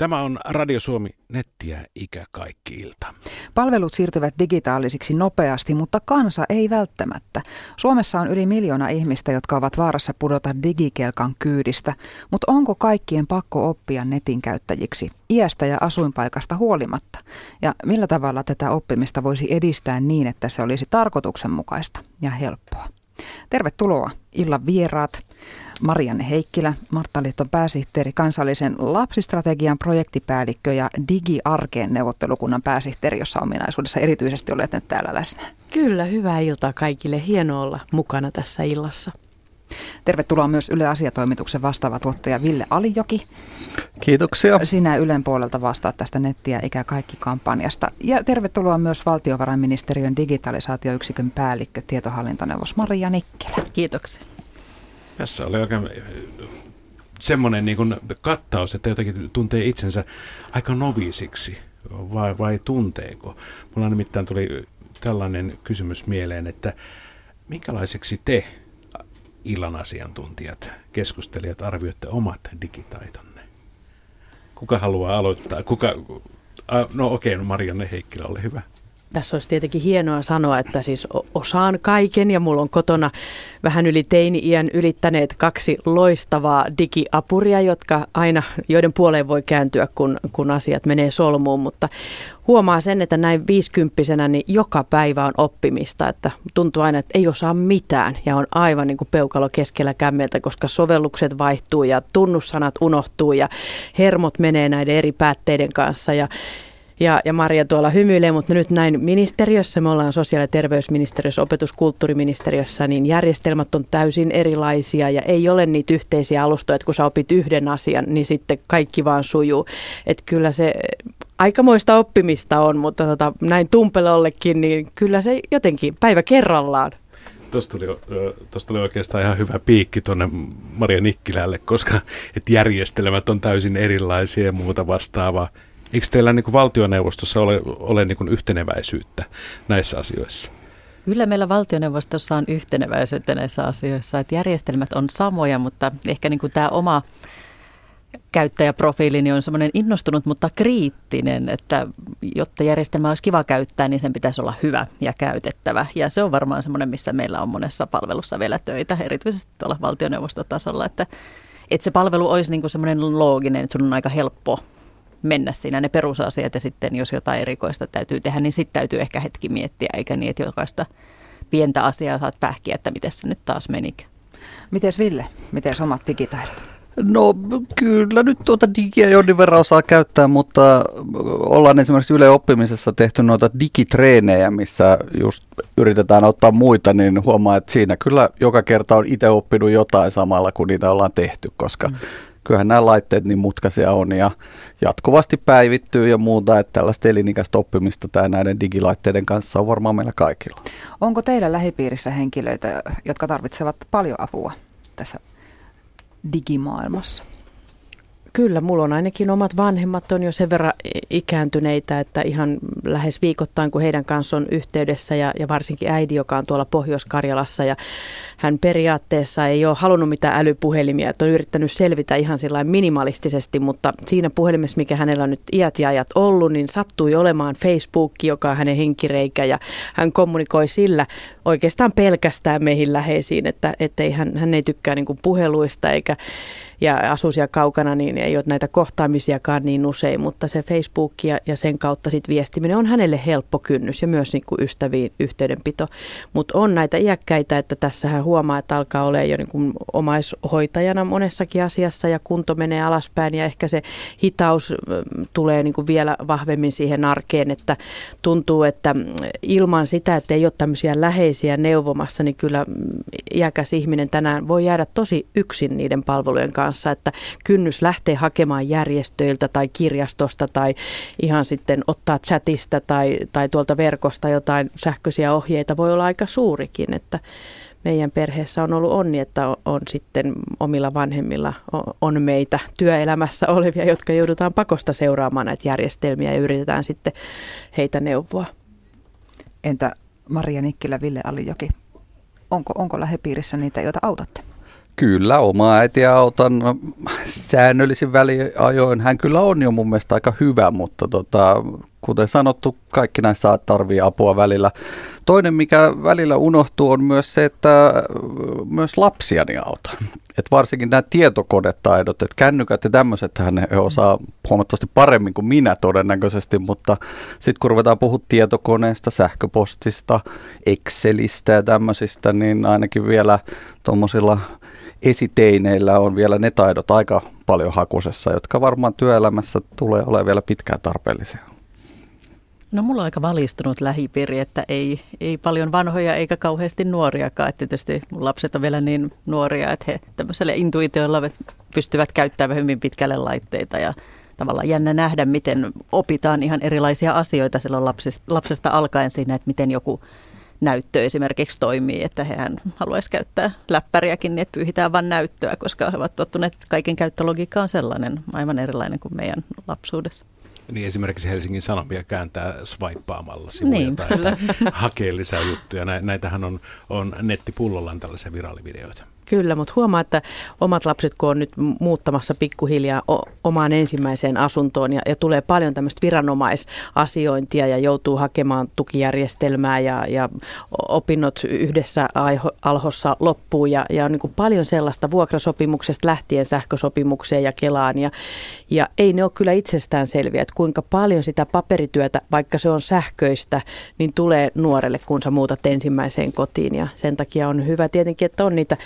Tämä on Radio Suomi nettiä ikä kaikki ilta. Palvelut siirtyvät digitaalisiksi nopeasti, mutta kansa ei välttämättä. Suomessa on yli miljoona ihmistä, jotka ovat vaarassa pudota digikelkan kyydistä, mutta onko kaikkien pakko oppia netin käyttäjiksi iästä ja asuinpaikasta huolimatta? Ja millä tavalla tätä oppimista voisi edistää niin, että se olisi tarkoituksenmukaista ja helppoa? Tervetuloa illan vieraat. Marianne Heikkilä, Marttaliiton pääsihteeri, kansallisen lapsistrategian projektipäällikkö ja digiarkeen neuvottelukunnan pääsihteeri, jossa ominaisuudessa erityisesti olette täällä läsnä. Kyllä, hyvää iltaa kaikille. Hienoa olla mukana tässä illassa. Tervetuloa myös Yle Asiatoimituksen vastaava tuottaja Ville Alijoki. Kiitoksia. Sinä Ylen puolelta vastaat tästä nettiä ikä kaikki kampanjasta. Ja tervetuloa myös valtiovarainministeriön digitalisaatioyksikön päällikkö, tietohallintoneuvos Maria Nikkilä. Kiitoksia. Tässä oli oikein semmoinen niin kuin kattaus, että jotenkin tuntee itsensä aika noviisiksi, vai, vai tunteeko? Mulla nimittäin tuli tällainen kysymys mieleen, että minkälaiseksi te illan asiantuntijat, keskustelijat arvioitte omat digitaitonne? Kuka haluaa aloittaa? Kuka, no okei, okay, no Marianne Heikkilä, ole hyvä tässä olisi tietenkin hienoa sanoa, että siis osaan kaiken ja mulla on kotona vähän yli teini-iän ylittäneet kaksi loistavaa digiapuria, jotka aina, joiden puoleen voi kääntyä, kun, kun asiat menee solmuun, mutta huomaa sen, että näin viisikymppisenä niin joka päivä on oppimista, että tuntuu aina, että ei osaa mitään ja on aivan niin kuin peukalo keskellä kämmeltä, koska sovellukset vaihtuu ja tunnussanat unohtuu ja hermot menee näiden eri päätteiden kanssa ja ja, ja Maria tuolla hymyilee, mutta nyt näin ministeriössä, me ollaan sosiaali- ja terveysministeriössä, opetuskulttuuriministeriössä, niin järjestelmät on täysin erilaisia ja ei ole niitä yhteisiä alustoja, että kun sä opit yhden asian, niin sitten kaikki vaan sujuu. Että kyllä se aikamoista oppimista on, mutta tota, näin tumpelollekin, niin kyllä se jotenkin päivä kerrallaan Tuosta tuli, tuosta tuli oikeastaan ihan hyvä piikki tuonne Maria Nikkilälle, koska et järjestelmät on täysin erilaisia ja muuta vastaavaa. Eikö teillä niin kuin valtioneuvostossa ole, ole niin kuin yhteneväisyyttä näissä asioissa? Kyllä meillä valtioneuvostossa on yhteneväisyyttä näissä asioissa, että järjestelmät on samoja, mutta ehkä niin kuin tämä oma käyttäjäprofiilini on semmoinen innostunut, mutta kriittinen, että jotta järjestelmä olisi kiva käyttää, niin sen pitäisi olla hyvä ja käytettävä. Ja se on varmaan semmoinen, missä meillä on monessa palvelussa vielä töitä, erityisesti tuolla valtioneuvostotasolla, että, että se palvelu olisi niin kuin semmoinen looginen, että sun on aika helppo mennä siinä ne perusasiat ja sitten jos jotain erikoista täytyy tehdä, niin sitten täytyy ehkä hetki miettiä, eikä niin, että jokaista pientä asiaa saat pähkiä, että miten se nyt taas menikö. Miten Ville, miten omat digitaidot? No kyllä nyt tuota digiä jonkin verran osaa käyttää, mutta ollaan esimerkiksi Yle oppimisessa tehty noita digitreenejä, missä just yritetään ottaa muita, niin huomaa, että siinä kyllä joka kerta on itse oppinut jotain samalla, kun niitä ollaan tehty, koska mm kyllähän nämä laitteet niin mutkaisia on ja jatkuvasti päivittyy ja muuta, että tällaista elinikäistä oppimista tai näiden digilaitteiden kanssa on varmaan meillä kaikilla. Onko teillä lähipiirissä henkilöitä, jotka tarvitsevat paljon apua tässä digimaailmassa? Kyllä, mulla on ainakin omat vanhemmat on jo sen verran ikääntyneitä, että ihan lähes viikoittain, kun heidän kanssa on yhteydessä ja, ja varsinkin äiti, joka on tuolla Pohjois-Karjalassa ja hän periaatteessa ei ole halunnut mitään älypuhelimia, että on yrittänyt selvitä ihan sillä minimalistisesti, mutta siinä puhelimessa, mikä hänellä on nyt iät ja ajat ollut, niin sattui olemaan Facebook, joka on hänen henkireikä ja hän kommunikoi sillä oikeastaan pelkästään meihin läheisiin, että, että ei, hän, hän ei tykkää niin puheluista eikä ja asuu siellä kaukana, niin ei ole näitä kohtaamisiakaan niin usein, mutta se Facebook ja, ja sen kautta sit viestiminen on hänelle helppo kynnys ja myös niin kuin ystäviin yhteydenpito. Mutta on näitä iäkkäitä, että tässä hän huomaa, että alkaa olla jo niin kuin omaishoitajana monessakin asiassa ja kunto menee alaspäin ja ehkä se hitaus tulee niin kuin vielä vahvemmin siihen arkeen, että tuntuu, että ilman sitä, että ei ole tämmöisiä läheisiä neuvomassa, niin kyllä iäkäs ihminen tänään voi jäädä tosi yksin niiden palvelujen kanssa kanssa, että kynnys lähtee hakemaan järjestöiltä tai kirjastosta tai ihan sitten ottaa chatista tai, tai tuolta verkosta jotain sähköisiä ohjeita voi olla aika suurikin, että meidän perheessä on ollut onni, että on, sitten omilla vanhemmilla on meitä työelämässä olevia, jotka joudutaan pakosta seuraamaan näitä järjestelmiä ja yritetään sitten heitä neuvoa. Entä Maria Nikkilä, Ville Alijoki, onko, onko lähipiirissä niitä, joita autatte? Kyllä, oma äitiä autan säännöllisin väliajoin. Hän kyllä on jo mun mielestä aika hyvä, mutta tota, kuten sanottu, kaikki näissä tarvii apua välillä. Toinen, mikä välillä unohtuu, on myös se, että myös lapsiani autan. Et varsinkin nämä tietokonetaidot, että kännykät ja tämmöiset hän osaa huomattavasti paremmin kuin minä todennäköisesti, mutta sitten kun ruvetaan puhua tietokoneesta, sähköpostista, Excelistä ja tämmöisistä, niin ainakin vielä tuommoisilla esiteineillä on vielä ne taidot aika paljon hakusessa, jotka varmaan työelämässä tulee olemaan vielä pitkään tarpeellisia. No mulla on aika valistunut lähipiiri, että ei, ei paljon vanhoja eikä kauheasti nuoriakaan. Että tietysti mun lapset on vielä niin nuoria, että he tämmöisellä intuitioilla pystyvät käyttämään hyvin pitkälle laitteita ja tavallaan jännä nähdä, miten opitaan ihan erilaisia asioita silloin lapsesta, lapsesta alkaen siinä, että miten joku näyttö esimerkiksi toimii, että hän haluaisi käyttää läppäriäkin niin, että pyyhitään vain näyttöä, koska he ovat tottuneet, että kaiken käyttölogiikka on sellainen aivan erilainen kuin meidän lapsuudessa. Niin esimerkiksi Helsingin Sanomia kääntää swipeaamalla sivuja niin, tai hakee lisää juttuja. Näitähän on, on nettipullollaan tällaisia viraalivideoita. Kyllä, mutta huomaa, että omat lapset, kun on nyt muuttamassa pikkuhiljaa omaan ensimmäiseen asuntoon ja, ja tulee paljon tämmöistä viranomaisasiointia ja joutuu hakemaan tukijärjestelmää ja, ja opinnot yhdessä alhossa loppuu ja, ja on niin kuin paljon sellaista vuokrasopimuksesta lähtien sähkösopimukseen ja Kelaan ja, ja ei ne ole kyllä itsestään selviä, että kuinka paljon sitä paperityötä, vaikka se on sähköistä, niin tulee nuorelle, kun sä muutat ensimmäiseen kotiin ja sen takia on hyvä tietenkin, että on niitä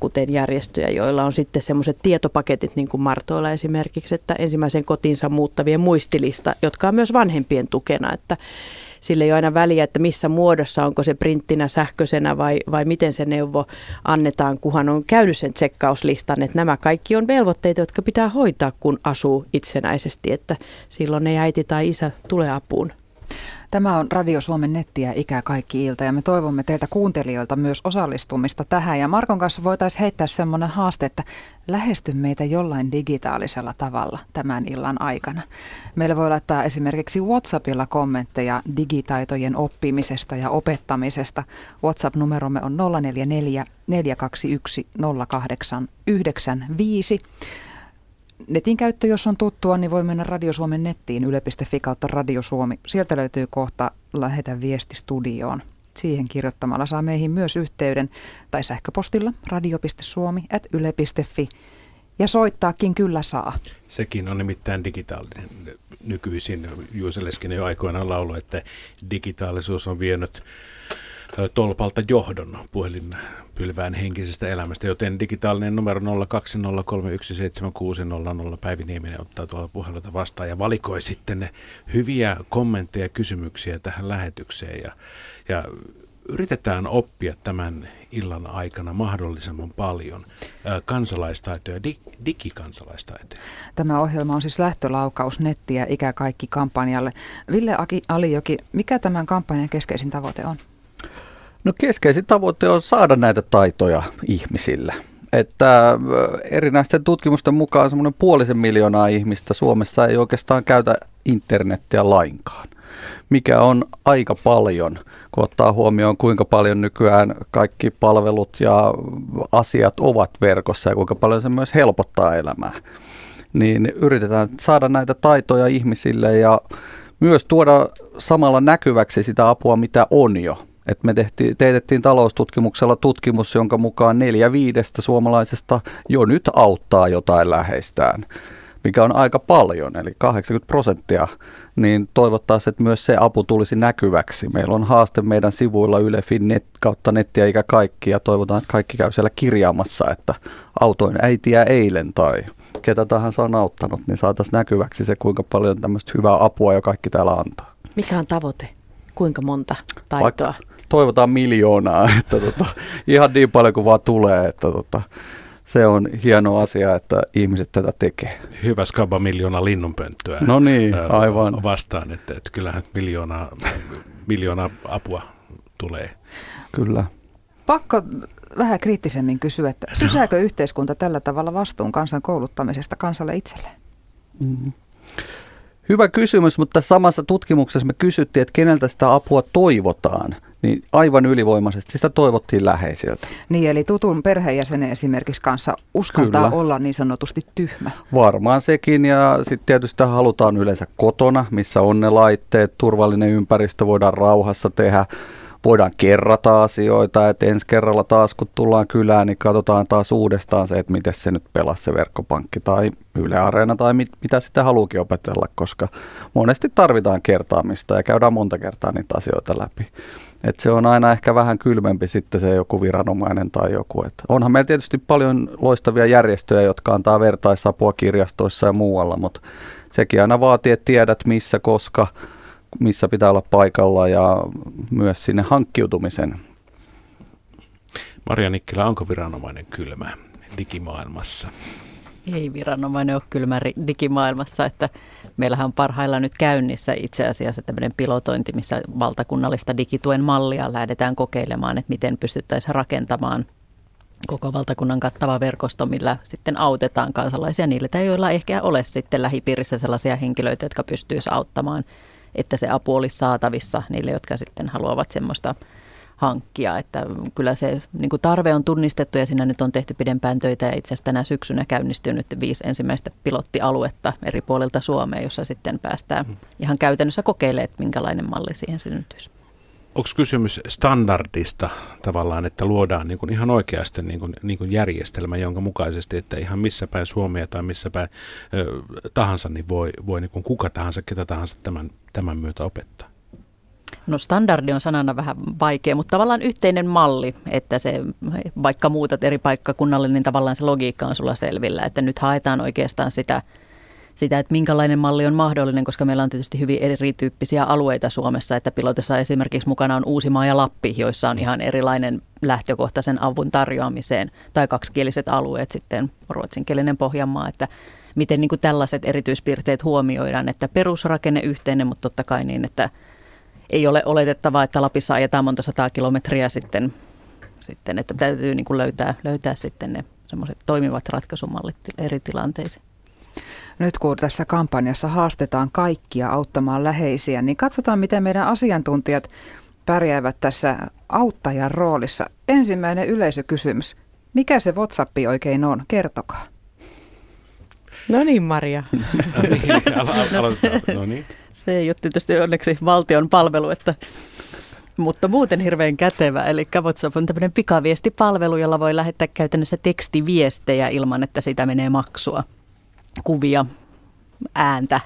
kuten järjestöjä, joilla on sitten semmoiset tietopaketit, niin kuin Martoilla esimerkiksi, että ensimmäisen kotiinsa muuttavien muistilista, jotka on myös vanhempien tukena, että sille ei ole aina väliä, että missä muodossa, onko se printtinä, sähköisenä vai, vai miten se neuvo annetaan, kunhan on käynyt sen tsekkauslistan. Että nämä kaikki on velvoitteita, jotka pitää hoitaa, kun asuu itsenäisesti, että silloin ei äiti tai isä tule apuun. Tämä on Radio Suomen nettiä Ikä kaikki ilta ja me toivomme teiltä kuuntelijoilta myös osallistumista tähän. Ja Markon kanssa voitaisiin heittää semmoinen haaste, että lähesty meitä jollain digitaalisella tavalla tämän illan aikana. Meillä voi laittaa esimerkiksi WhatsAppilla kommentteja digitaitojen oppimisesta ja opettamisesta. WhatsApp-numeromme on 044 421 0895. Netin käyttö, jos on tuttua, niin voi mennä Radio Suomen nettiin yle.fi kautta Radio Suomi. Sieltä löytyy kohta Lähetä viesti studioon. Siihen kirjoittamalla saa meihin myös yhteyden tai sähköpostilla radio.suomi.yle.fi. Ja soittaakin kyllä saa. Sekin on nimittäin digitaalinen nykyisin. Juuse Leskinen jo aikoinaan lauloi, että digitaalisuus on vienyt tolpalta johdon puhelin pylvään henkisestä elämästä, joten digitaalinen numero 020317600 Päivi Nieminen ottaa tuolla puheluita vastaan ja valikoi sitten ne hyviä kommentteja ja kysymyksiä tähän lähetykseen ja, ja yritetään oppia tämän illan aikana mahdollisimman paljon kansalaistaitoja, dig, digikansalaistaitoja. Tämä ohjelma on siis lähtölaukaus nettiä ikä kaikki kampanjalle. Ville Aki Alijoki, mikä tämän kampanjan keskeisin tavoite on? No keskeisin tavoite on saada näitä taitoja ihmisille. Että erinäisten tutkimusten mukaan semmoinen puolisen miljoonaa ihmistä Suomessa ei oikeastaan käytä internettiä lainkaan, mikä on aika paljon, kun ottaa huomioon kuinka paljon nykyään kaikki palvelut ja asiat ovat verkossa ja kuinka paljon se myös helpottaa elämää. Niin yritetään saada näitä taitoja ihmisille ja myös tuoda samalla näkyväksi sitä apua, mitä on jo et me tehtiin, teetettiin taloustutkimuksella tutkimus, jonka mukaan neljä viidestä suomalaisesta jo nyt auttaa jotain läheistään, mikä on aika paljon, eli 80 prosenttia, niin toivottaisiin, että myös se apu tulisi näkyväksi. Meillä on haaste meidän sivuilla Yle.fin net, kautta nettiä eikä kaikki, ja toivotaan, että kaikki käy siellä kirjaamassa, että autoin äitiä eilen tai ketä tahansa on auttanut, niin saataisiin näkyväksi se, kuinka paljon tämmöistä hyvää apua jo kaikki täällä antaa. Mikä on tavoite? Kuinka monta taitoa? Vaikka toivotaan miljoonaa, että tota, ihan niin paljon kuin vaan tulee, että tota, se on hieno asia, että ihmiset tätä tekee. Hyvä skaba miljoona linnunpönttöä no niin, aivan. vastaan, että, että kyllähän miljoona, miljoona apua tulee. Kyllä. Pakko vähän kriittisemmin kysyä, että sysääkö yhteiskunta tällä tavalla vastuun kansan kouluttamisesta kansalle itselleen? Mm-hmm. Hyvä kysymys, mutta samassa tutkimuksessa me kysyttiin, että keneltä sitä apua toivotaan niin aivan ylivoimaisesti sitä toivottiin läheisiltä. Niin, eli tutun perheenjäsenen esimerkiksi kanssa uskaltaa Kyllä. olla niin sanotusti tyhmä. Varmaan sekin ja sitten tietysti sitä halutaan yleensä kotona, missä on ne laitteet, turvallinen ympäristö, voidaan rauhassa tehdä, voidaan kerrata asioita, että ensi kerralla taas kun tullaan kylään, niin katsotaan taas uudestaan se, että miten se nyt pelasi se verkkopankki tai Yle Areena tai mit, mitä sitä haluukin opetella, koska monesti tarvitaan kertaamista ja käydään monta kertaa niitä asioita läpi. Et se on aina ehkä vähän kylmempi sitten se joku viranomainen tai joku. Et onhan meillä tietysti paljon loistavia järjestöjä, jotka antaa vertaisapua kirjastoissa ja muualla, mutta sekin aina vaatii, että tiedät missä, koska, missä pitää olla paikalla ja myös sinne hankkiutumisen. Maria Nikkilä, onko viranomainen kylmä digimaailmassa? Ei viranomainen ole kylmä digimaailmassa, että meillähän on parhaillaan nyt käynnissä itse asiassa tämmöinen pilotointi, missä valtakunnallista digituen mallia lähdetään kokeilemaan, että miten pystyttäisiin rakentamaan koko valtakunnan kattava verkosto, millä sitten autetaan kansalaisia niille, joilla ehkä ole sitten lähipiirissä sellaisia henkilöitä, jotka pystyisivät auttamaan, että se apu olisi saatavissa niille, jotka sitten haluavat semmoista hankkia. Että kyllä se niin kuin tarve on tunnistettu ja siinä nyt on tehty pidempään töitä ja itse asiassa tänä syksynä käynnistyy nyt viisi ensimmäistä pilottialuetta eri puolilta Suomea, jossa sitten päästään ihan käytännössä kokeilemaan, että minkälainen malli siihen syntyisi. Onko kysymys standardista tavallaan, että luodaan niin kuin ihan oikeasti niin kuin, niin kuin järjestelmä, jonka mukaisesti, että ihan missä päin Suomea tai missä päin ö, tahansa, niin voi, voi niin kuin kuka tahansa, ketä tahansa tämän, tämän myötä opettaa? No standardi on sanana vähän vaikea, mutta tavallaan yhteinen malli, että se vaikka muutat eri paikkakunnalle, niin tavallaan se logiikka on sulla selvillä, että nyt haetaan oikeastaan sitä, sitä, että minkälainen malli on mahdollinen, koska meillä on tietysti hyvin erityyppisiä alueita Suomessa, että pilotissa esimerkiksi mukana on Uusimaa ja Lappi, joissa on ihan erilainen lähtökohtaisen avun tarjoamiseen, tai kaksikieliset alueet sitten ruotsinkielinen Pohjanmaa, että miten niin kuin tällaiset erityispiirteet huomioidaan, että perusrakenne yhteinen, mutta totta kai niin, että ei ole oletettavaa, että Lapissa ajetaan monta sataa kilometriä sitten, sitten että täytyy niin kuin löytää, löytää sitten ne semmoiset toimivat ratkaisumallit eri tilanteisiin. Nyt kun tässä kampanjassa haastetaan kaikkia auttamaan läheisiä, niin katsotaan, miten meidän asiantuntijat pärjäävät tässä auttajan roolissa. Ensimmäinen yleisökysymys. Mikä se WhatsApp oikein on? Kertokaa. No niin, Maria. No niin, aloitetaan. No niin. Se ei ole tietysti onneksi valtion palvelu, että, mutta muuten hirveän kätevä. Eli WhatsApp on tämmöinen pikaviestipalvelu, jolla voi lähettää käytännössä tekstiviestejä ilman, että siitä menee maksua. Kuvia, ääntä,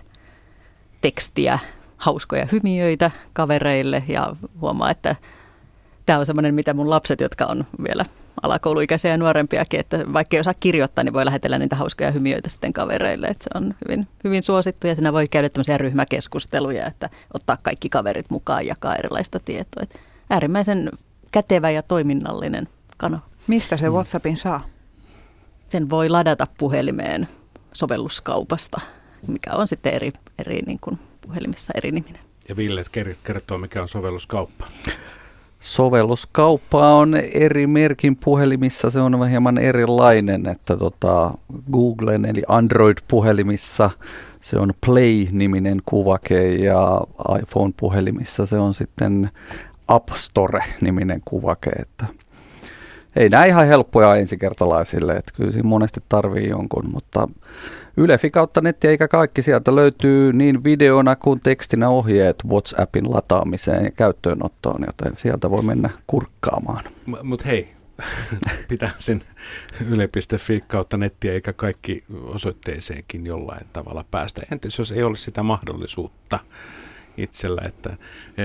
tekstiä, hauskoja hymiöitä kavereille ja huomaa, että tämä on semmoinen, mitä mun lapset, jotka on vielä alakouluikäisiä ja nuorempiakin, että vaikka ei osaa kirjoittaa, niin voi lähetellä niitä hauskoja hymiöitä sitten kavereille. Että se on hyvin, hyvin suosittu ja siinä voi käydä tämmöisiä ryhmäkeskusteluja, että ottaa kaikki kaverit mukaan ja jakaa erilaista tietoa. Että äärimmäisen kätevä ja toiminnallinen kanava. Mistä se WhatsAppin saa? Sen voi ladata puhelimeen sovelluskaupasta, mikä on sitten eri, eri niin kuin puhelimissa eri niminen. Ja Ville kertoo, mikä on sovelluskauppa. Sovelluskauppa on eri merkin puhelimissa, se on hieman erilainen, että tota Googlen eli Android-puhelimissa se on Play-niminen kuvake ja iPhone-puhelimissa se on sitten App Store-niminen kuvake, että ei nämä ihan helppoja ensikertalaisille, että kyllä siinä monesti tarvii jonkun, mutta Ylefi kautta netti eikä kaikki sieltä löytyy niin videona kuin tekstinä ohjeet WhatsAppin lataamiseen ja käyttöönottoon, joten sieltä voi mennä kurkkaamaan. Mutta hei, pitää sen yle.fi kautta nettiä eikä kaikki osoitteeseenkin jollain tavalla päästä. Entäs jos ei ole sitä mahdollisuutta itsellä, että e,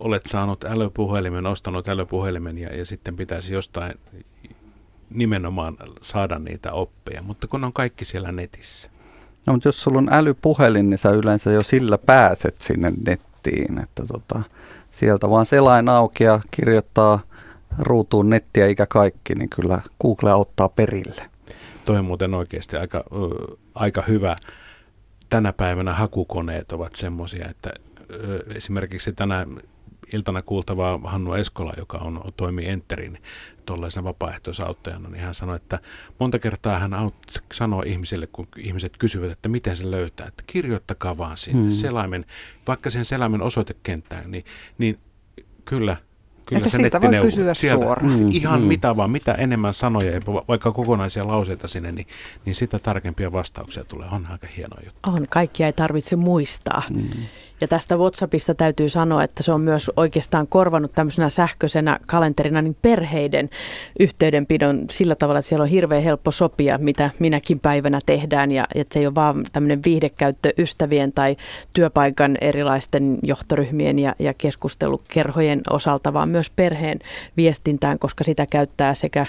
olet saanut älypuhelimen, ostanut älypuhelimen ja, ja sitten pitäisi jostain nimenomaan saada niitä oppeja, mutta kun on kaikki siellä netissä. No, mutta jos sulla on älypuhelin, niin sä yleensä jo sillä pääset sinne nettiin, että tota, sieltä vaan selain auki ja kirjoittaa ruutuun nettiä eikä kaikki, niin kyllä Google ottaa perille. Toi on muuten oikeasti aika, ö, aika hyvä. Tänä päivänä hakukoneet ovat semmoisia, että ö, esimerkiksi tänä iltana kuultavaa Hannu Eskola, joka on, toimii Enterin tuollaisen vapaaehtoisauttajana, niin hän sanoi, että monta kertaa hän aut, sanoo ihmisille, kun ihmiset kysyvät, että miten se löytää, että kirjoittakaa vaan sinne hmm. selaimen, vaikka sen selaimen osoitekenttään, niin, niin kyllä Kyllä Että se siitä voi kysyä sieltä, suoraan. Mm, Ihan mm. mitä vaan, mitä enemmän sanoja, ja va- vaikka kokonaisia lauseita sinne, niin, niin sitä tarkempia vastauksia tulee. On aika hieno juttu. On, kaikkia ei tarvitse muistaa. Mm. Ja tästä WhatsAppista täytyy sanoa, että se on myös oikeastaan korvannut tämmöisenä sähköisenä kalenterina niin perheiden yhteydenpidon sillä tavalla, että siellä on hirveän helppo sopia, mitä minäkin päivänä tehdään. Ja että se ei ole vaan tämmöinen viihdekäyttö ystävien tai työpaikan erilaisten johtoryhmien ja, ja keskustelukerhojen osalta, vaan myös perheen viestintään, koska sitä käyttää sekä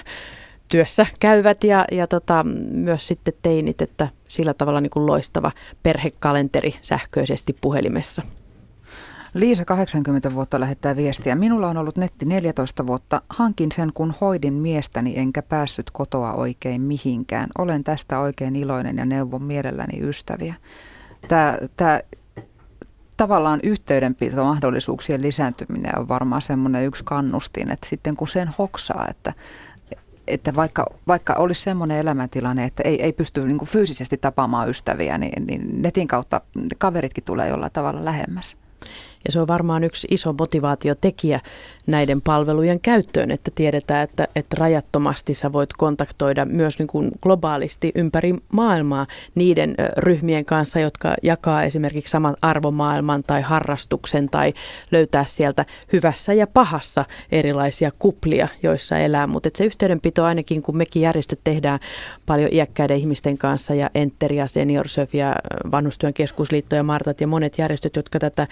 työssä käyvät ja, ja tota, myös sitten teinit, että sillä tavalla niin kuin loistava perhekalenteri sähköisesti puhelimessa. Liisa 80 vuotta lähettää viestiä. Minulla on ollut netti 14 vuotta. Hankin sen, kun hoidin miestäni enkä päässyt kotoa oikein mihinkään. Olen tästä oikein iloinen ja neuvon mielelläni ystäviä. Tämä, tämä tavallaan yhteydenpito-mahdollisuuksien lisääntyminen on varmaan semmoinen yksi kannustin, että sitten kun sen hoksaa, että, että vaikka, vaikka olisi semmoinen elämäntilanne, että ei, ei pysty niin fyysisesti tapaamaan ystäviä, niin, niin netin kautta kaveritkin tulee jollain tavalla lähemmäs. Ja se on varmaan yksi iso motivaatiotekijä näiden palvelujen käyttöön, että tiedetään, että, että rajattomasti sä voit kontaktoida myös niin kuin globaalisti ympäri maailmaa niiden ryhmien kanssa, jotka jakaa esimerkiksi saman arvomaailman tai harrastuksen tai löytää sieltä hyvässä ja pahassa erilaisia kuplia, joissa elää. Mutta se yhteydenpito ainakin, kun mekin järjestöt tehdään paljon iäkkäiden ihmisten kanssa ja Enter ja Seniorsurf ja Vanhustyön keskusliitto ja Martat ja monet järjestöt, jotka tätä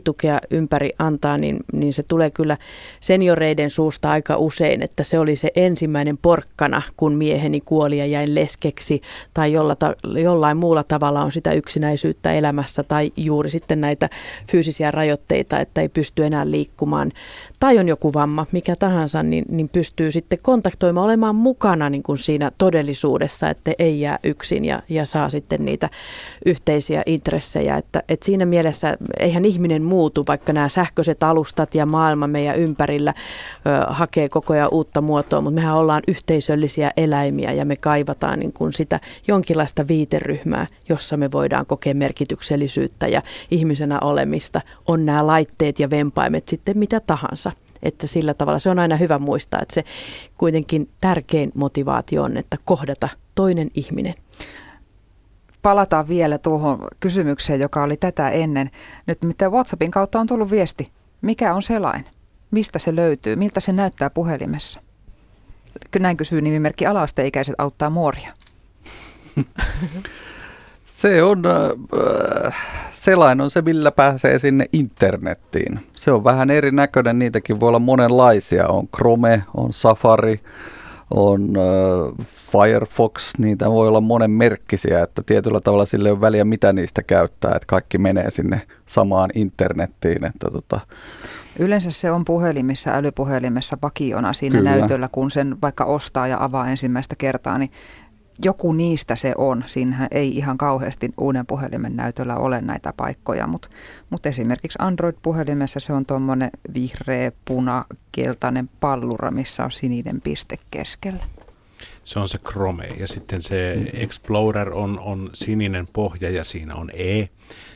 digitukea ympäri antaa, niin, niin se tulee kyllä senioreiden suusta aika usein, että se oli se ensimmäinen porkkana, kun mieheni kuoli ja jäin leskeksi tai jolla ta, jollain muulla tavalla on sitä yksinäisyyttä elämässä tai juuri sitten näitä fyysisiä rajoitteita, että ei pysty enää liikkumaan tai on joku vamma, mikä tahansa, niin, niin pystyy sitten kontaktoimaan, olemaan mukana niin kuin siinä todellisuudessa, että ei jää yksin ja, ja saa sitten niitä yhteisiä intressejä. Että, että siinä mielessä eihän ihminen muutu, vaikka nämä sähköiset alustat ja maailma meidän ympärillä ö, hakee koko ajan uutta muotoa, mutta mehän ollaan yhteisöllisiä eläimiä ja me kaivataan niin kuin sitä jonkinlaista viiteryhmää, jossa me voidaan kokea merkityksellisyyttä ja ihmisenä olemista. On nämä laitteet ja vempaimet sitten mitä tahansa. Että sillä tavalla se on aina hyvä muistaa, että se kuitenkin tärkein motivaatio on, että kohdata toinen ihminen. Palataan vielä tuohon kysymykseen, joka oli tätä ennen. Nyt mitä WhatsAppin kautta on tullut viesti. Mikä on selain? Mistä se löytyy? Miltä se näyttää puhelimessa? Näin kysyy nimimerkki alaasteikäiset auttaa muoria. Se on, äh, selain on se, millä pääsee sinne internettiin. Se on vähän erinäköinen, niitäkin voi olla monenlaisia. On Chrome, on Safari, on äh, Firefox, niitä voi olla monen merkkisiä, että tietyllä tavalla sille ei ole väliä, mitä niistä käyttää, että kaikki menee sinne samaan internettiin. Että tota, Yleensä se on puhelimissa, älypuhelimessa vakiona siinä Kyllä. näytöllä, kun sen vaikka ostaa ja avaa ensimmäistä kertaa, niin joku niistä se on. Siinähän ei ihan kauheasti uuden puhelimen näytöllä ole näitä paikkoja, mutta mut esimerkiksi Android-puhelimessa se on tuommoinen vihreä, puna, keltainen pallura, missä on sininen piste keskellä. Se on se Chrome ja sitten se Explorer on, on sininen pohja ja siinä on E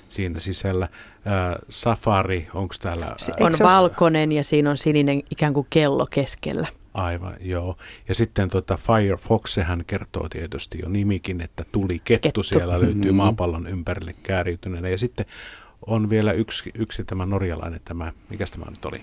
siinä sisällä. Ää, Safari, onko täällä? Se- On valkoinen ja siinä on sininen ikään kuin kello keskellä. Aivan, joo. Ja sitten tuota Firefox, sehän kertoo tietysti jo nimikin, että tuli kettu, Kettu. siellä löytyy Mhm. maapallon ympärille kääriytyneenä. Ja sitten on vielä yksi, yksi tämä norjalainen, tämä, mikä tämä nyt oli?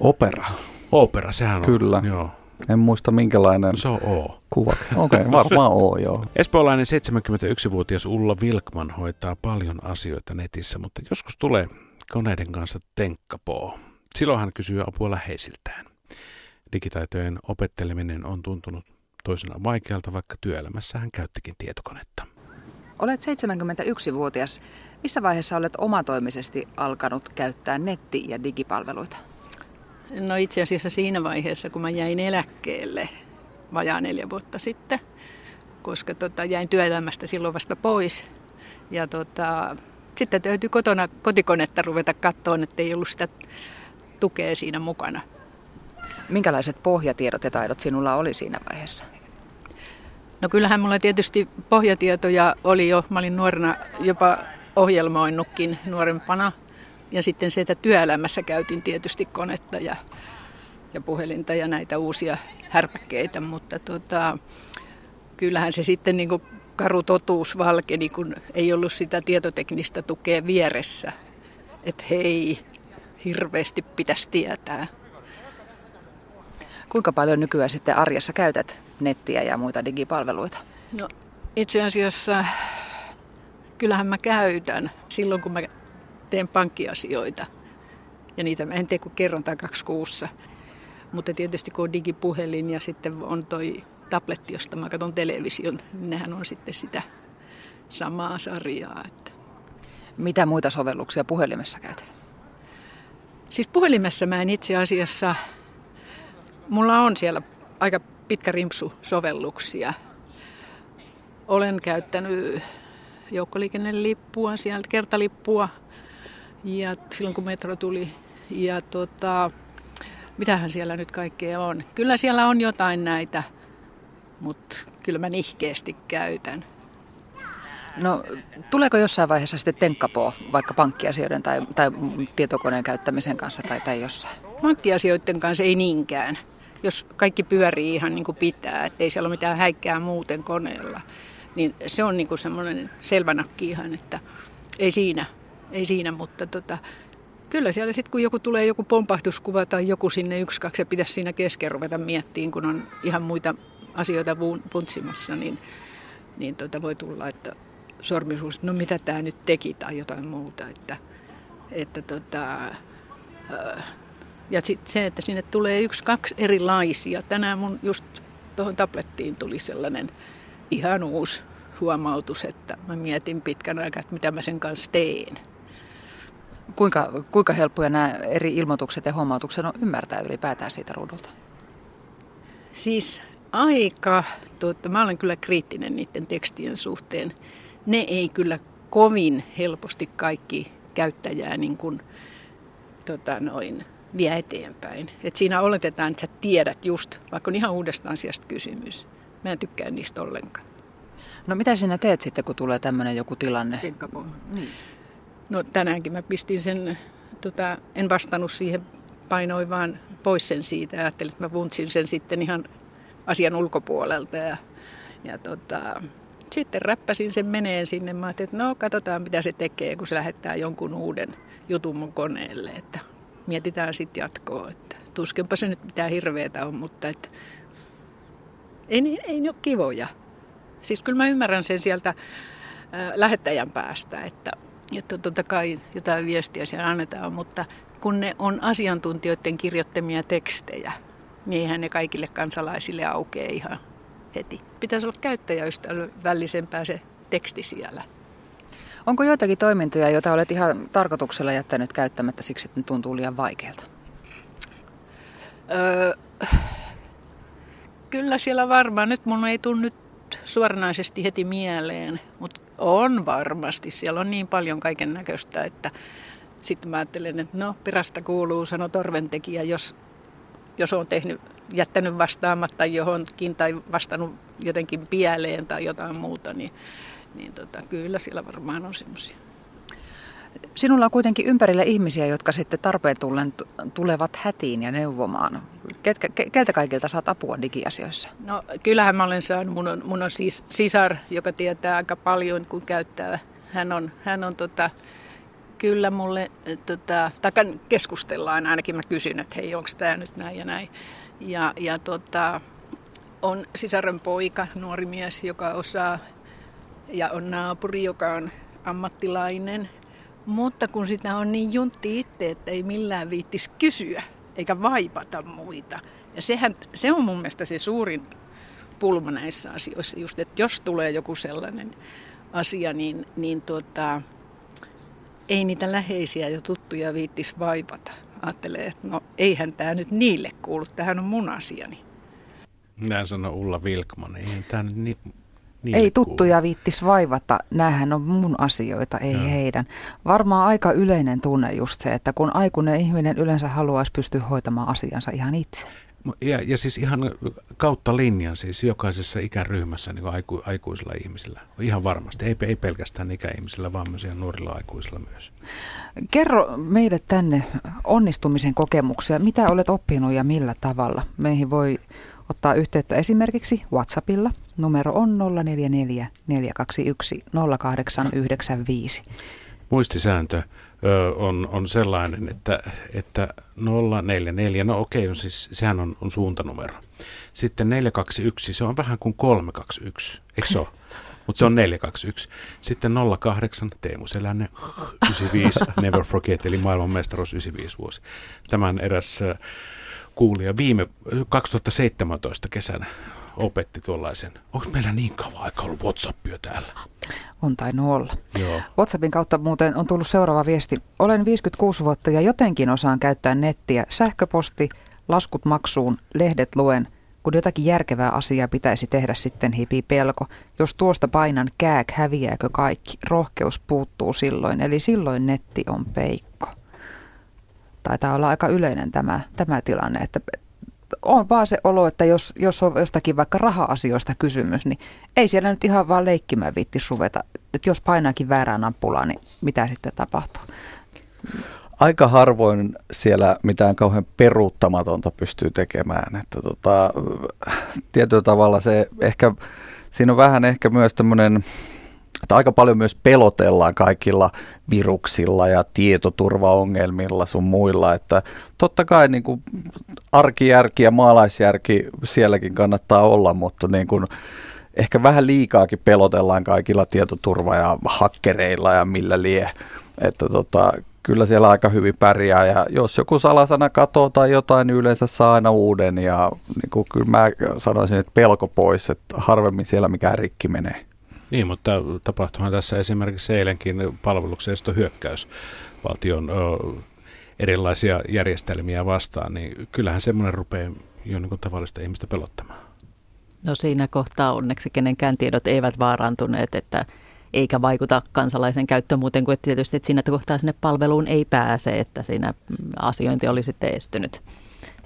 opera. Opera, sehän on. Kyllä. Joo. En muista minkälainen Se on O. kuva. Okei, okay, varmaan oo, joo. Espoolainen 71-vuotias Ulla Vilkman hoitaa paljon asioita netissä, mutta joskus tulee koneiden kanssa tenkkapoo. Silloin hän kysyy apua läheisiltään. Digitaitojen opetteleminen on tuntunut toisena vaikealta, vaikka työelämässä hän käyttikin tietokonetta. Olet 71-vuotias. Missä vaiheessa olet omatoimisesti alkanut käyttää netti- ja digipalveluita? No itse asiassa siinä vaiheessa, kun mä jäin eläkkeelle vajaa neljä vuotta sitten, koska tota, jäin työelämästä silloin vasta pois. Ja tota, sitten täytyy kotona kotikonetta ruveta katsoa, että ei ollut sitä tukea siinä mukana. Minkälaiset pohjatiedot ja taidot sinulla oli siinä vaiheessa? No kyllähän mulla tietysti pohjatietoja oli jo. Mä olin nuorena jopa ohjelmoinutkin nuorempana. Ja sitten se, että työelämässä käytin tietysti konetta ja ja puhelinta ja näitä uusia härpäkkeitä, mutta tota, kyllähän se sitten niin kuin karu totuus valkeni, kun ei ollut sitä tietoteknistä tukea vieressä. Että hei, hirveästi pitäisi tietää. Kuinka paljon nykyään sitten arjessa käytät nettiä ja muita digipalveluita? No itse asiassa kyllähän mä käytän silloin, kun mä teen pankkiasioita. Ja niitä mä en tee kuin kerran tai kaksi kuussa. Mutta tietysti kun on digipuhelin ja sitten on toi tabletti, josta mä katson television, niin nehän on sitten sitä samaa sarjaa. Että. Mitä muita sovelluksia puhelimessa käytät? Siis puhelimessa mä en itse asiassa, mulla on siellä aika pitkä rimpsu sovelluksia. Olen käyttänyt joukkoliikennelippua sieltä, kertalippua, ja silloin kun metro tuli. Ja tota, mitähän siellä nyt kaikkea on. Kyllä siellä on jotain näitä, mutta kyllä mä nihkeästi käytän. No, tuleeko jossain vaiheessa sitten tenkkapoo vaikka pankkiasioiden tai, tai tietokoneen käyttämisen kanssa tai, tai jossain? Pankkiasioiden kanssa ei niinkään. Jos kaikki pyörii ihan niin kuin pitää, ettei siellä ole mitään häikkää muuten koneella, niin se on niin kuin semmoinen selvänakki ihan, että ei siinä, ei siinä mutta tota, kyllä siellä sitten kun joku tulee joku pompahduskuva tai joku sinne yksi, kaksi ja pitäisi siinä kesken ruveta miettimään, kun on ihan muita asioita puntsimassa, niin, niin tota voi tulla, että sormisuus, no mitä tämä nyt teki tai jotain muuta. Että, että tota, ja sitten se, että sinne tulee yksi, kaksi erilaisia. Tänään mun just tuohon tablettiin tuli sellainen ihan uusi huomautus, että mä mietin pitkän aikaa, että mitä mä sen kanssa teen. Kuinka, kuinka helppoja nämä eri ilmoitukset ja huomautukset on ymmärtää ylipäätään siitä ruudulta? Siis aika, tuota, mä olen kyllä kriittinen niiden tekstien suhteen. Ne ei kyllä kovin helposti kaikki käyttäjää niin kuin, tota noin, vie eteenpäin. Et siinä oletetaan, että sä tiedät just, vaikka on ihan uudesta asiasta kysymys. Mä en tykkää niistä ollenkaan. No mitä sinä teet sitten, kun tulee tämmöinen joku tilanne? Niin. No tänäänkin mä pistin sen, tota, en vastannut siihen, painoin vaan pois sen siitä ja ajattelin, että mä vuntsin sen sitten ihan asian ulkopuolelta. Ja, ja tota, sitten räppäsin sen meneen sinne. Mä ajattelin, että no katsotaan mitä se tekee, kun se lähettää jonkun uuden jutun mun koneelle. Että mietitään sitten jatkoa. Että tuskenpa se nyt mitään hirveetä on, mutta että ei, ei ne ole kivoja. Siis kyllä mä ymmärrän sen sieltä äh, lähettäjän päästä, että, että totta kai jotain viestiä siellä annetaan, mutta kun ne on asiantuntijoiden kirjoittamia tekstejä, niin eihän ne kaikille kansalaisille aukee ihan heti. Pitäisi olla käyttäjäystävällisempää se teksti siellä. Onko joitakin toimintoja, joita olet ihan tarkoituksella jättänyt käyttämättä siksi, että ne tuntuu liian vaikealta? Öö, kyllä siellä varmaan. Nyt mun ei tule nyt suoranaisesti heti mieleen, mutta on varmasti. Siellä on niin paljon kaiken näköistä, että sitten mä ajattelen, että no perästä kuuluu, sano torventekijä, jos, jos on tehnyt, jättänyt vastaamatta johonkin tai vastannut jotenkin pieleen tai jotain muuta, niin, niin tota, kyllä siellä varmaan on semmoisia. Sinulla on kuitenkin ympärillä ihmisiä, jotka sitten tarpeen tullen tulevat hätiin ja neuvomaan. Ketkä, keltä kaikilta saat apua digiasioissa? No kyllähän mä olen saanut. Mun on, mun on siis sisar, joka tietää aika paljon, kun käyttää. Hän on, hän on tota, kyllä mulle, tota, takan keskustellaan, ainakin mä kysyn, että hei, onko tämä nyt näin ja näin. Ja, ja tota, on sisaren poika, nuori mies, joka osaa, ja on naapuri, joka on ammattilainen. Mutta kun sitä on niin juntti itse, että ei millään viittis kysyä, eikä vaipata muita. Ja sehän, se on mun mielestä se suurin pulma näissä asioissa, just, että jos tulee joku sellainen asia, niin, niin tuota, ei niitä läheisiä ja tuttuja viittis vaipata. Ajattelee, että no eihän tämä nyt niille kuulu, tähän on mun asiani. Näin sanoi Ulla Vilkman, eihän tämä nyt ni- ei tuttuja viittis vaivata, näähän on mun asioita, ei Joo. heidän. Varmaan aika yleinen tunne just se, että kun aikuinen ihminen yleensä haluaisi pystyä hoitamaan asiansa ihan itse. Ja, ja siis ihan kautta linjan siis jokaisessa ikäryhmässä niin aiku, aikuisilla ihmisillä. Ihan varmasti. Ei, ei pelkästään ikäihmisillä, vaan myös ihan nuorilla aikuisilla myös. Kerro meille tänne onnistumisen kokemuksia. Mitä olet oppinut ja millä tavalla? Meihin voi ottaa yhteyttä esimerkiksi WhatsAppilla. Numero on 044 421 0895. Muistisääntö ö, on, on sellainen, että, että 044, no okei, no siis sehän on, on suuntanumero. Sitten 421, se on vähän kuin 321, eikö se ole? Mutta se on 421. Sitten 08, Teemu Selänne, 95, Never Forget, eli maailmanmestaruus 95 vuosi. Tämän eräs kuulija viime 2017 kesänä opetti tuollaisen. Onko meillä niin kauan aika ollut Whatsappia täällä? On tainnut olla. Joo. WhatsAppin kautta muuten on tullut seuraava viesti. Olen 56 vuotta ja jotenkin osaan käyttää nettiä. Sähköposti, laskut maksuun, lehdet luen. Kun jotakin järkevää asiaa pitäisi tehdä, sitten hipii pelko. Jos tuosta painan kääk, häviääkö kaikki? Rohkeus puuttuu silloin, eli silloin netti on peikko. Taitaa olla aika yleinen tämä, tämä tilanne, että on vaan se olo, että jos, jos on jostakin vaikka raha-asioista kysymys, niin ei siellä nyt ihan vaan leikkimään viitti ruveta. Että jos painaakin väärään nappulaa, niin mitä sitten tapahtuu? Aika harvoin siellä mitään kauhean peruuttamatonta pystyy tekemään. Että tota, tietyllä tavalla se ehkä, siinä on vähän ehkä myös tämmöinen että aika paljon myös pelotellaan kaikilla viruksilla ja tietoturvaongelmilla sun muilla, että totta kai niin kuin arkijärki ja maalaisjärki sielläkin kannattaa olla, mutta niin kuin ehkä vähän liikaakin pelotellaan kaikilla tietoturva- ja hakkereilla ja millä lie, että tota, kyllä siellä aika hyvin pärjää ja jos joku salasana katoo tai jotain, niin yleensä saa aina uuden ja niin kuin kyllä mä sanoisin, että pelko pois, että harvemmin siellä mikään rikki menee. Niin, mutta tapahtuihan tässä esimerkiksi eilenkin palveluksesto hyökkäys valtion ö, erilaisia järjestelmiä vastaan, niin kyllähän semmoinen rupeaa jo niin tavallista ihmistä pelottamaan. No siinä kohtaa onneksi kenenkään tiedot eivät vaarantuneet, että eikä vaikuta kansalaisen käyttö muuten kuin että tietysti että siinä kohtaa sinne palveluun ei pääse, että siinä asiointi oli sitten estynyt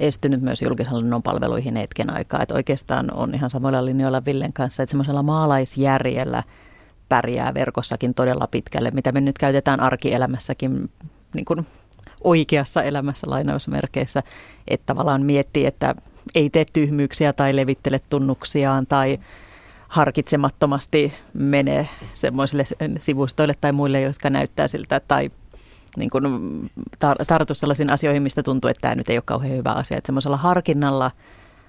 estynyt myös julkishallinnon palveluihin hetken aikaa. Että oikeastaan on ihan samoilla linjoilla Villen kanssa, että semmoisella maalaisjärjellä pärjää verkossakin todella pitkälle, mitä me nyt käytetään arkielämässäkin niin kuin oikeassa elämässä lainausmerkeissä, että tavallaan miettii, että ei tee tyhmyyksiä tai levittele tunnuksiaan tai harkitsemattomasti mene semmoisille sivustoille tai muille, jotka näyttää siltä tai niin kuin tar- tartu sellaisiin asioihin, mistä tuntuu, että tämä nyt ei ole kauhean hyvä asia. Että semmoisella harkinnalla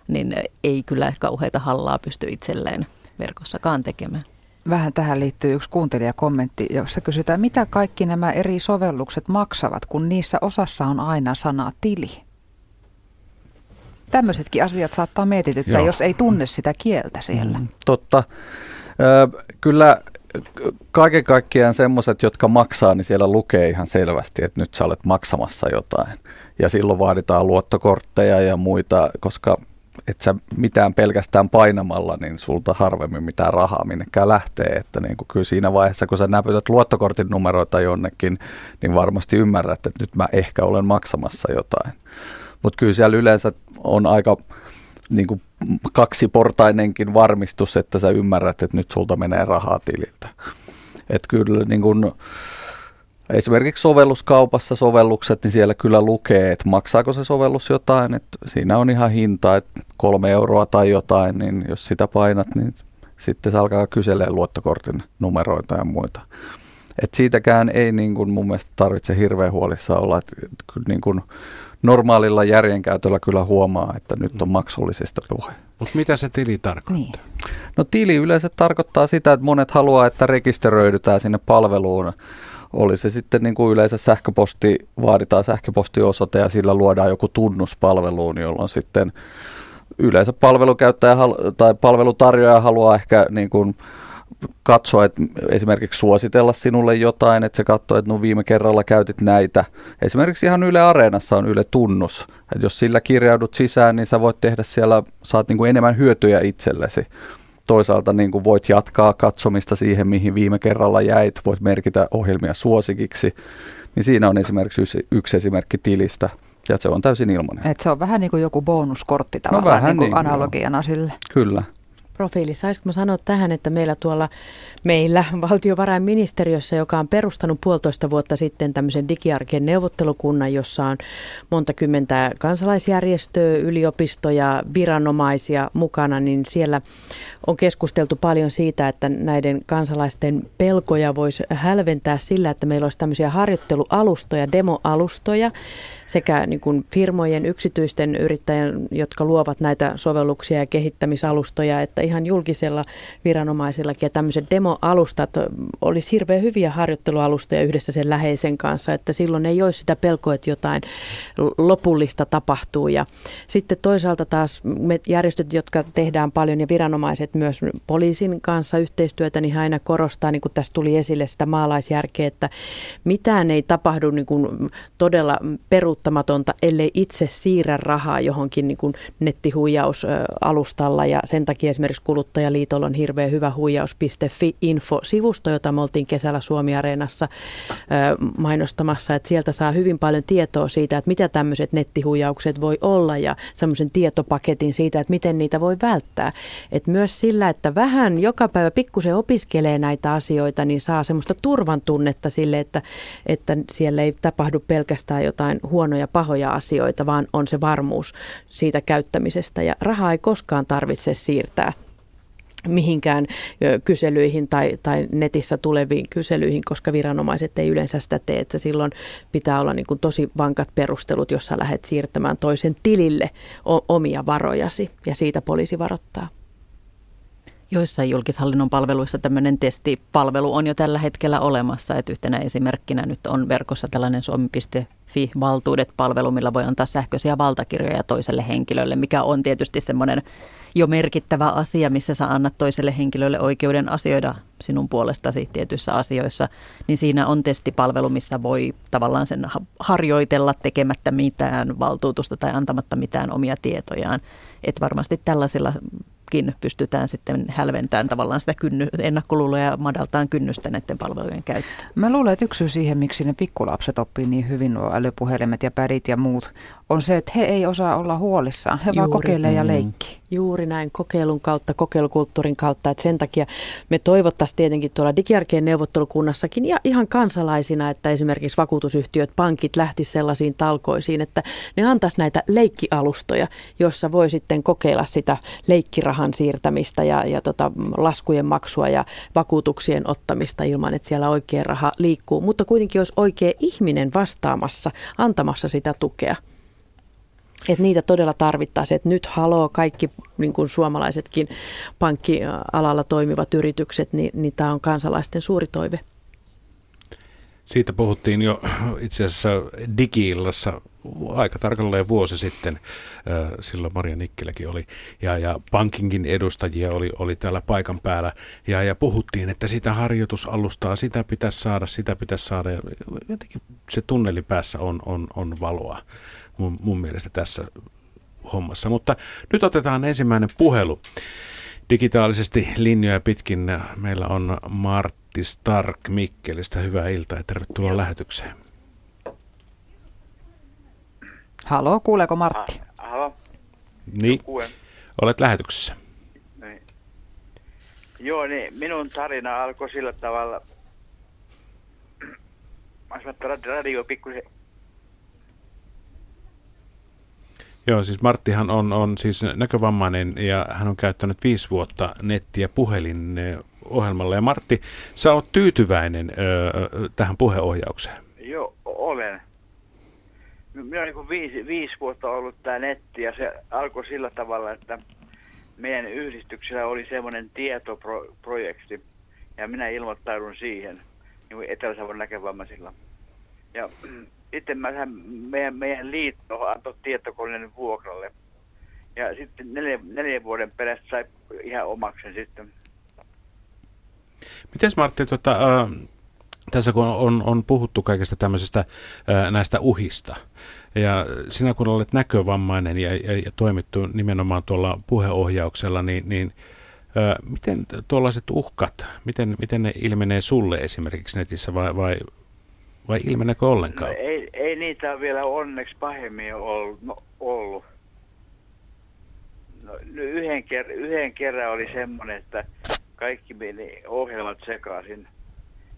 niin ei kyllä kauheita hallaa pysty itselleen verkossakaan tekemään. Vähän tähän liittyy yksi kuuntelijakommentti, jossa kysytään, mitä kaikki nämä eri sovellukset maksavat, kun niissä osassa on aina sana tili. Tämmöisetkin asiat saattaa mietityttää, Joo. jos ei tunne sitä kieltä siellä. Mm, totta. Ö, kyllä kaiken kaikkiaan semmoiset, jotka maksaa, niin siellä lukee ihan selvästi, että nyt sä olet maksamassa jotain. Ja silloin vaaditaan luottokortteja ja muita, koska et sä mitään pelkästään painamalla, niin sulta harvemmin mitään rahaa minnekään lähtee. Että niin kuin kyllä siinä vaiheessa, kun sä näpytät luottokortin numeroita jonnekin, niin varmasti ymmärrät, että nyt mä ehkä olen maksamassa jotain. Mutta kyllä siellä yleensä on aika niin kuin kaksiportainenkin varmistus, että sä ymmärrät, että nyt sulta menee rahaa tililtä. Että kyllä niin kuin, esimerkiksi sovelluskaupassa sovellukset, niin siellä kyllä lukee, että maksaako se sovellus jotain, että siinä on ihan hinta, että kolme euroa tai jotain, niin jos sitä painat, niin sitten se alkaa kyselee luottokortin numeroita ja muita. Et siitäkään ei niin kuin mun mielestä tarvitse hirveän huolissa olla, että kyllä niin kuin normaalilla järjenkäytöllä kyllä huomaa, että nyt on maksullisesta puhe. Mutta mitä se tili tarkoittaa? Niin. No tili yleensä tarkoittaa sitä, että monet haluaa, että rekisteröidytään sinne palveluun. Oli se sitten niin kuin yleensä sähköposti, vaaditaan sähköpostiosoite ja sillä luodaan joku tunnus palveluun, jolloin sitten yleensä palvelukäyttäjä tai palvelutarjoaja haluaa ehkä niin kuin katsoa, että esimerkiksi suositella sinulle jotain, että se katsoo, että no viime kerralla käytit näitä. Esimerkiksi ihan Yle Areenassa on Yle Tunnus, että jos sillä kirjaudut sisään, niin sä voit tehdä siellä, saat niin kuin enemmän hyötyjä itsellesi. Toisaalta niin kuin voit jatkaa katsomista siihen, mihin viime kerralla jäit, voit merkitä ohjelmia suosikiksi. Niin siinä on esimerkiksi yksi, yksi esimerkki tilistä. Ja se on täysin ilmainen. Et se on vähän niin kuin joku bonuskortti tavallaan no, vähän niin kuin niin, analogiana joo. sille. Kyllä profiili. Saisiko mä sanoa tähän, että meillä tuolla meillä valtiovarainministeriössä, joka on perustanut puolitoista vuotta sitten tämmöisen digiarkien neuvottelukunnan, jossa on monta kymmentä kansalaisjärjestöä, yliopistoja, viranomaisia mukana, niin siellä on keskusteltu paljon siitä, että näiden kansalaisten pelkoja voisi hälventää sillä, että meillä olisi tämmöisiä harjoittelualustoja, demoalustoja, sekä niin kuin firmojen, yksityisten yrittäjien, jotka luovat näitä sovelluksia ja kehittämisalustoja, että ihan julkisella viranomaisillakin. Ja tämmöiset demoalustat olisi hirveän hyviä harjoittelualustoja yhdessä sen läheisen kanssa, että silloin ei olisi sitä pelkoa, että jotain lopullista tapahtuu. Ja sitten toisaalta taas me järjestöt, jotka tehdään paljon ja viranomaiset myös poliisin kanssa yhteistyötä, niin aina korostaa, niin kuin tässä tuli esille sitä maalaisjärkeä, että mitään ei tapahdu niin kuin todella peruut peruuttamatonta, ellei itse siirrä rahaa johonkin niin kuin nettihuijausalustalla. Ja sen takia esimerkiksi Kuluttajaliitolla on hirveän hyvä huijaus.fi info-sivusto, jota me oltiin kesällä Suomi-areenassa mainostamassa. Että sieltä saa hyvin paljon tietoa siitä, että mitä tämmöiset nettihuijaukset voi olla ja semmoisen tietopaketin siitä, että miten niitä voi välttää. Et myös sillä, että vähän joka päivä pikkusen opiskelee näitä asioita, niin saa semmoista turvan tunnetta sille, että, että siellä ei tapahdu pelkästään jotain huonoja, pahoja asioita, vaan on se varmuus siitä käyttämisestä. Ja rahaa ei koskaan tarvitse siirtää mihinkään kyselyihin tai, tai netissä tuleviin kyselyihin, koska viranomaiset ei yleensä sitä tee, että silloin pitää olla niin kuin tosi vankat perustelut, jossa lähdet siirtämään toisen tilille omia varojasi ja siitä poliisi varoittaa. Joissain julkishallinnon palveluissa tämmöinen testipalvelu on jo tällä hetkellä olemassa. Että yhtenä esimerkkinä nyt on verkossa tällainen suomi.fi-valtuudet-palvelu, millä voi antaa sähköisiä valtakirjoja toiselle henkilölle, mikä on tietysti semmoinen jo merkittävä asia, missä sä annat toiselle henkilölle oikeuden asioida sinun puolestasi tietyissä asioissa, niin siinä on testipalvelu, missä voi tavallaan sen harjoitella tekemättä mitään valtuutusta tai antamatta mitään omia tietojaan. Että varmasti tällaisilla nytkin pystytään sitten hälventämään tavallaan sitä kynny, ennakkoluuloja ja madaltaan kynnystä näiden palvelujen käyttöön. Mä luulen, että yksi syy siihen, miksi ne pikkulapset oppii niin hyvin nuo älypuhelimet ja pädit ja muut, on se, että he ei osaa olla huolissaan. He Juuri. vaan kokeilee ja leikki. Juuri näin kokeilun kautta, kokeilukulttuurin kautta. Että sen takia me toivottaisiin tietenkin tuolla digiarkeen neuvottelukunnassakin ja ihan kansalaisina, että esimerkiksi vakuutusyhtiöt, pankit lähti sellaisiin talkoisiin, että ne antaisi näitä leikkialustoja, jossa voi sitten kokeilla sitä leikkirahan siirtämistä ja, ja tota, laskujen maksua ja vakuutuksien ottamista ilman, että siellä oikea raha liikkuu. Mutta kuitenkin olisi oikea ihminen vastaamassa, antamassa sitä tukea. Että niitä todella tarvittaisiin, että nyt haloo kaikki niin kuin suomalaisetkin pankkialalla toimivat yritykset, niin, niin tämä on kansalaisten suuri toive. Siitä puhuttiin jo itse asiassa digiillassa aika tarkalleen vuosi sitten. Silloin Maria Nikkeläkin oli ja, ja pankinkin edustajia oli, oli täällä paikan päällä ja, ja puhuttiin, että sitä harjoitusalustaa, sitä pitäisi saada, sitä pitäisi saada. Ja jotenkin se tunneli päässä on, on, on valoa mun, mun mielestä tässä hommassa. Mutta nyt otetaan ensimmäinen puhelu. Digitaalisesti linjoja pitkin meillä on Martti Stark Mikkelistä. Hyvää iltaa ja tervetuloa lähetykseen. Halo, kuuleeko Martti? Ha, halo. Niin, olet lähetyksessä. Niin. Joo, niin minun tarina alkoi sillä tavalla, mä radio pikkusen Joo, siis Marttihan on, on siis näkövammainen ja hän on käyttänyt viisi vuotta nettiä puhelin ohjelmalla. Ja Martti, sä oot tyytyväinen ö, tähän puheohjaukseen? Joo, olen. Minä olen niin viisi, viisi vuotta ollut tämä netti ja se alkoi sillä tavalla, että meidän yhdistyksellä oli semmoinen tietoprojekti ja minä ilmoittaudun siihen niin Etelä-Savon näkövammaisilla. Ja sitten mä, meidän, meidän liitto antoi tietokoneen vuokralle. Ja sitten neljä, neljän vuoden perästä sai ihan omaksen sitten. Miten Martti, tuota, äh, tässä kun on, on puhuttu kaikesta tämmöisestä äh, näistä uhista, ja sinä kun olet näkövammainen ja, ja, ja toimittu nimenomaan tuolla puheohjauksella, niin, niin äh, miten tuollaiset uhkat, miten, miten ne ilmenee sulle esimerkiksi netissä vai, vai Vai ilmeneekö ollenkaan? No, ei, ei niitä vielä onneksi pahemmin ollut. No, ollut. No, yhden, ker- yhden kerran oli semmoinen, että kaikki meni ohjelmat sekaisin.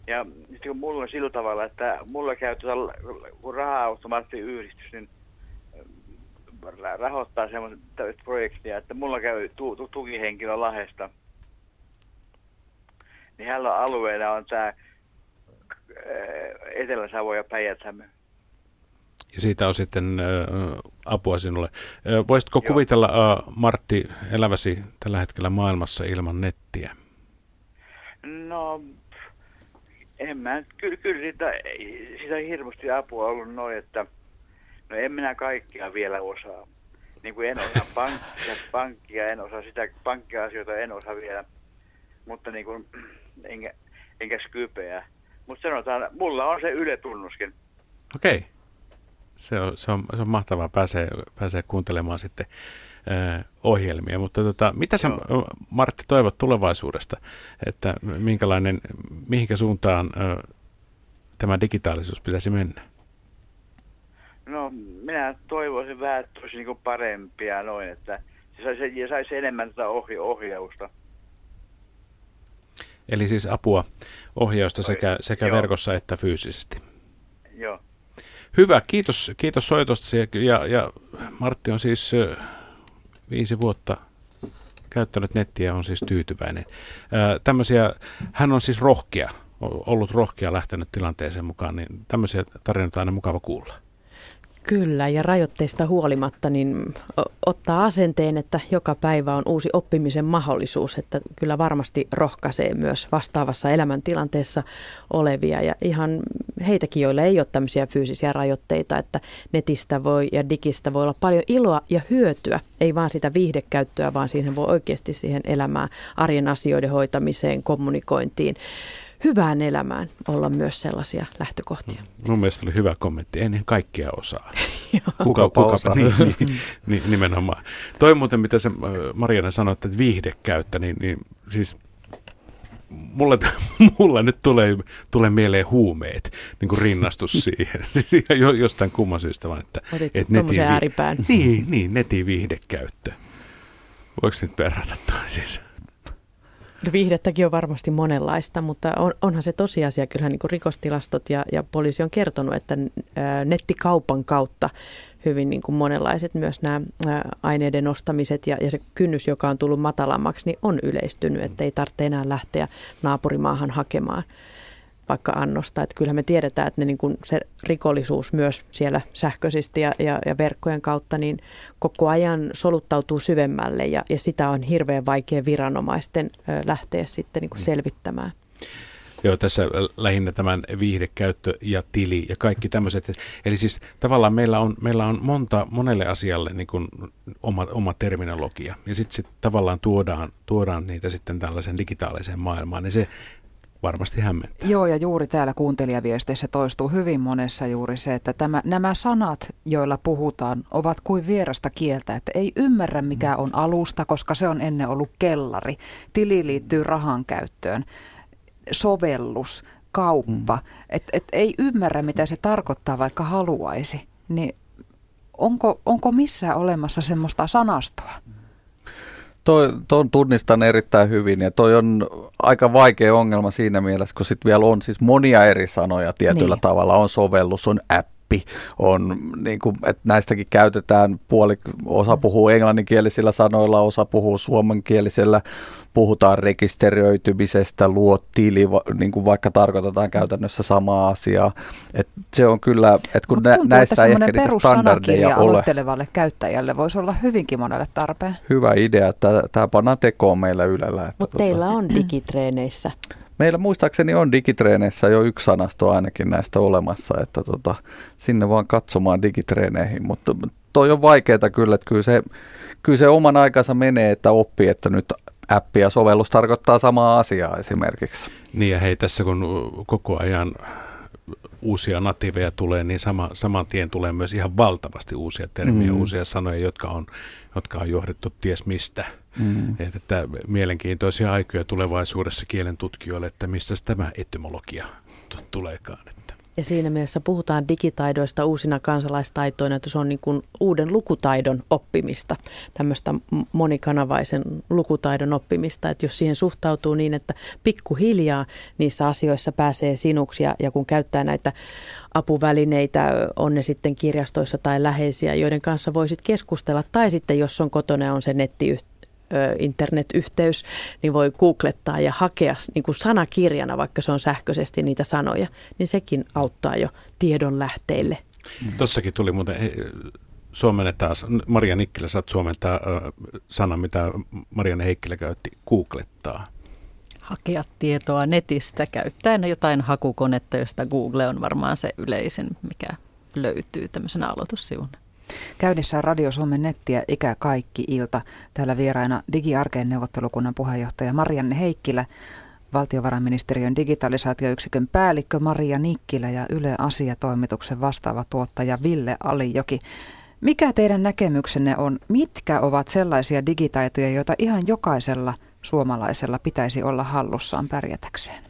Ja sitten kun mulla on sillä tavalla, että mulla käy tuota, kun raha-automaattiyhdistys, niin rahoittaa semmoista projektia, että mulla käy tu- tu- tukihenkilö Lahesta. Niin hänellä alueena on tämä Etelä-Savo ja päijät ja siitä on sitten ä, apua sinulle. Ä, voisitko Joo. kuvitella, Martti, eläväsi tällä hetkellä maailmassa ilman nettiä? No, en mä, kyllä, kyllä siitä, siitä on hirveästi apua ollut noin, että no en minä kaikkia vielä osaa. Niin kuin en osaa pankkia, pankkia en osaa sitä, pankkiasioita en osaa vielä, mutta niin kuin, enkä, enkä skypeä. Mutta sanotaan, mulla on se Yle tunnuskin. Okei. Okay. Se on, se, on, se on mahtavaa, pääsee, pääsee kuuntelemaan sitten äh, ohjelmia. Mutta tota, mitä sä, Joo. Martti, toivot tulevaisuudesta, että minkälainen, mihinkä suuntaan äh, tämä digitaalisuus pitäisi mennä? No, minä toivoisin vähän, että olisi niin parempia noin, että se saisi, saisi enemmän tätä ohja- ohjausta. Eli siis apua, ohjausta sekä, sekä verkossa että fyysisesti. Joo. Hyvä, kiitos, kiitos soitosta. Ja, ja Martti on siis viisi vuotta käyttänyt nettiä on siis tyytyväinen. tämmöisiä, hän on siis rohkea, ollut rohkea lähtenyt tilanteeseen mukaan, niin tämmöisiä tarinoita on aina mukava kuulla. Kyllä, ja rajoitteista huolimatta niin ottaa asenteen, että joka päivä on uusi oppimisen mahdollisuus, että kyllä varmasti rohkaisee myös vastaavassa elämäntilanteessa olevia. Ja ihan heitäkin, joilla ei ole tämmöisiä fyysisiä rajoitteita, että netistä voi ja digistä voi olla paljon iloa ja hyötyä, ei vaan sitä viihdekäyttöä, vaan siihen voi oikeasti siihen elämään, arjen asioiden hoitamiseen, kommunikointiin hyvään elämään olla myös sellaisia lähtökohtia. Mun mielestä oli hyvä kommentti. En kaikkia osaa. kuka, kuka osaa. Niin, niin, niin, nimenomaan. Toi muuten, mitä se Mariana sanoi, että viihdekäyttä, niin, niin siis mulle, mulla nyt tulee, tulee mieleen huumeet, niin kuin rinnastus siihen. Siis jostain kumman syystä vaan, että... Otit et netin, ääripään. Niin, niin, netin viihdekäyttö. Voiko nyt perrata toisiinsa? Viihdettäkin on varmasti monenlaista, mutta on, onhan se tosiasia. Kyllähän niin rikostilastot ja, ja poliisi on kertonut, että nettikaupan kautta hyvin niin kuin monenlaiset myös nämä aineiden ostamiset ja, ja se kynnys, joka on tullut matalammaksi, niin on yleistynyt, että ei tarvitse enää lähteä naapurimaahan hakemaan vaikka annosta. Että kyllähän me tiedetään, että ne niin kuin se rikollisuus myös siellä sähköisesti ja, ja, ja verkkojen kautta niin koko ajan soluttautuu syvemmälle ja, ja sitä on hirveän vaikea viranomaisten lähteä sitten niin kuin mm. selvittämään. Joo, tässä lähinnä tämän viihdekäyttö ja tili ja kaikki tämmöiset. Eli siis tavallaan meillä on, meillä on monta, monelle asialle niin kuin oma, oma terminologia. Ja sitten sit tavallaan tuodaan, tuodaan niitä sitten tällaisen digitaaliseen maailmaan. Niin se varmasti hämmentää. Joo, ja juuri täällä kuuntelijaviesteissä toistuu hyvin monessa juuri se, että tämä, nämä sanat, joilla puhutaan, ovat kuin vierasta kieltä, että ei ymmärrä mikä on alusta, koska se on ennen ollut kellari. Tili liittyy rahan käyttöön, sovellus, kauppa, mm. että et ei ymmärrä mitä se tarkoittaa, vaikka haluaisi. Niin onko, onko missään olemassa semmoista sanastoa? Toi, ton tunnistan erittäin hyvin ja toi on aika vaikea ongelma siinä mielessä, kun sitten vielä on siis monia eri sanoja tietyllä niin. tavalla. On sovellus, on appi, on niin kuin, että näistäkin käytetään puoli, osa puhuu englanninkielisillä sanoilla, osa puhuu suomenkielisellä puhutaan rekisteröitymisestä, luo tili, niin kuin vaikka tarkoitetaan käytännössä samaa asiaa. Et se on kyllä, että kun nä, näissä ei ehkä niitä standardeja ole. aloittelevalle käyttäjälle voisi olla hyvinkin monelle tarpeen. Hyvä idea, että tämä pannaan tekoon meillä Ylellä. Mutta tota, teillä on digitreeneissä. Meillä muistaakseni on digitreeneissä jo yksi sanasto ainakin näistä olemassa, että tota, sinne vaan katsomaan digitreeneihin, mutta toi on vaikeaa kyllä, että kyllä se, kyllä se oman aikansa menee, että oppii, että nyt appi ja sovellus tarkoittaa samaa asiaa esimerkiksi. Niin ja hei, tässä kun koko ajan uusia natiiveja tulee, niin sama, saman tien tulee myös ihan valtavasti uusia termiä, mm. uusia sanoja, jotka on, jotka on johdettu ties mistä. Mm. Että, että mielenkiintoisia aikoja tulevaisuudessa kielen tutkijoille, että mistä tämä etymologia t- tuleekaan. Että. Ja siinä mielessä puhutaan digitaidoista uusina kansalaistaitoina, että se on niin kuin uuden lukutaidon oppimista, tämmöistä monikanavaisen lukutaidon oppimista. Että jos siihen suhtautuu niin, että pikkuhiljaa niissä asioissa pääsee sinuksi ja, ja kun käyttää näitä apuvälineitä, on ne sitten kirjastoissa tai läheisiä, joiden kanssa voisit keskustella. Tai sitten jos on kotona on se nettiyhteys internetyhteys, niin voi googlettaa ja hakea niin kuin sanakirjana, vaikka se on sähköisesti niitä sanoja, niin sekin auttaa jo tiedon lähteille. Tossakin tuli muuten suomennetaan, Maria Nikkilä saat suomentaa sana, mitä Marianne Heikkilä käytti, googlettaa. Hakea tietoa netistä käyttäen jotain hakukonetta, josta Google on varmaan se yleisin, mikä löytyy tämmöisenä aloitussivuna. Käynnissä on Radio Suomen nettiä Ikä kaikki ilta. Täällä vieraina digiarkeen neuvottelukunnan puheenjohtaja Marianne Heikkilä, valtiovarainministeriön digitalisaatioyksikön päällikkö Maria Nikkilä ja Yle Asiatoimituksen vastaava tuottaja Ville Alijoki. Mikä teidän näkemyksenne on, mitkä ovat sellaisia digitaitoja, joita ihan jokaisella suomalaisella pitäisi olla hallussaan pärjätäkseen?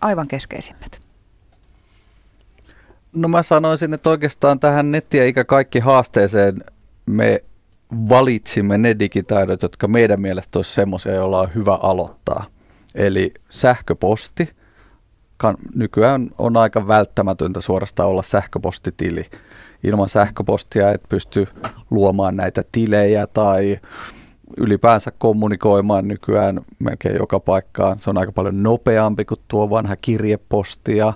Aivan keskeisimmät. No mä sanoisin, että oikeastaan tähän nettiä ikä kaikki haasteeseen me valitsimme ne digitaidot, jotka meidän mielestä olisi semmoisia, joilla on hyvä aloittaa. Eli sähköposti. Nykyään on aika välttämätöntä suorastaan olla sähköpostitili. Ilman sähköpostia et pysty luomaan näitä tilejä tai ylipäänsä kommunikoimaan nykyään melkein joka paikkaan. Se on aika paljon nopeampi kuin tuo vanha kirjeposti ja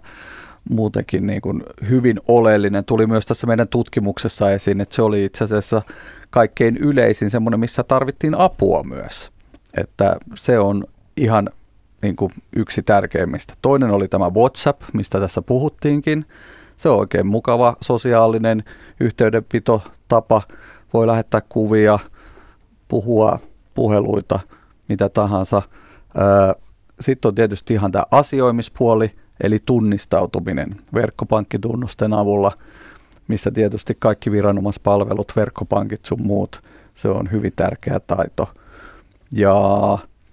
muutenkin niin kuin hyvin oleellinen. Tuli myös tässä meidän tutkimuksessa esiin, että se oli itse asiassa kaikkein yleisin semmoinen, missä tarvittiin apua myös. Että se on ihan niin kuin yksi tärkeimmistä. Toinen oli tämä WhatsApp, mistä tässä puhuttiinkin. Se on oikein mukava sosiaalinen yhteydenpitotapa. Voi lähettää kuvia, puhua puheluita, mitä tahansa. Sitten on tietysti ihan tämä asioimispuoli, eli tunnistautuminen verkkopankkitunnusten avulla, missä tietysti kaikki viranomaispalvelut, verkkopankit sun muut, se on hyvin tärkeä taito. Ja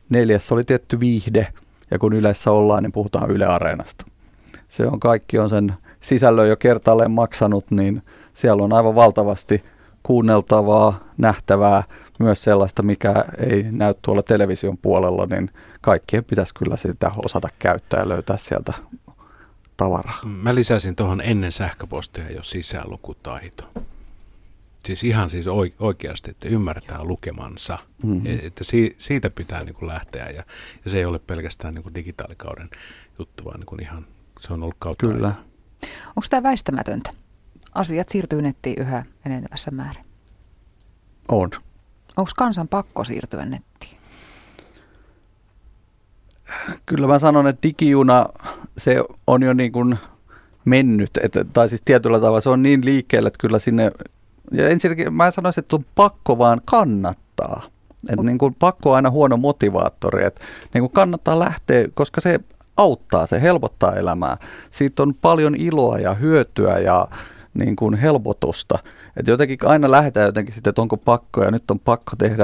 neljäs oli tietty viihde, ja kun yleensä ollaan, niin puhutaan Yle Areenasta. Se on kaikki on sen sisällön jo kertaalleen maksanut, niin siellä on aivan valtavasti kuunneltavaa, nähtävää, myös sellaista, mikä ei näy tuolla television puolella, niin kaikkien pitäisi kyllä sitä osata käyttää ja löytää sieltä tavaraa. Mä lisäsin tuohon ennen sähköpostia jo sisälukutaito. Siis ihan siis oikeasti, että ymmärtää lukemansa. Mm-hmm. Että siitä pitää niin kuin lähteä ja, ja se ei ole pelkästään niin kuin digitaalikauden juttu, vaan niin kuin ihan se on ollut kautta Kyllä. Onko tämä väistämätöntä? Asiat siirtyy nettiin yhä enenevässä määrin. On. Onko kansan pakko siirtyä nettiin? Kyllä mä sanon, että digijuna, se on jo niin kuin mennyt, että, tai siis tietyllä tavalla se on niin liikkeelle, että kyllä sinne, ja ensinnäkin mä sanoisin, että on pakko vaan kannattaa. Että niin kuin pakko on aina huono motivaattori, että niin kuin kannattaa lähteä, koska se auttaa, se helpottaa elämää. Siitä on paljon iloa ja hyötyä ja niin kuin helpotusta. Että jotenkin aina lähdetään jotenkin sitten, että onko pakko ja nyt on pakko tehdä,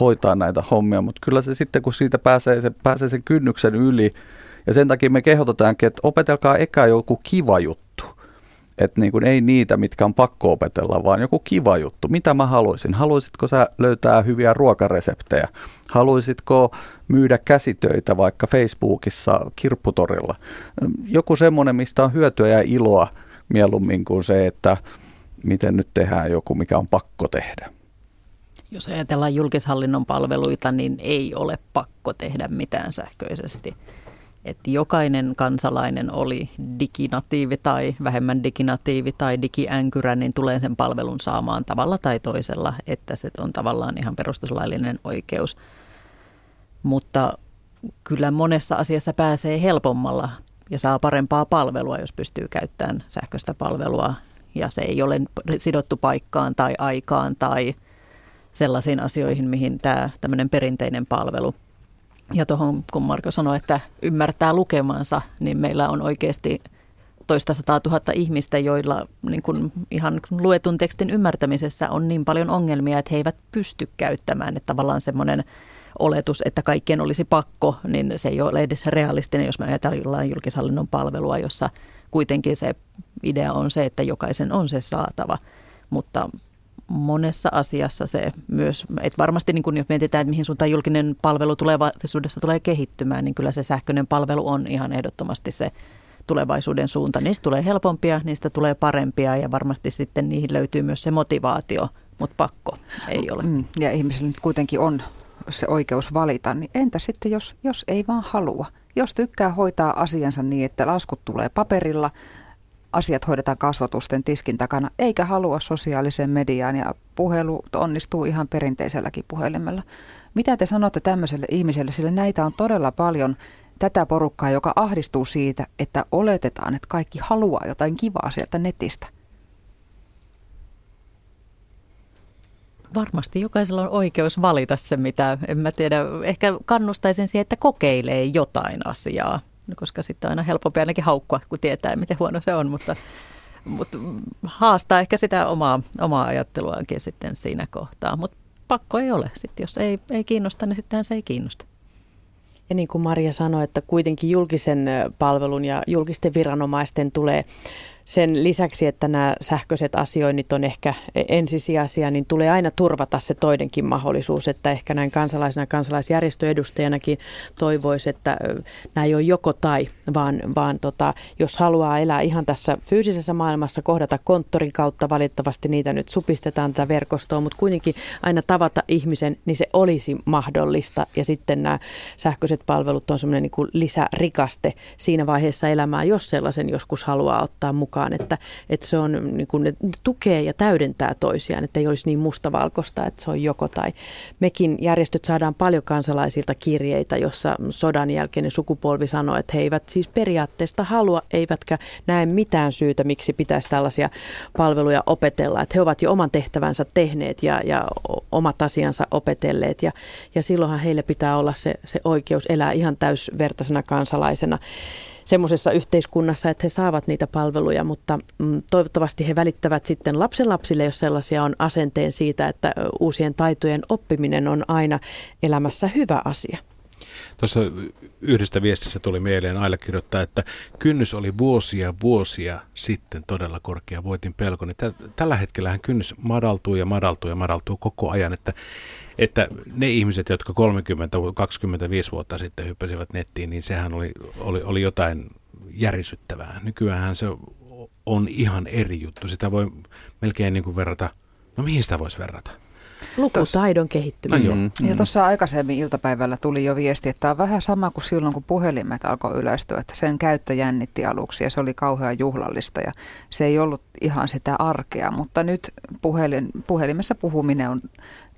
hoitaa näitä hommia, mutta kyllä se sitten, kun siitä pääsee, se, pääsee sen kynnyksen yli, ja sen takia me kehotetaankin, että opetelkaa eka joku kiva juttu. Että niin kuin ei niitä, mitkä on pakko opetella, vaan joku kiva juttu. Mitä mä haluaisin? Haluaisitko sä löytää hyviä ruokareseptejä? Haluaisitko myydä käsitöitä vaikka Facebookissa kirpputorilla? Joku semmoinen, mistä on hyötyä ja iloa mieluummin kuin se, että miten nyt tehdään joku, mikä on pakko tehdä. Jos ajatellaan julkishallinnon palveluita, niin ei ole pakko tehdä mitään sähköisesti. Että jokainen kansalainen oli diginatiivi tai vähemmän diginatiivi tai digiänkyrä, niin tulee sen palvelun saamaan tavalla tai toisella, että se on tavallaan ihan perustuslaillinen oikeus. Mutta kyllä monessa asiassa pääsee helpommalla ja saa parempaa palvelua, jos pystyy käyttämään sähköistä palvelua ja se ei ole sidottu paikkaan tai aikaan tai sellaisiin asioihin, mihin tämä tämmöinen perinteinen palvelu. Ja tuohon, kun Marko sanoi, että ymmärtää lukemansa, niin meillä on oikeasti toista sataa tuhatta ihmistä, joilla niin kuin ihan luetun tekstin ymmärtämisessä on niin paljon ongelmia, että he eivät pysty käyttämään. Että tavallaan semmoinen oletus, että kaikkien olisi pakko, niin se ei ole edes realistinen, jos me ajatellaan julkishallinnon palvelua, jossa kuitenkin se idea on se, että jokaisen on se saatava. Mutta monessa asiassa se myös, että varmasti niin kun jos mietitään, että mihin suuntaan julkinen palvelu tulevaisuudessa tulee kehittymään, niin kyllä se sähköinen palvelu on ihan ehdottomasti se tulevaisuuden suunta. Niistä tulee helpompia, niistä tulee parempia ja varmasti sitten niihin löytyy myös se motivaatio, mutta pakko ei ole. Mm, ja ihmisillä nyt kuitenkin on se oikeus valita, niin entä sitten jos, jos ei vaan halua? Jos tykkää hoitaa asiansa niin, että laskut tulee paperilla, asiat hoidetaan kasvotusten tiskin takana, eikä halua sosiaaliseen mediaan ja puhelu onnistuu ihan perinteiselläkin puhelimella. Mitä te sanotte tämmöiselle ihmiselle, sillä näitä on todella paljon tätä porukkaa, joka ahdistuu siitä, että oletetaan, että kaikki haluaa jotain kivaa sieltä netistä. Varmasti jokaisella on oikeus valita se, mitä, en mä tiedä, ehkä kannustaisin siihen, että kokeilee jotain asiaa, koska sitten on aina helpompi ainakin haukkua, kun tietää, miten huono se on, mutta, mutta haastaa ehkä sitä omaa, omaa ajatteluaankin sitten siinä kohtaa, mutta pakko ei ole. Sitten jos ei, ei kiinnosta, niin sittenhän se ei kiinnosta. Ja niin kuin Maria sanoi, että kuitenkin julkisen palvelun ja julkisten viranomaisten tulee sen lisäksi, että nämä sähköiset asioinnit on ehkä ensisijaisia, niin tulee aina turvata se toinenkin mahdollisuus, että ehkä näin kansalaisena kansalaisjärjestöedustajanakin toivoisi, että nämä ei ole joko tai, vaan, vaan tota, jos haluaa elää ihan tässä fyysisessä maailmassa, kohdata konttorin kautta, valitettavasti niitä nyt supistetaan tätä verkostoa, mutta kuitenkin aina tavata ihmisen, niin se olisi mahdollista. Ja sitten nämä sähköiset palvelut on semmoinen niin lisärikaste siinä vaiheessa elämää, jos sellaisen joskus haluaa ottaa mukaan mukaan, että, että se on, niin kuin, ne tukee ja täydentää toisiaan, että ei olisi niin mustavalkoista, että se on joko tai. Mekin järjestöt saadaan paljon kansalaisilta kirjeitä, jossa sodan jälkeinen sukupolvi sanoo, että he eivät siis periaatteesta halua, eivätkä näe mitään syytä, miksi pitäisi tällaisia palveluja opetella, että he ovat jo oman tehtävänsä tehneet ja, ja omat asiansa opetelleet ja, ja silloinhan heille pitää olla se, se oikeus elää ihan täysvertaisena kansalaisena semmoisessa yhteiskunnassa, että he saavat niitä palveluja, mutta mm, toivottavasti he välittävät sitten lapsenlapsille, jos sellaisia on asenteen siitä, että uusien taitojen oppiminen on aina elämässä hyvä asia. Tuossa yhdestä viestissä tuli mieleen allekirjoittaa, että kynnys oli vuosia vuosia sitten todella korkea, voitin pelkoni. Tällä hetkellähän kynnys madaltuu ja madaltuu ja madaltuu koko ajan, että että ne ihmiset, jotka 30-25 vuotta sitten hyppäsivät nettiin, niin sehän oli, oli, oli jotain järisyttävää. Nykyään se on ihan eri juttu. Sitä voi melkein niin kuin verrata, no mihin sitä voisi verrata? Lukutaidon kehittymisen. No, mm. Ja tuossa aikaisemmin iltapäivällä tuli jo viesti, että tämä on vähän sama kuin silloin, kun puhelimet alkoi yleistyä, että sen käyttö jännitti aluksi ja se oli kauhean juhlallista ja se ei ollut ihan sitä arkea, mutta nyt puhelin, puhelimessa puhuminen on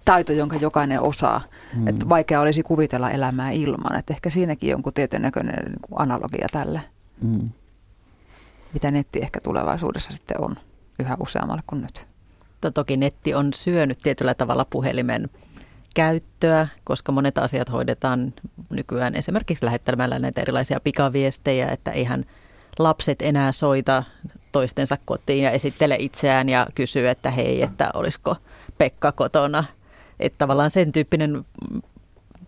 taito, jonka jokainen osaa. Mm. Että vaikea olisi kuvitella elämää ilman. Että ehkä siinäkin jonkun tietyn näköinen niin analogia tälle. Mm. Mitä netti ehkä tulevaisuudessa sitten on yhä useammalle kuin nyt. Toki netti on syönyt tietyllä tavalla puhelimen käyttöä, koska monet asiat hoidetaan nykyään esimerkiksi lähettämällä näitä erilaisia pikaviestejä, että eihän lapset enää soita toistensa kotiin ja esittele itseään ja kysyy, että hei, että olisiko Pekka kotona että tavallaan sen tyyppinen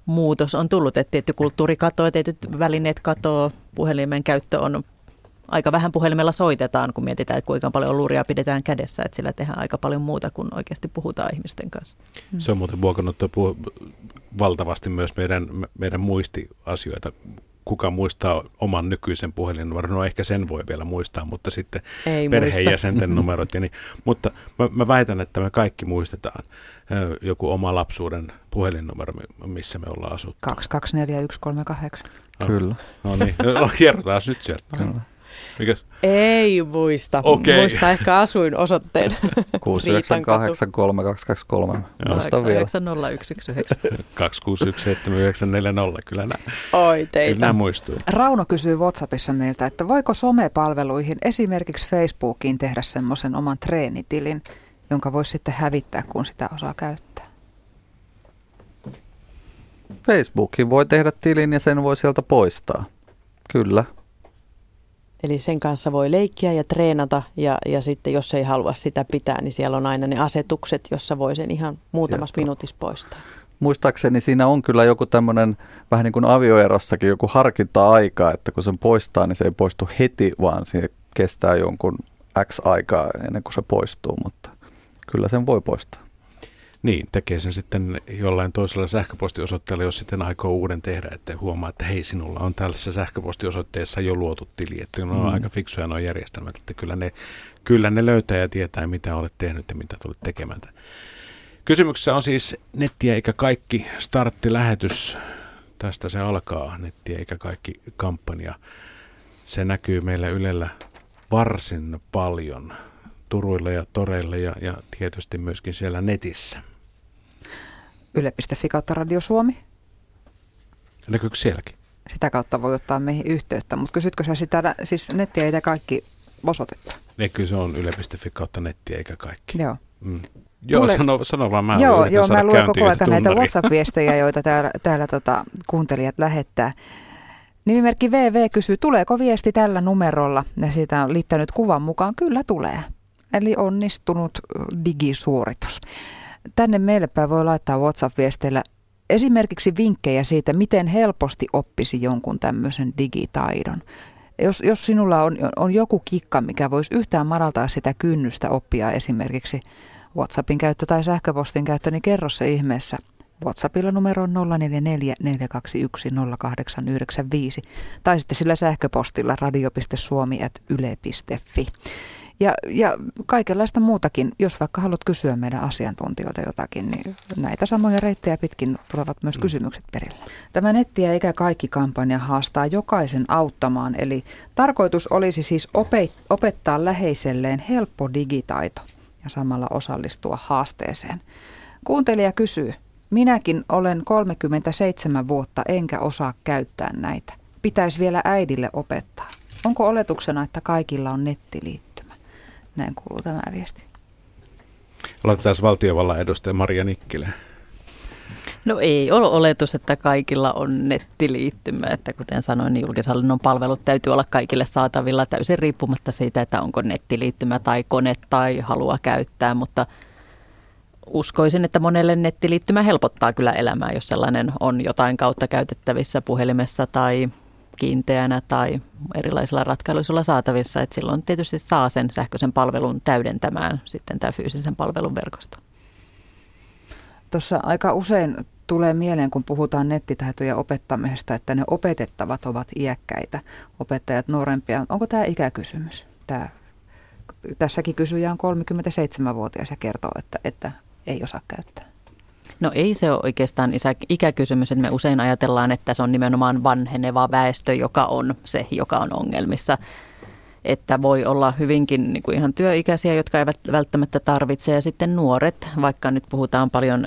muutos on tullut, että tietty kulttuuri katoaa, tietyt välineet katoaa, puhelimen käyttö on aika vähän puhelimella soitetaan, kun mietitään, että kuinka paljon luuria pidetään kädessä, että sillä tehdään aika paljon muuta kuin oikeasti puhutaan ihmisten kanssa. Se on muuten muokannut valtavasti myös meidän, meidän muistiasioita kuka muistaa oman nykyisen puhelinnumeron, no ehkä sen voi vielä muistaa, mutta sitten Ei perheenjäsenten numerot. Ja niin, mutta mä, mä väitän, että me kaikki muistetaan joku oma lapsuuden puhelinnumero, missä me ollaan asuttu. 224138. No, Kyllä. No niin, no, kerrotaan nyt sieltä. No. Mikäs? Ei muista. Okay. Muista ehkä asuinosoitteen. 698 3223. Muistan vielä. 261 Kyllä nämä, Oi teitä. Kyllä nämä muistuu. Rauno kysyy WhatsAppissa meiltä, että voiko somepalveluihin, esimerkiksi Facebookiin, tehdä semmoisen oman treenitilin, jonka voisi sitten hävittää, kun sitä osaa käyttää? Facebookiin voi tehdä tilin ja sen voi sieltä poistaa. Kyllä. Eli sen kanssa voi leikkiä ja treenata ja, ja sitten jos ei halua sitä pitää, niin siellä on aina ne asetukset, jossa voi sen ihan muutamassa minuutissa poistaa. muistaakseni siinä on kyllä joku tämmöinen vähän niin kuin avioerossakin joku harkinta-aika, että kun sen poistaa, niin se ei poistu heti, vaan se kestää jonkun X aikaa ennen kuin se poistuu, mutta kyllä sen voi poistaa. Niin, tekee sen sitten jollain toisella sähköpostiosoitteella, jos sitten aikoo uuden tehdä, että huomaa, että hei, sinulla on tällaisessa sähköpostiosoitteessa jo luotu tili, että ne on mm. aika fiksuja nuo järjestelmät, että kyllä ne, kyllä ne löytää ja tietää, mitä olet tehnyt ja mitä tulet tekemään. Kysymyksessä on siis nettiä eikä kaikki starttilähetys. Tästä se alkaa, nettiä eikä kaikki kampanja. Se näkyy meillä Ylellä varsin paljon turuilla ja toreilla ja, ja tietysti myöskin siellä netissä. Yle.fi kautta Radio Suomi. Näkyykö sielläkin? Sitä kautta voi ottaa meihin yhteyttä, mutta kysytkö sä sitä, siis nettiä eikä kaikki osoitetta? Ne kyllä se on yle.fi kautta nettiä eikä kaikki. Joo. Mm. Joo, Tule... sano, sano vaan. Mä joo, joo mä luen koko ajan näitä WhatsApp-viestejä, joita täällä, täällä tota, kuuntelijat lähettää. Nimimerkki VV kysyy, tuleeko viesti tällä numerolla? Ja siitä on liittänyt kuvan mukaan. Kyllä tulee. Eli onnistunut digisuoritus. Tänne meille voi laittaa WhatsApp-viesteillä esimerkiksi vinkkejä siitä, miten helposti oppisi jonkun tämmöisen digitaidon. Jos, jos sinulla on, on joku kikka, mikä voisi yhtään madaltaa sitä kynnystä oppia esimerkiksi WhatsAppin käyttö tai sähköpostin käyttö, niin kerro se ihmeessä. WhatsAppilla numero on 044 421 0895 tai sitten sillä sähköpostilla radio.suomi.yle.fi. Ja, ja kaikenlaista muutakin, jos vaikka haluat kysyä meidän asiantuntijoilta jotakin, niin näitä samoja reittejä pitkin tulevat myös mm. kysymykset perille. Tämä nettiä eikä kaikki kampanja haastaa jokaisen auttamaan, eli tarkoitus olisi siis opettaa läheiselleen helppo digitaito ja samalla osallistua haasteeseen. Kuuntelija kysyy, minäkin olen 37 vuotta enkä osaa käyttää näitä. Pitäisi vielä äidille opettaa. Onko oletuksena, että kaikilla on nettiliittymä? Näin kuuluu tämä viesti. Aloitetaan valtiovallan edustaja Maria Nikkilä. No ei ole oletus, että kaikilla on nettiliittymä. Että kuten sanoin, niin julkishallinnon palvelut täytyy olla kaikille saatavilla täysin riippumatta siitä, että onko nettiliittymä tai kone tai halua käyttää. Mutta uskoisin, että monelle nettiliittymä helpottaa kyllä elämää, jos sellainen on jotain kautta käytettävissä puhelimessa tai kiinteänä tai erilaisilla ratkaisuilla saatavissa. Että silloin tietysti saa sen sähköisen palvelun täydentämään sitten tämä fyysisen palvelun verkosto. Tuossa aika usein tulee mieleen, kun puhutaan nettitaitojen opettamisesta, että ne opetettavat ovat iäkkäitä, opettajat nuorempia. Onko tämä ikäkysymys? Tämä, tässäkin kysyjä on 37-vuotias ja kertoo, että, että ei osaa käyttää. No ei se ole oikeastaan isä, ikäkysymys, että me usein ajatellaan, että se on nimenomaan vanheneva väestö, joka on se, joka on ongelmissa. Että voi olla hyvinkin niin kuin ihan työikäisiä, jotka eivät välttämättä tarvitse, ja sitten nuoret, vaikka nyt puhutaan paljon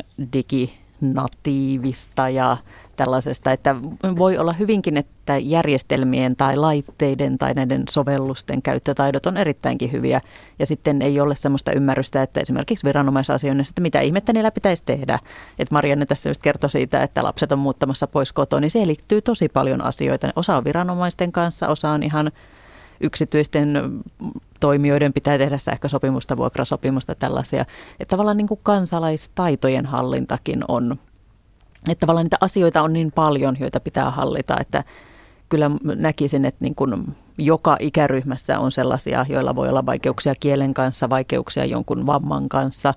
diginatiivista ja tällaisesta, että voi olla hyvinkin, että järjestelmien tai laitteiden tai näiden sovellusten käyttötaidot on erittäinkin hyviä ja sitten ei ole sellaista ymmärrystä, että esimerkiksi viranomaisasioinnissa, että mitä ihmettä niillä pitäisi tehdä. Että Marianne tässä just kertoi siitä, että lapset on muuttamassa pois kotoa, niin se liittyy tosi paljon asioita. Osa on viranomaisten kanssa, osa on ihan yksityisten toimijoiden pitää tehdä sähkösopimusta, vuokrasopimusta, tällaisia. Että tavallaan niin kuin kansalaistaitojen hallintakin on että tavallaan niitä asioita on niin paljon, joita pitää hallita, että kyllä näkisin, että niin kuin joka ikäryhmässä on sellaisia, joilla voi olla vaikeuksia kielen kanssa, vaikeuksia jonkun vamman kanssa,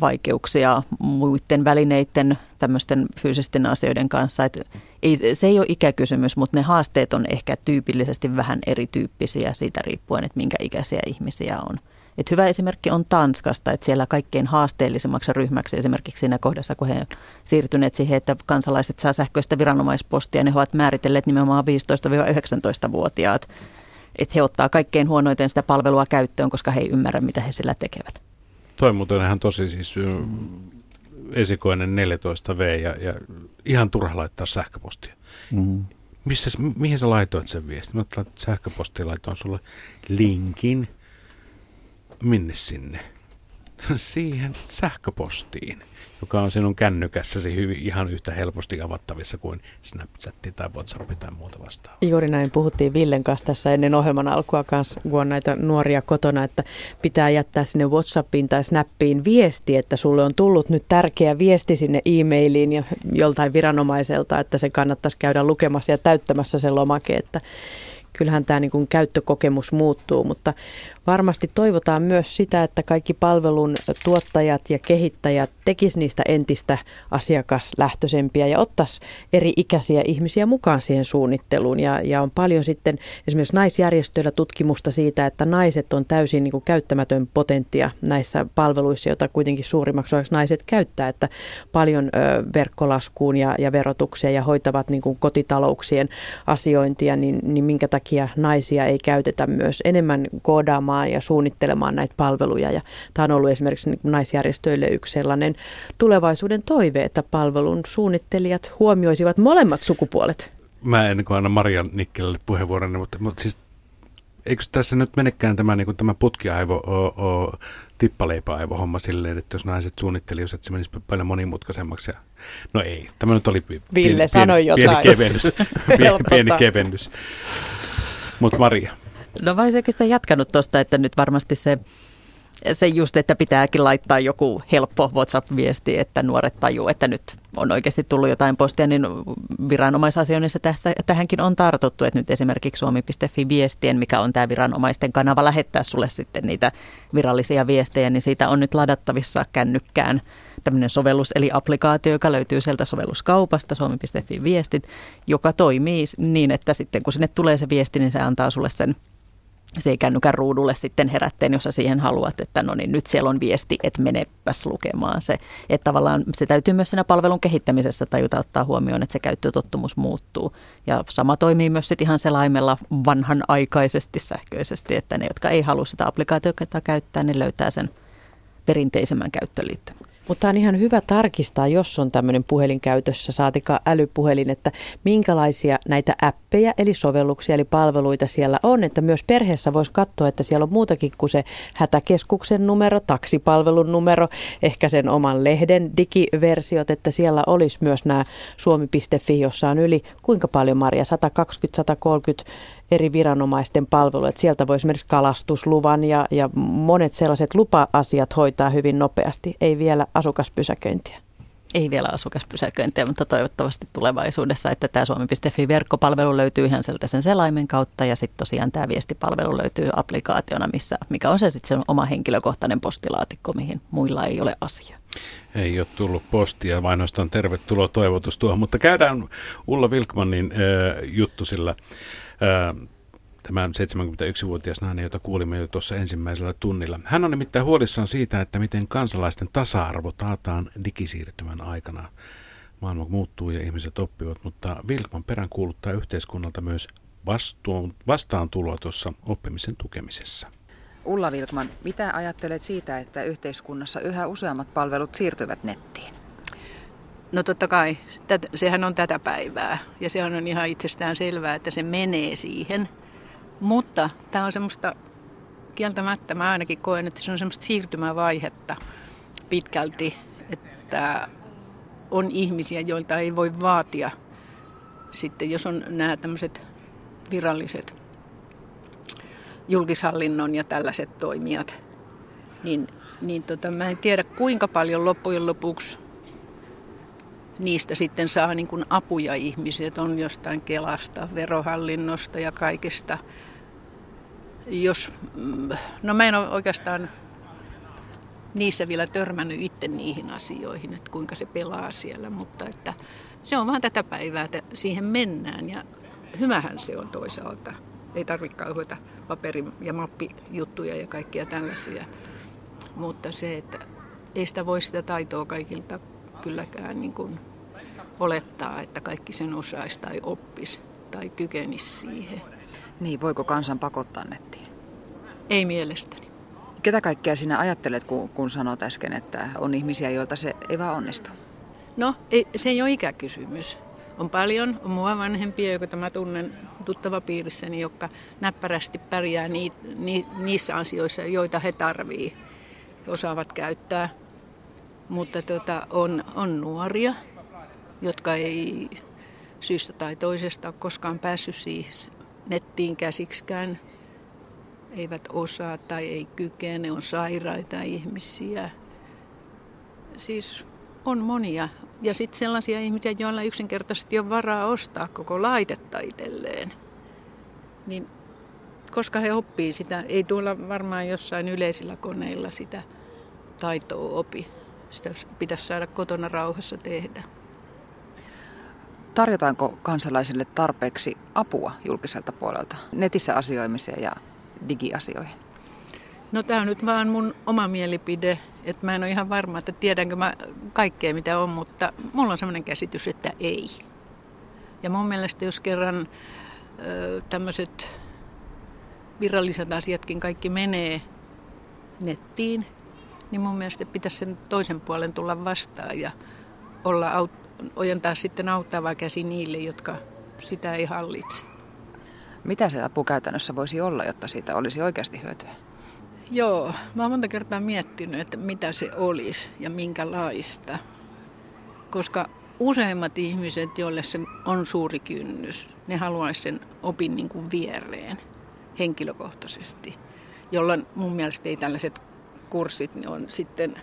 vaikeuksia muiden välineiden, tämmöisten fyysisten asioiden kanssa. Että ei, se ei ole ikäkysymys, mutta ne haasteet on ehkä tyypillisesti vähän erityyppisiä siitä riippuen, että minkä ikäisiä ihmisiä on. Et hyvä esimerkki on Tanskasta, että siellä kaikkein haasteellisimmaksi ryhmäksi esimerkiksi siinä kohdassa, kun he ovat siirtyneet siihen, että kansalaiset saa sähköistä viranomaispostia, ne ovat määritelleet nimenomaan 15-19-vuotiaat, että he ottaa kaikkein huonoiten sitä palvelua käyttöön, koska he ei ymmärrä, mitä he sillä tekevät. Toi muuten ihan tosi siis esikoinen 14V ja, ja ihan turha laittaa sähköpostia. Mm. Missä, mihin sä laitoit sen viestin? Mä sähköpostiin laitoin sulle linkin minne sinne? siihen sähköpostiin, joka on sinun kännykässäsi hyvin, ihan yhtä helposti avattavissa kuin Snapchat tai WhatsApp tai muuta vastaavaa. Juuri näin puhuttiin Villen kanssa tässä ennen ohjelman alkua kanssa, kun on näitä nuoria kotona, että pitää jättää sinne WhatsAppiin tai Snappiin viesti, että sulle on tullut nyt tärkeä viesti sinne e-mailiin ja joltain viranomaiselta, että se kannattaisi käydä lukemassa ja täyttämässä se lomake, että kyllähän tämä niin kuin käyttökokemus muuttuu, mutta varmasti toivotaan myös sitä, että kaikki palvelun tuottajat ja kehittäjät tekisivät niistä entistä asiakaslähtöisempiä ja ottaisi eri ikäisiä ihmisiä mukaan siihen suunnitteluun. Ja, ja on paljon sitten esimerkiksi naisjärjestöillä tutkimusta siitä, että naiset on täysin niin kuin käyttämätön potenttia näissä palveluissa, joita kuitenkin suurimmaksi osaksi naiset käyttää, että paljon ö, verkkolaskuun ja, ja verotukseen ja hoitavat niin kuin kotitalouksien asiointia, niin, niin minkä takia naisia ei käytetä myös enemmän koodaamaan ohjaamaan ja suunnittelemaan näitä palveluja. Ja tämä on ollut esimerkiksi niin naisjärjestöille yksi sellainen tulevaisuuden toive, että palvelun suunnittelijat huomioisivat molemmat sukupuolet. Mä en anna Maria Nikkelille puheenvuoron, mutta, mutta siis eikö tässä nyt menekään tämä, niin kuin tämä putkiaivo, o, o, tippaleipäaivo homma silleen, että jos naiset suunnittelivat, että se menisi paljon monimutkaisemmaksi. Ja... No ei, tämä nyt oli Ville pieni, sanoi pieni, jotain. pieni kevennys. pieni, pieni kevennys. Mutta Maria. No vai sitä jatkanut tuosta, että nyt varmasti se, se just, että pitääkin laittaa joku helppo WhatsApp-viesti, että nuoret tajuu, että nyt on oikeasti tullut jotain postia, niin viranomaisasioinnissa tässä, tähänkin on tartuttu, että nyt esimerkiksi suomi.fi viestien, mikä on tämä viranomaisten kanava lähettää sulle sitten niitä virallisia viestejä, niin siitä on nyt ladattavissa kännykkään tämmöinen sovellus eli applikaatio, joka löytyy sieltä sovelluskaupasta, suomi.fi viestit, joka toimii niin, että sitten kun sinne tulee se viesti, niin se antaa sulle sen se ei kännykän ruudulle sitten herätteen, jos siihen haluat, että no niin nyt siellä on viesti, että menepäs lukemaan se. Että tavallaan se täytyy myös siinä palvelun kehittämisessä tajuta ottaa huomioon, että se käyttötottumus muuttuu. Ja sama toimii myös sitten ihan selaimella vanhanaikaisesti sähköisesti, että ne, jotka ei halua sitä applikaatiota käyttää, ne löytää sen perinteisemmän käyttöliittymän. Mutta on ihan hyvä tarkistaa, jos on tämmöinen puhelin käytössä, saatika älypuhelin, että minkälaisia näitä appeja, eli sovelluksia, eli palveluita siellä on, että myös perheessä voisi katsoa, että siellä on muutakin kuin se hätäkeskuksen numero, taksipalvelun numero, ehkä sen oman lehden digiversiot, että siellä olisi myös nämä suomi.fi, jossa on yli kuinka paljon Maria, 120-130 eri viranomaisten palveluja. Että sieltä voi esimerkiksi kalastusluvan ja, ja monet sellaiset lupa-asiat hoitaa hyvin nopeasti, ei vielä asukaspysäköintiä. Ei vielä asukaspysäköintiä, mutta toivottavasti tulevaisuudessa, että tämä suomi.fi-verkkopalvelu löytyy ihan sieltä sen selaimen kautta ja sitten tosiaan tämä viestipalvelu löytyy applikaationa, missä, mikä on se sitten oma henkilökohtainen postilaatikko, mihin muilla ei ole asia. Ei ole tullut postia, vain ainoastaan tervetuloa toivotus tuohon, mutta käydään Ulla Vilkmanin äh, juttu sillä tämä 71-vuotias nainen, jota kuulimme jo tuossa ensimmäisellä tunnilla. Hän on nimittäin huolissaan siitä, että miten kansalaisten tasa-arvo taataan digisiirtymän aikana. Maailma muuttuu ja ihmiset oppivat, mutta Vilkman perään kuuluttaa yhteiskunnalta myös vastuun, vastaantuloa tuossa oppimisen tukemisessa. Ulla Vilkman, mitä ajattelet siitä, että yhteiskunnassa yhä useammat palvelut siirtyvät nettiin? No totta kai, tät, sehän on tätä päivää ja se on ihan itsestään selvää, että se menee siihen. Mutta tämä on semmoista, kieltämättä mä ainakin koen, että se on semmoista siirtymävaihetta pitkälti, että on ihmisiä, joilta ei voi vaatia sitten, jos on nämä tämmöiset viralliset julkishallinnon ja tällaiset toimijat, niin, niin tota, mä en tiedä kuinka paljon loppujen lopuksi niistä sitten saa niin kuin apuja ihmiset, on jostain Kelasta, verohallinnosta ja kaikesta. Jos, mm, no mä en ole oikeastaan niissä vielä törmännyt itse niihin asioihin, että kuinka se pelaa siellä, mutta että se on vaan tätä päivää, että siihen mennään ja hyvähän se on toisaalta. Ei tarvitse kauheita paperi- ja mappijuttuja ja kaikkia tällaisia, mutta se, että ei sitä voi sitä taitoa kaikilta kylläkään niin kuin olettaa, että kaikki sen osaisi tai oppisi tai kykenisi siihen. Niin, voiko kansan pakottaa nettiin? Ei mielestäni. Ketä kaikkea sinä ajattelet, kun, kun sanot äsken, että on ihmisiä, joilta se ei vaan onnistu? No, ei, se ei ole ikäkysymys. On paljon, on mua vanhempia, joita tämä tunnen tuttava piirissäni, jotka näppärästi pärjää ni, ni, niissä asioissa, joita he tarvii. osaavat käyttää. Mutta tota, on, on nuoria, jotka ei syystä tai toisesta ole koskaan päässyt siis nettiin käsiksikään. Eivät osaa tai ei kykene, on sairaita ihmisiä. Siis on monia. Ja sitten sellaisia ihmisiä, joilla yksinkertaisesti on varaa ostaa koko laitetta itselleen. Niin koska he oppii sitä, ei tuolla varmaan jossain yleisillä koneilla sitä taitoa opi. Sitä pitäisi saada kotona rauhassa tehdä. Tarjotaanko kansalaisille tarpeeksi apua julkiselta puolelta netissä asioimiseen ja digiasioihin? No tämä on nyt vaan mun oma mielipide, että mä en ole ihan varma, että tiedänkö mä kaikkea mitä on, mutta mulla on sellainen käsitys, että ei. Ja mun mielestä jos kerran tämmöiset viralliset asiatkin kaikki menee nettiin, niin mun mielestä pitäisi sen toisen puolen tulla vastaan ja olla aut- ojentaa sitten auttava käsi niille, jotka sitä ei hallitse. Mitä se apu käytännössä voisi olla, jotta siitä olisi oikeasti hyötyä? Joo, mä oon monta kertaa miettinyt, että mitä se olisi ja minkälaista. Koska useimmat ihmiset, joille se on suuri kynnys, ne haluaisi sen opin niin kuin viereen henkilökohtaisesti, jolloin mun mielestä ei tällaiset kurssit ne on sitten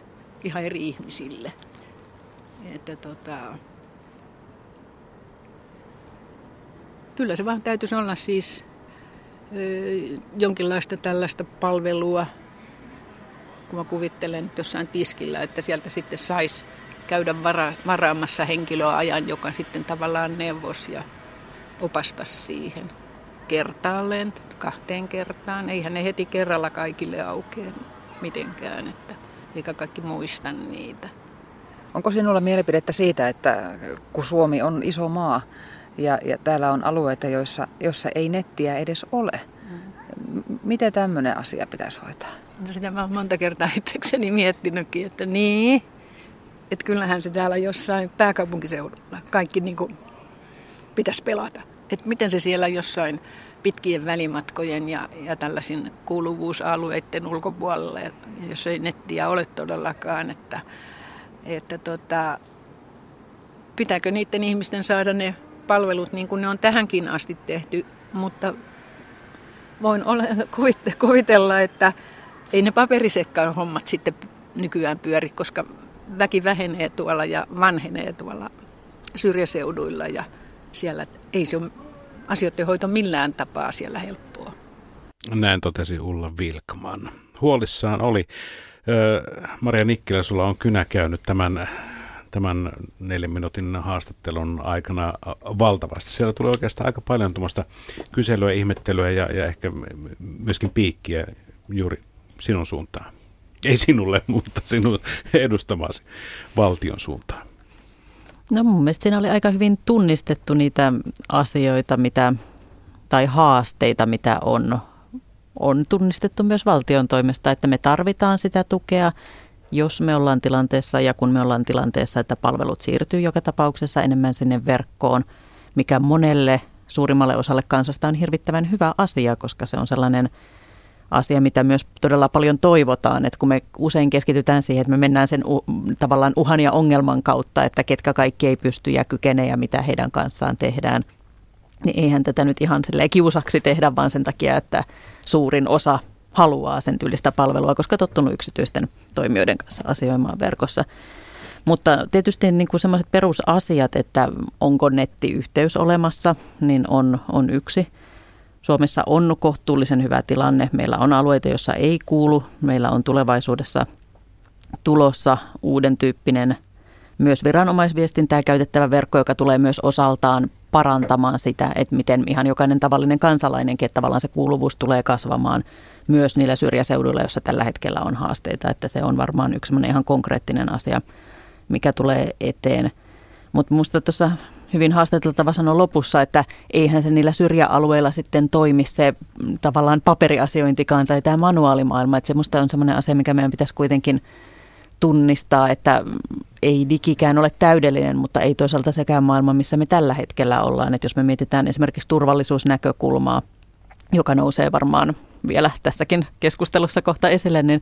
ihan eri ihmisille. Että tota, kyllä se vaan täytyisi olla siis ö, jonkinlaista tällaista palvelua, kun mä kuvittelen jossain tiskillä, että sieltä sitten saisi käydä vara, varaamassa henkilöä ajan, joka sitten tavallaan neuvos ja opastas siihen kertaalleen, kahteen kertaan. Eihän ne heti kerralla kaikille aukea mitenkään, että eikä kaikki muista niitä. Onko sinulla mielipidettä siitä, että kun Suomi on iso maa ja, ja täällä on alueita, joissa, joissa ei nettiä edes ole, mm. miten tämmöinen asia pitäisi hoitaa? No sitä mä olen monta kertaa itsekseni miettinytkin, että niin, että kyllähän se täällä jossain pääkaupunkiseudulla kaikki niin kuin pitäisi pelata että miten se siellä jossain pitkien välimatkojen ja, ja tällaisin kuuluvuusalueiden ulkopuolella, jos ei nettiä ole todellakaan, että, että tota, pitääkö niiden ihmisten saada ne palvelut niin kuin ne on tähänkin asti tehty, mutta voin ole, kuvitella, että ei ne paperisetkaan hommat sitten nykyään pyöri, koska väki vähenee tuolla ja vanhenee tuolla syrjäseuduilla ja siellä ei se ole asioiden hoito millään tapaa siellä helppoa. Näin totesi Ulla Vilkman. Huolissaan oli. Maria Nikkilä, sulla on kynä käynyt tämän, tämän neljän minuutin haastattelun aikana valtavasti. Siellä tulee oikeastaan aika paljon tuommoista kyselyä, ihmettelyä ja, ja ehkä myöskin piikkiä juuri sinun suuntaan. Ei sinulle, mutta sinun edustamasi valtion suuntaan. No mun mielestä siinä oli aika hyvin tunnistettu niitä asioita, mitä, tai haasteita, mitä on, on tunnistettu myös valtion toimesta, että me tarvitaan sitä tukea, jos me ollaan tilanteessa ja kun me ollaan tilanteessa, että palvelut siirtyy joka tapauksessa enemmän sinne verkkoon, mikä monelle suurimmalle osalle kansasta on hirvittävän hyvä asia, koska se on sellainen – asia, mitä myös todella paljon toivotaan, että kun me usein keskitytään siihen, että me mennään sen u, tavallaan uhan ja ongelman kautta, että ketkä kaikki ei pysty ja kykene ja mitä heidän kanssaan tehdään, niin eihän tätä nyt ihan kiusaksi tehdä, vaan sen takia, että suurin osa haluaa sen tyylistä palvelua, koska tottunut yksityisten toimijoiden kanssa asioimaan verkossa. Mutta tietysti niin kuin sellaiset perusasiat, että onko nettiyhteys olemassa, niin on, on yksi – Suomessa on kohtuullisen hyvä tilanne. Meillä on alueita, joissa ei kuulu. Meillä on tulevaisuudessa tulossa uuden tyyppinen myös viranomaisviestintää käytettävä verkko, joka tulee myös osaltaan parantamaan sitä, että miten ihan jokainen tavallinen kansalainenkin, että tavallaan se kuuluvuus tulee kasvamaan myös niillä syrjäseuduilla, joissa tällä hetkellä on haasteita, että se on varmaan yksi ihan konkreettinen asia, mikä tulee eteen. Mutta minusta tuossa hyvin haastateltava sanoa lopussa, että eihän se niillä syrjäalueilla sitten toimi se mm, tavallaan paperiasiointikaan tai tämä manuaalimaailma. Että se musta on semmoinen asia, mikä meidän pitäisi kuitenkin tunnistaa, että mm, ei digikään ole täydellinen, mutta ei toisaalta sekään maailma, missä me tällä hetkellä ollaan. Että jos me mietitään esimerkiksi turvallisuusnäkökulmaa, joka nousee varmaan vielä tässäkin keskustelussa kohta esille, niin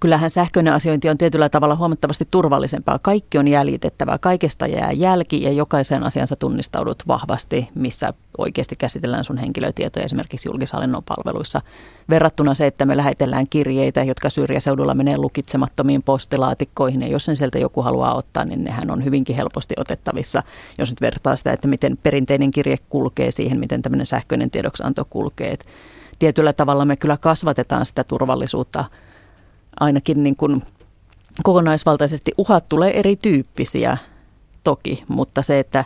kyllähän sähköinen asiointi on tietyllä tavalla huomattavasti turvallisempaa. Kaikki on jäljitettävää, kaikesta jää jälki ja jokaisen asiansa tunnistaudut vahvasti, missä oikeasti käsitellään sun henkilötietoja esimerkiksi julkishallinnon palveluissa. Verrattuna se, että me lähetellään kirjeitä, jotka syrjäseudulla menee lukitsemattomiin postilaatikkoihin ja jos sen sieltä joku haluaa ottaa, niin nehän on hyvinkin helposti otettavissa. Jos nyt vertaa sitä, että miten perinteinen kirje kulkee siihen, miten tämmöinen sähköinen tiedoksianto kulkee. Et tietyllä tavalla me kyllä kasvatetaan sitä turvallisuutta ainakin niin kuin kokonaisvaltaisesti. Uhat tulee erityyppisiä toki, mutta se, että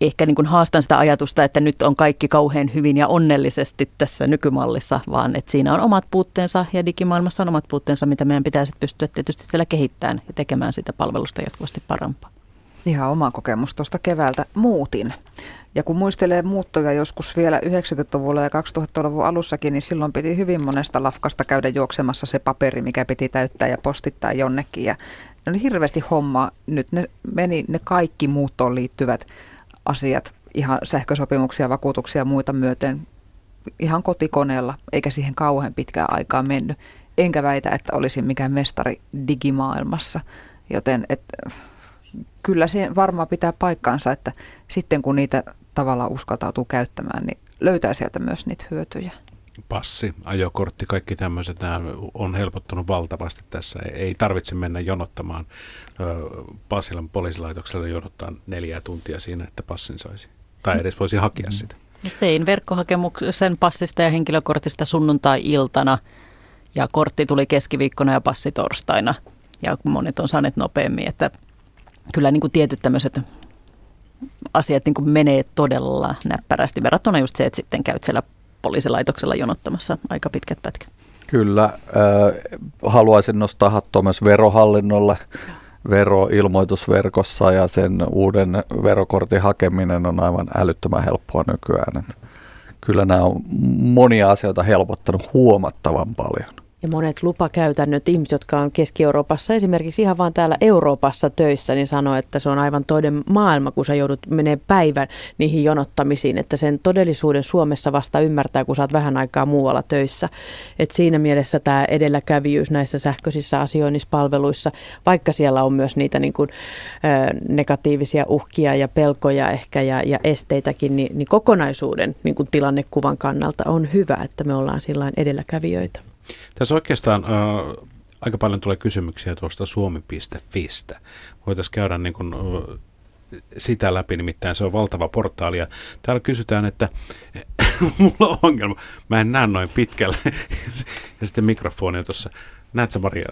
ehkä niin kuin haastan sitä ajatusta, että nyt on kaikki kauhean hyvin ja onnellisesti tässä nykymallissa, vaan että siinä on omat puutteensa ja digimaailmassa on omat puutteensa, mitä meidän pitää sitten pystyä tietysti siellä kehittämään ja tekemään sitä palvelusta jatkuvasti parempaa. Ihan oma kokemus tuosta keväältä muutin. Ja kun muistelee muuttoja joskus vielä 90-luvulla ja 2000-luvun alussakin, niin silloin piti hyvin monesta lafkasta käydä juoksemassa se paperi, mikä piti täyttää ja postittaa jonnekin. Ja ne oli hirveästi homma. Nyt ne meni ne kaikki muuttoon liittyvät asiat, ihan sähkösopimuksia, vakuutuksia ja muita myöten ihan kotikoneella, eikä siihen kauhean pitkään aikaa mennyt. Enkä väitä, että olisin mikään mestari digimaailmassa, joten et, kyllä se varmaan pitää paikkaansa, että sitten kun niitä tavallaan uskaltautuu käyttämään, niin löytää sieltä myös niitä hyötyjä. Passi, ajokortti, kaikki tämmöiset nämä on helpottunut valtavasti tässä. Ei tarvitse mennä jonottamaan Pasilan poliisilaitokselle jonottaa neljää tuntia siinä, että passin saisi. Tai edes voisi hakea mm. sitä. Tein verkkohakemuksen passista ja henkilökortista sunnuntai-iltana ja kortti tuli keskiviikkona ja passi torstaina. Ja monet on saaneet nopeammin, että kyllä niin kuin tietyt tämmöiset asiat niin kuin menee todella näppärästi verrattuna just se, että sitten käyt siellä poliisilaitoksella jonottamassa aika pitkät pätkät. Kyllä. Äh, haluaisin nostaa hattua myös verohallinnolle. Veroilmoitusverkossa ja sen uuden verokortin hakeminen on aivan älyttömän helppoa nykyään. Kyllä nämä on monia asioita helpottanut huomattavan paljon. Ja monet lupakäytännöt, ihmiset, jotka on Keski-Euroopassa, esimerkiksi ihan vaan täällä Euroopassa töissä, niin sanoo, että se on aivan toinen maailma, kun sä joudut menee päivän niihin jonottamisiin, että sen todellisuuden Suomessa vasta ymmärtää, kun sä oot vähän aikaa muualla töissä. Et siinä mielessä tämä edelläkävijyys näissä sähköisissä asioinnispalveluissa, vaikka siellä on myös niitä niin kuin, ö, negatiivisia uhkia ja pelkoja ehkä ja, ja esteitäkin, niin, niin kokonaisuuden niin kuin tilannekuvan kannalta on hyvä, että me ollaan sillä edelläkävijöitä. Tässä oikeastaan äh, aika paljon tulee kysymyksiä tuosta suomi.fistä. Voitaisiin käydä niin kuin, äh, sitä läpi, nimittäin se on valtava portaali. Ja täällä kysytään, että mulla on ongelma, mä en näe noin pitkälle. ja sitten mikrofoni on tuossa. Näetkö Maria,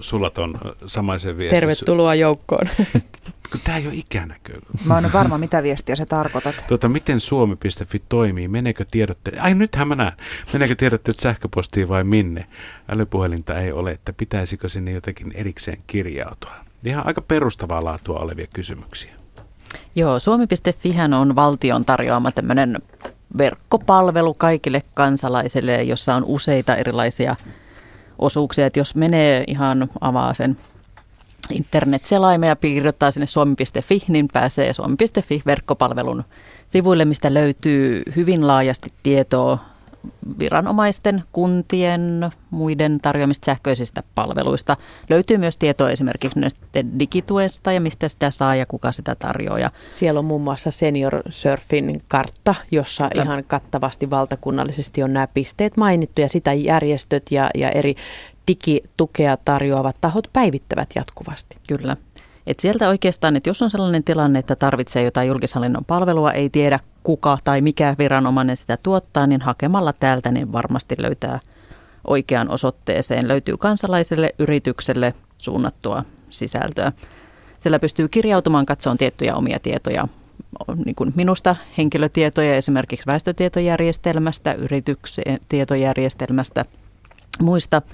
sulla on samaisen viestin? Tervetuloa joukkoon. Tämä ei ole ikänäkö. Mä oon varma, mitä viestiä sä tarkoitat. Tuota, miten suomi.fi toimii? Meneekö tiedotteet? Ai nythän mä näen. Meneekö tiedotteet sähköpostiin vai minne? Älypuhelinta ei ole, että pitäisikö sinne jotenkin erikseen kirjautua? Ihan aika perustavaa laatua olevia kysymyksiä. Joo, suomi.fi on valtion tarjoama tämmöinen verkkopalvelu kaikille kansalaisille, jossa on useita erilaisia osuuksia. Että jos menee ihan avaa sen internet-selaimen ja piirrottaa sinne suomi.fi, niin pääsee suomi.fi-verkkopalvelun sivuille, mistä löytyy hyvin laajasti tietoa viranomaisten, kuntien, muiden tarjoamista sähköisistä palveluista. Löytyy myös tietoa esimerkiksi digituesta ja mistä sitä saa ja kuka sitä tarjoaa. Siellä on muun muassa Senior Surfin kartta, jossa ja. ihan kattavasti valtakunnallisesti on nämä pisteet mainittu ja sitä järjestöt ja, ja eri digitukea tarjoavat tahot päivittävät jatkuvasti. Kyllä. Et sieltä oikeastaan, että jos on sellainen tilanne, että tarvitsee jotain julkishallinnon palvelua, ei tiedä kuka tai mikä viranomainen sitä tuottaa, niin hakemalla täältä niin varmasti löytää oikeaan osoitteeseen. Löytyy kansalaiselle yritykselle suunnattua sisältöä. Siellä pystyy kirjautumaan, katsomaan tiettyjä omia tietoja, niin kuin minusta henkilötietoja esimerkiksi väestötietojärjestelmästä, yrityksen tietojärjestelmästä, muista –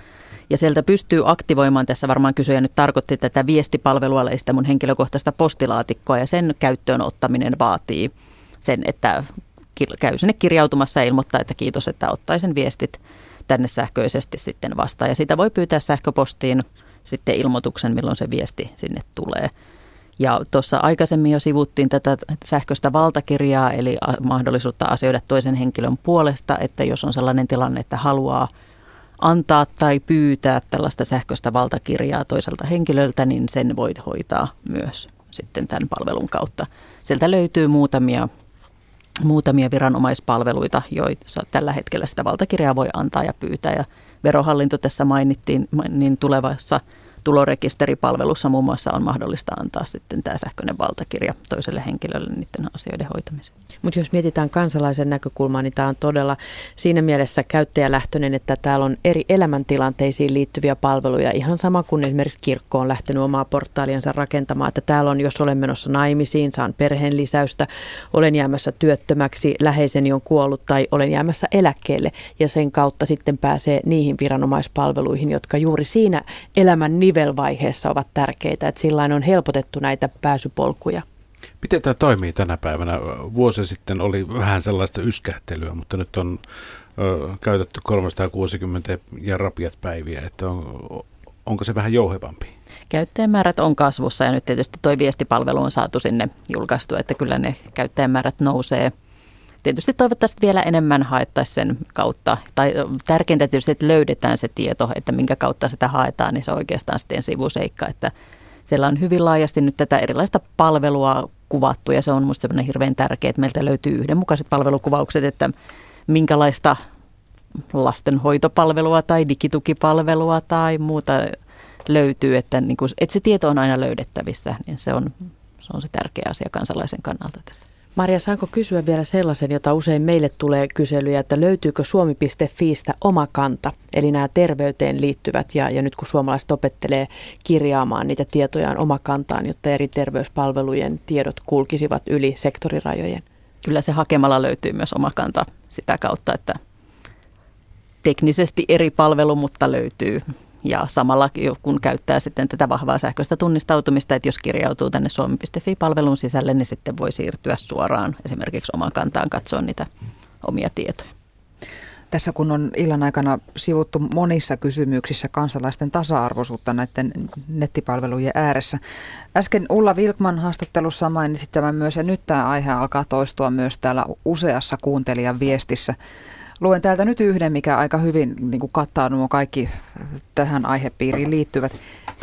ja sieltä pystyy aktivoimaan, tässä varmaan kysyjä nyt tarkoitti tätä viestipalvelua, eli sitä mun henkilökohtaista postilaatikkoa, ja sen käyttöön ottaminen vaatii sen, että käy sinne kirjautumassa ja ilmoittaa, että kiitos, että ottaisin viestit tänne sähköisesti sitten vastaan. Ja sitä voi pyytää sähköpostiin sitten ilmoituksen, milloin se viesti sinne tulee. Ja tuossa aikaisemmin jo sivuttiin tätä sähköistä valtakirjaa, eli mahdollisuutta asioida toisen henkilön puolesta, että jos on sellainen tilanne, että haluaa antaa tai pyytää tällaista sähköistä valtakirjaa toiselta henkilöltä, niin sen voit hoitaa myös sitten tämän palvelun kautta. Sieltä löytyy muutamia, muutamia viranomaispalveluita, joissa tällä hetkellä sitä valtakirjaa voi antaa ja pyytää. Ja verohallinto tässä mainittiin, niin tulevassa tulorekisteripalvelussa muun muassa on mahdollista antaa sitten tämä sähköinen valtakirja toiselle henkilölle niiden asioiden hoitamiseen. Mutta jos mietitään kansalaisen näkökulmaa, niin tämä on todella siinä mielessä käyttäjälähtöinen, että täällä on eri elämäntilanteisiin liittyviä palveluja. Ihan sama kuin esimerkiksi kirkko on lähtenyt omaa portaaliansa rakentamaan, että täällä on, jos olen menossa naimisiin, saan perheen lisäystä, olen jäämässä työttömäksi, läheiseni on kuollut tai olen jäämässä eläkkeelle. Ja sen kautta sitten pääsee niihin viranomaispalveluihin, jotka juuri siinä elämän nivelvaiheessa ovat tärkeitä. Että sillä on helpotettu näitä pääsypolkuja. Miten tämä toimii tänä päivänä? Vuosi sitten oli vähän sellaista yskähtelyä, mutta nyt on ö, käytetty 360 ja rapiat päiviä, että on, onko se vähän jouhevampi? Käyttäjämäärät on kasvussa ja nyt tietysti tuo viestipalvelu on saatu sinne julkaistu, että kyllä ne käyttäjämäärät nousee. Tietysti toivottavasti vielä enemmän haettaisiin sen kautta. Tai tärkeintä tietysti, että löydetään se tieto, että minkä kautta sitä haetaan, niin se on oikeastaan sitten sivuseikka, että siellä on hyvin laajasti nyt tätä erilaista palvelua kuvattu ja se on minusta sellainen hirveän tärkeä, että meiltä löytyy yhdenmukaiset palvelukuvaukset, että minkälaista lastenhoitopalvelua tai digitukipalvelua tai muuta löytyy, että, niin kuin, että se tieto on aina löydettävissä, niin se on, se on se tärkeä asia kansalaisen kannalta tässä. Maria, saanko kysyä vielä sellaisen, jota usein meille tulee kyselyjä, että löytyykö suomi.fiistä oma kanta, eli nämä terveyteen liittyvät, ja, ja nyt kun suomalaiset opettelee kirjaamaan niitä tietojaan oma kantaan, jotta eri terveyspalvelujen tiedot kulkisivat yli sektorirajojen? Kyllä se hakemalla löytyy myös oma kanta sitä kautta, että teknisesti eri palvelu, mutta löytyy ja samalla kun käyttää sitten tätä vahvaa sähköistä tunnistautumista, että jos kirjautuu tänne suomi.fi-palvelun sisälle, niin sitten voi siirtyä suoraan esimerkiksi omaan kantaan katsoa niitä omia tietoja. Tässä kun on illan aikana sivuttu monissa kysymyksissä kansalaisten tasa-arvoisuutta näiden nettipalvelujen ääressä. Äsken Ulla Vilkman haastattelussa mainitsi tämän myös ja nyt tämä aihe alkaa toistua myös täällä useassa kuuntelijan viestissä. Luen täältä nyt yhden, mikä aika hyvin niin kuin kattaa nuo kaikki tähän aihepiiriin liittyvät.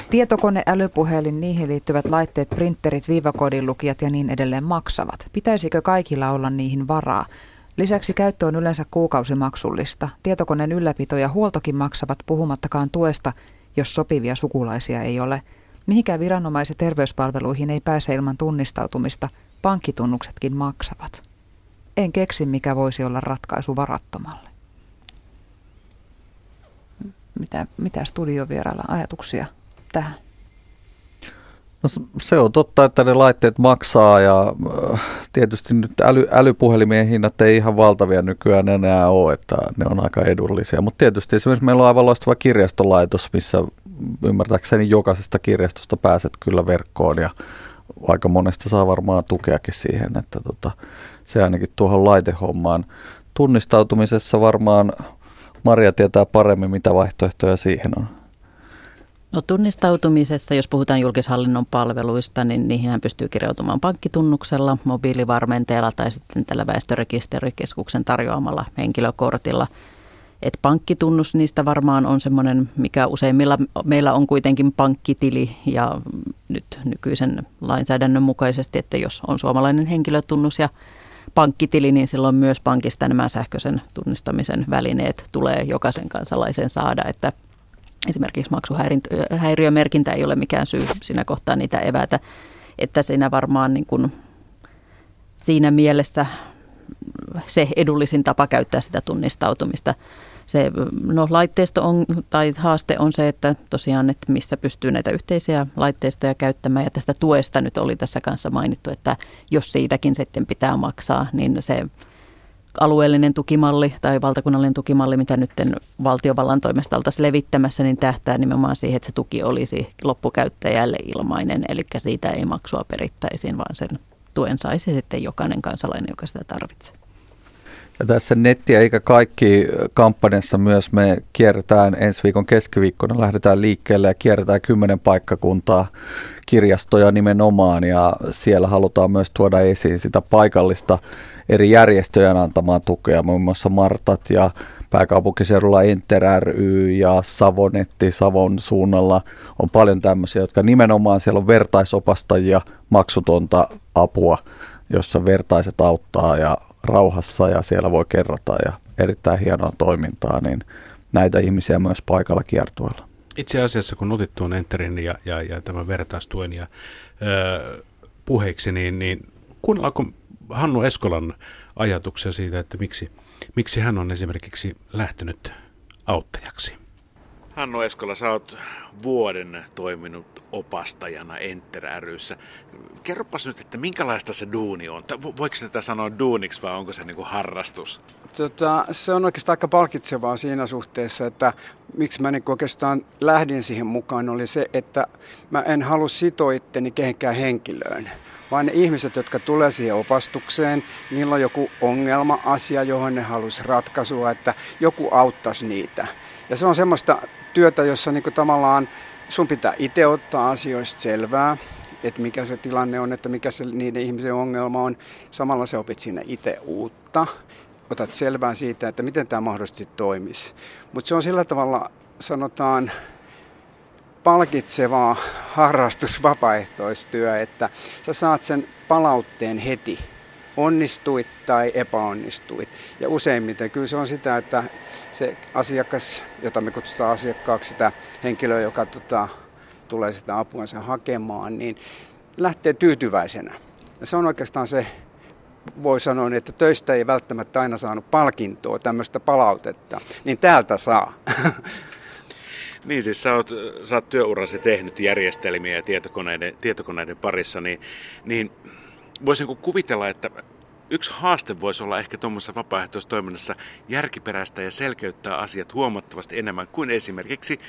Tietokone, älypuhelin, niihin liittyvät laitteet, printerit, viivakodinlukijat ja niin edelleen maksavat. Pitäisikö kaikilla olla niihin varaa? Lisäksi käyttö on yleensä kuukausimaksullista. Tietokoneen ylläpito ja huoltokin maksavat puhumattakaan tuesta, jos sopivia sukulaisia ei ole. Mihinkään viranomais- ja terveyspalveluihin ei pääse ilman tunnistautumista. Pankkitunnuksetkin maksavat en keksi, mikä voisi olla ratkaisu varattomalle. Mitä, mitä studiovierailla ajatuksia tähän? No se on totta, että ne laitteet maksaa ja äh, tietysti nyt äly, älypuhelimien hinnat ei ihan valtavia nykyään enää ole, että ne on aika edullisia. Mutta tietysti esimerkiksi meillä on aivan loistava kirjastolaitos, missä ymmärtääkseni jokaisesta kirjastosta pääset kyllä verkkoon ja aika monesta saa varmaan tukeakin siihen, että tota, se ainakin tuohon laitehommaan. Tunnistautumisessa varmaan Maria tietää paremmin, mitä vaihtoehtoja siihen on. No tunnistautumisessa, jos puhutaan julkishallinnon palveluista, niin niihin pystyy kirjautumaan pankkitunnuksella, mobiilivarmenteella tai sitten tällä väestörekisterikeskuksen tarjoamalla henkilökortilla. Et pankkitunnus niistä varmaan on semmoinen, mikä useimmilla meillä on kuitenkin pankkitili ja nyt nykyisen lainsäädännön mukaisesti, että jos on suomalainen henkilötunnus ja pankkitili, niin silloin myös pankista nämä sähköisen tunnistamisen välineet tulee jokaisen kansalaisen saada, että esimerkiksi maksuhäiriömerkintä ei ole mikään syy siinä kohtaa niitä evätä, että siinä varmaan niin kuin siinä mielessä se edullisin tapa käyttää sitä tunnistautumista se no, laitteisto on, tai haaste on se, että tosiaan, että missä pystyy näitä yhteisiä laitteistoja käyttämään. Ja tästä tuesta nyt oli tässä kanssa mainittu, että jos siitäkin sitten pitää maksaa, niin se alueellinen tukimalli tai valtakunnallinen tukimalli, mitä nyt valtiovallan toimesta oltaisiin levittämässä, niin tähtää nimenomaan siihen, että se tuki olisi loppukäyttäjälle ilmainen, eli siitä ei maksua perittäisiin, vaan sen tuen saisi sitten jokainen kansalainen, joka sitä tarvitsee. Ja tässä nettiä eikä kaikki kampanjassa myös me kierretään ensi viikon keskiviikkona, lähdetään liikkeelle ja kierretään kymmenen paikkakuntaa kirjastoja nimenomaan. Ja siellä halutaan myös tuoda esiin sitä paikallista eri järjestöjen antamaa tukea, muun muassa Martat ja pääkaupunkiseudulla Enter ry ja Savonetti Savon suunnalla on paljon tämmöisiä, jotka nimenomaan siellä on vertaisopastajia, maksutonta apua, jossa vertaiset auttaa ja rauhassa ja siellä voi kerrata ja erittäin hienoa toimintaa, niin näitä ihmisiä myös paikalla kiertueella. Itse asiassa kun otit tuon Enterin ja, ja, ja tämän vertaistuen ja ö, puheeksi, niin, niin kuunnellaanko Hannu Eskolan ajatuksia siitä, että miksi, miksi hän on esimerkiksi lähtenyt auttajaksi? Hannu Eskola, sä oot vuoden toiminut opastajana Enter ryssä. Kerropas nyt, että minkälaista se duuni on? Voiko tätä sanoa duuniksi vai onko se niin kuin harrastus? Tota, se on oikeastaan aika palkitsevaa siinä suhteessa, että miksi mä niin oikeastaan lähdin siihen mukaan, oli se, että mä en halua sitoa itteni kehenkään henkilöön vaan ne ihmiset, jotka tulee siihen opastukseen, niillä on joku ongelma, asia, johon ne haluaisi ratkaisua, että joku auttaisi niitä. Ja se on semmoista työtä, jossa niin tavallaan sun pitää itse ottaa asioista selvää, että mikä se tilanne on, että mikä se niiden ihmisen ongelma on. Samalla sä opit siinä itse uutta, otat selvää siitä, että miten tämä mahdollisesti toimisi. Mutta se on sillä tavalla, sanotaan, palkitsevaa harrastus, vapaaehtoistyö, että sä saat sen palautteen heti, onnistuit tai epäonnistuit. Ja useimmiten kyllä se on sitä, että se asiakas, jota me kutsutaan asiakkaaksi, sitä henkilöä, joka tota, tulee sitä apuansa hakemaan, niin lähtee tyytyväisenä. Ja se on oikeastaan se, voi sanoa, että töistä ei välttämättä aina saanut palkintoa, tämmöistä palautetta, niin täältä saa. Niin siis sä oot, sä oot työurasi tehnyt järjestelmiä ja tietokoneiden, tietokoneiden parissa, niin, niin voisin kuvitella, että yksi haaste voisi olla ehkä tuommoisessa vapaaehtoistoiminnassa järkiperäistä ja selkeyttää asiat huomattavasti enemmän kuin esimerkiksi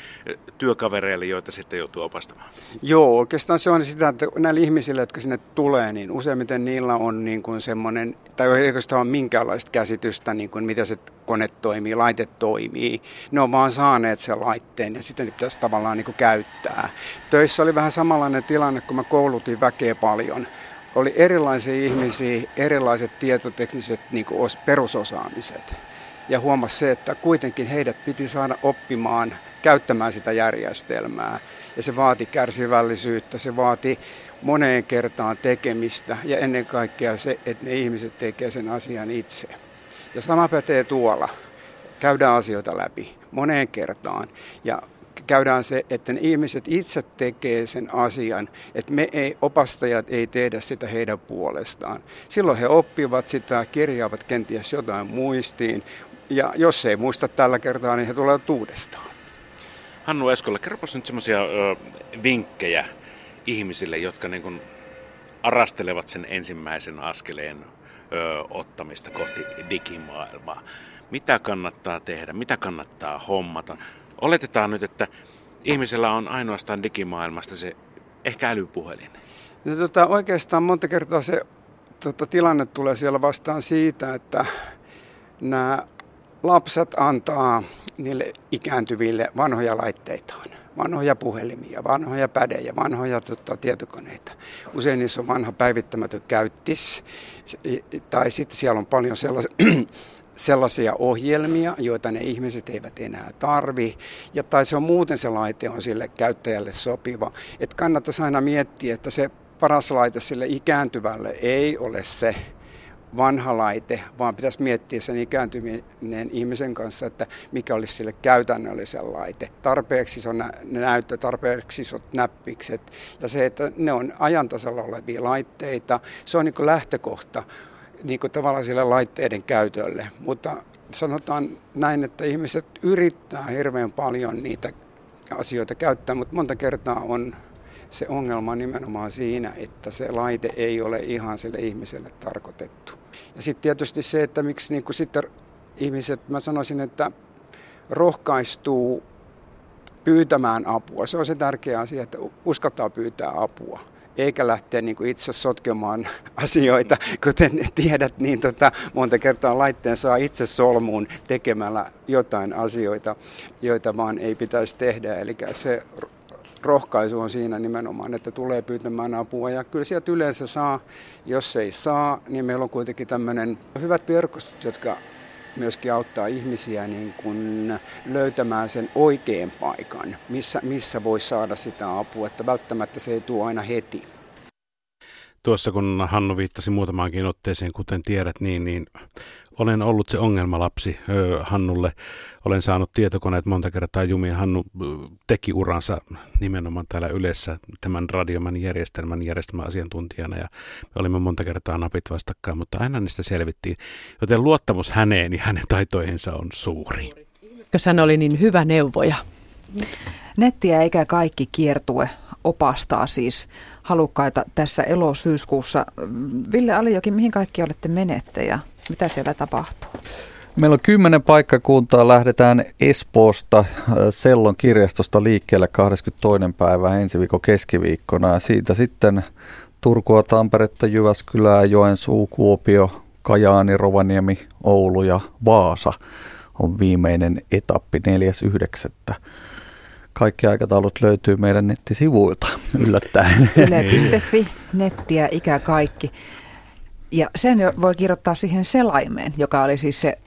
työkavereille, joita sitten joutuu opastamaan. Joo, oikeastaan se on sitä, että näillä ihmisillä, jotka sinne tulee, niin useimmiten niillä on niin kuin semmoinen, tai oikeastaan on minkäänlaista käsitystä, niin kuin miten se kone toimii, laite toimii. Ne on vaan saaneet sen laitteen ja sitten pitäisi tavallaan niin kuin käyttää. Töissä oli vähän samanlainen tilanne, kun mä koulutin väkeä paljon oli erilaisia ihmisiä, erilaiset tietotekniset niin kuin perusosaamiset. Ja huomasi se, että kuitenkin heidät piti saada oppimaan käyttämään sitä järjestelmää. Ja se vaati kärsivällisyyttä, se vaati moneen kertaan tekemistä ja ennen kaikkea se, että ne ihmiset tekevät sen asian itse. Ja sama pätee tuolla. Käydään asioita läpi moneen kertaan. Ja käydään se, että ne ihmiset itse tekee sen asian, että me ei, opastajat ei tehdä sitä heidän puolestaan. Silloin he oppivat sitä, kirjaavat kenties jotain muistiin, ja jos ei muista tällä kertaa, niin he tulevat uudestaan. Hannu Eskola, kerropas nyt semmoisia vinkkejä ihmisille, jotka niin kun arastelevat sen ensimmäisen askeleen ö, ottamista kohti digimaailmaa. Mitä kannattaa tehdä, mitä kannattaa hommata? Oletetaan nyt, että ihmisellä on ainoastaan digimaailmasta se ehkä älypuhelin. No, tota, oikeastaan monta kertaa se tota, tilanne tulee siellä vastaan siitä, että nämä lapset antaa niille ikääntyville vanhoja laitteitaan, vanhoja puhelimia, vanhoja pädejä, vanhoja tota, tietokoneita. Usein niissä on vanha päivittämätön käyttis, tai sitten siellä on paljon sellaisia sellaisia ohjelmia, joita ne ihmiset eivät enää tarvi, ja tai se on muuten se laite on sille käyttäjälle sopiva. Että kannattaisi aina miettiä, että se paras laite sille ikääntyvälle ei ole se vanha laite, vaan pitäisi miettiä sen ikääntyminen ihmisen kanssa, että mikä olisi sille käytännöllisen laite. Tarpeeksi se on näyttö, tarpeeksi on näppikset ja se, että ne on ajantasalla olevia laitteita, se on niin lähtökohta niin kuin tavallaan sille laitteiden käytölle. Mutta sanotaan näin, että ihmiset yrittää hirveän paljon niitä asioita käyttää, mutta monta kertaa on se ongelma nimenomaan siinä, että se laite ei ole ihan sille ihmiselle tarkoitettu. Ja sitten tietysti se, että miksi niin sitten ihmiset, mä sanoisin, että rohkaistuu pyytämään apua. Se on se tärkeä asia, että uskaltaa pyytää apua eikä lähteä niin kuin itse sotkemaan asioita. Kuten tiedät, niin tota, monta kertaa laitteen saa itse solmuun tekemällä jotain asioita, joita vaan ei pitäisi tehdä. Eli se rohkaisu on siinä nimenomaan, että tulee pyytämään apua. Ja kyllä sieltä yleensä saa, jos ei saa, niin meillä on kuitenkin tämmöinen hyvät verkostot, jotka myöskin auttaa ihmisiä niin kuin löytämään sen oikean paikan, missä, missä voi saada sitä apua, että välttämättä se ei tule aina heti. Tuossa kun Hannu viittasi muutamaankin otteeseen, kuten tiedät, niin, niin olen ollut se ongelmalapsi ö, Hannulle. Olen saanut tietokoneet monta kertaa jumiin. Hannu teki uransa nimenomaan täällä yleensä tämän radioman järjestelmän järjestelmäasiantuntijana ja me olimme monta kertaa napit vastakkain, mutta aina niistä selvittiin. Joten luottamus häneen ja hänen taitoihinsa on suuri. Hän oli niin hyvä neuvoja. Nettiä eikä kaikki kiertue opastaa siis halukkaita tässä elosyyskuussa. Ville Alijokin, mihin kaikki olette menette ja mitä siellä tapahtuu? Meillä on kymmenen paikkakuntaa. Lähdetään Espoosta Sellon kirjastosta liikkeelle 22. päivä ensi viikon keskiviikkona. Ja siitä sitten Turkua, Tamperetta, Jyväskylää, Joensuu, Kuopio, Kajaani, Rovaniemi, Oulu ja Vaasa on viimeinen etappi 4.9. Kaikki aikataulut löytyy meidän nettisivuilta yllättäen. Yle.fi, nettiä, ikä kaikki. Ja sen voi kirjoittaa siihen selaimeen, joka oli siis se,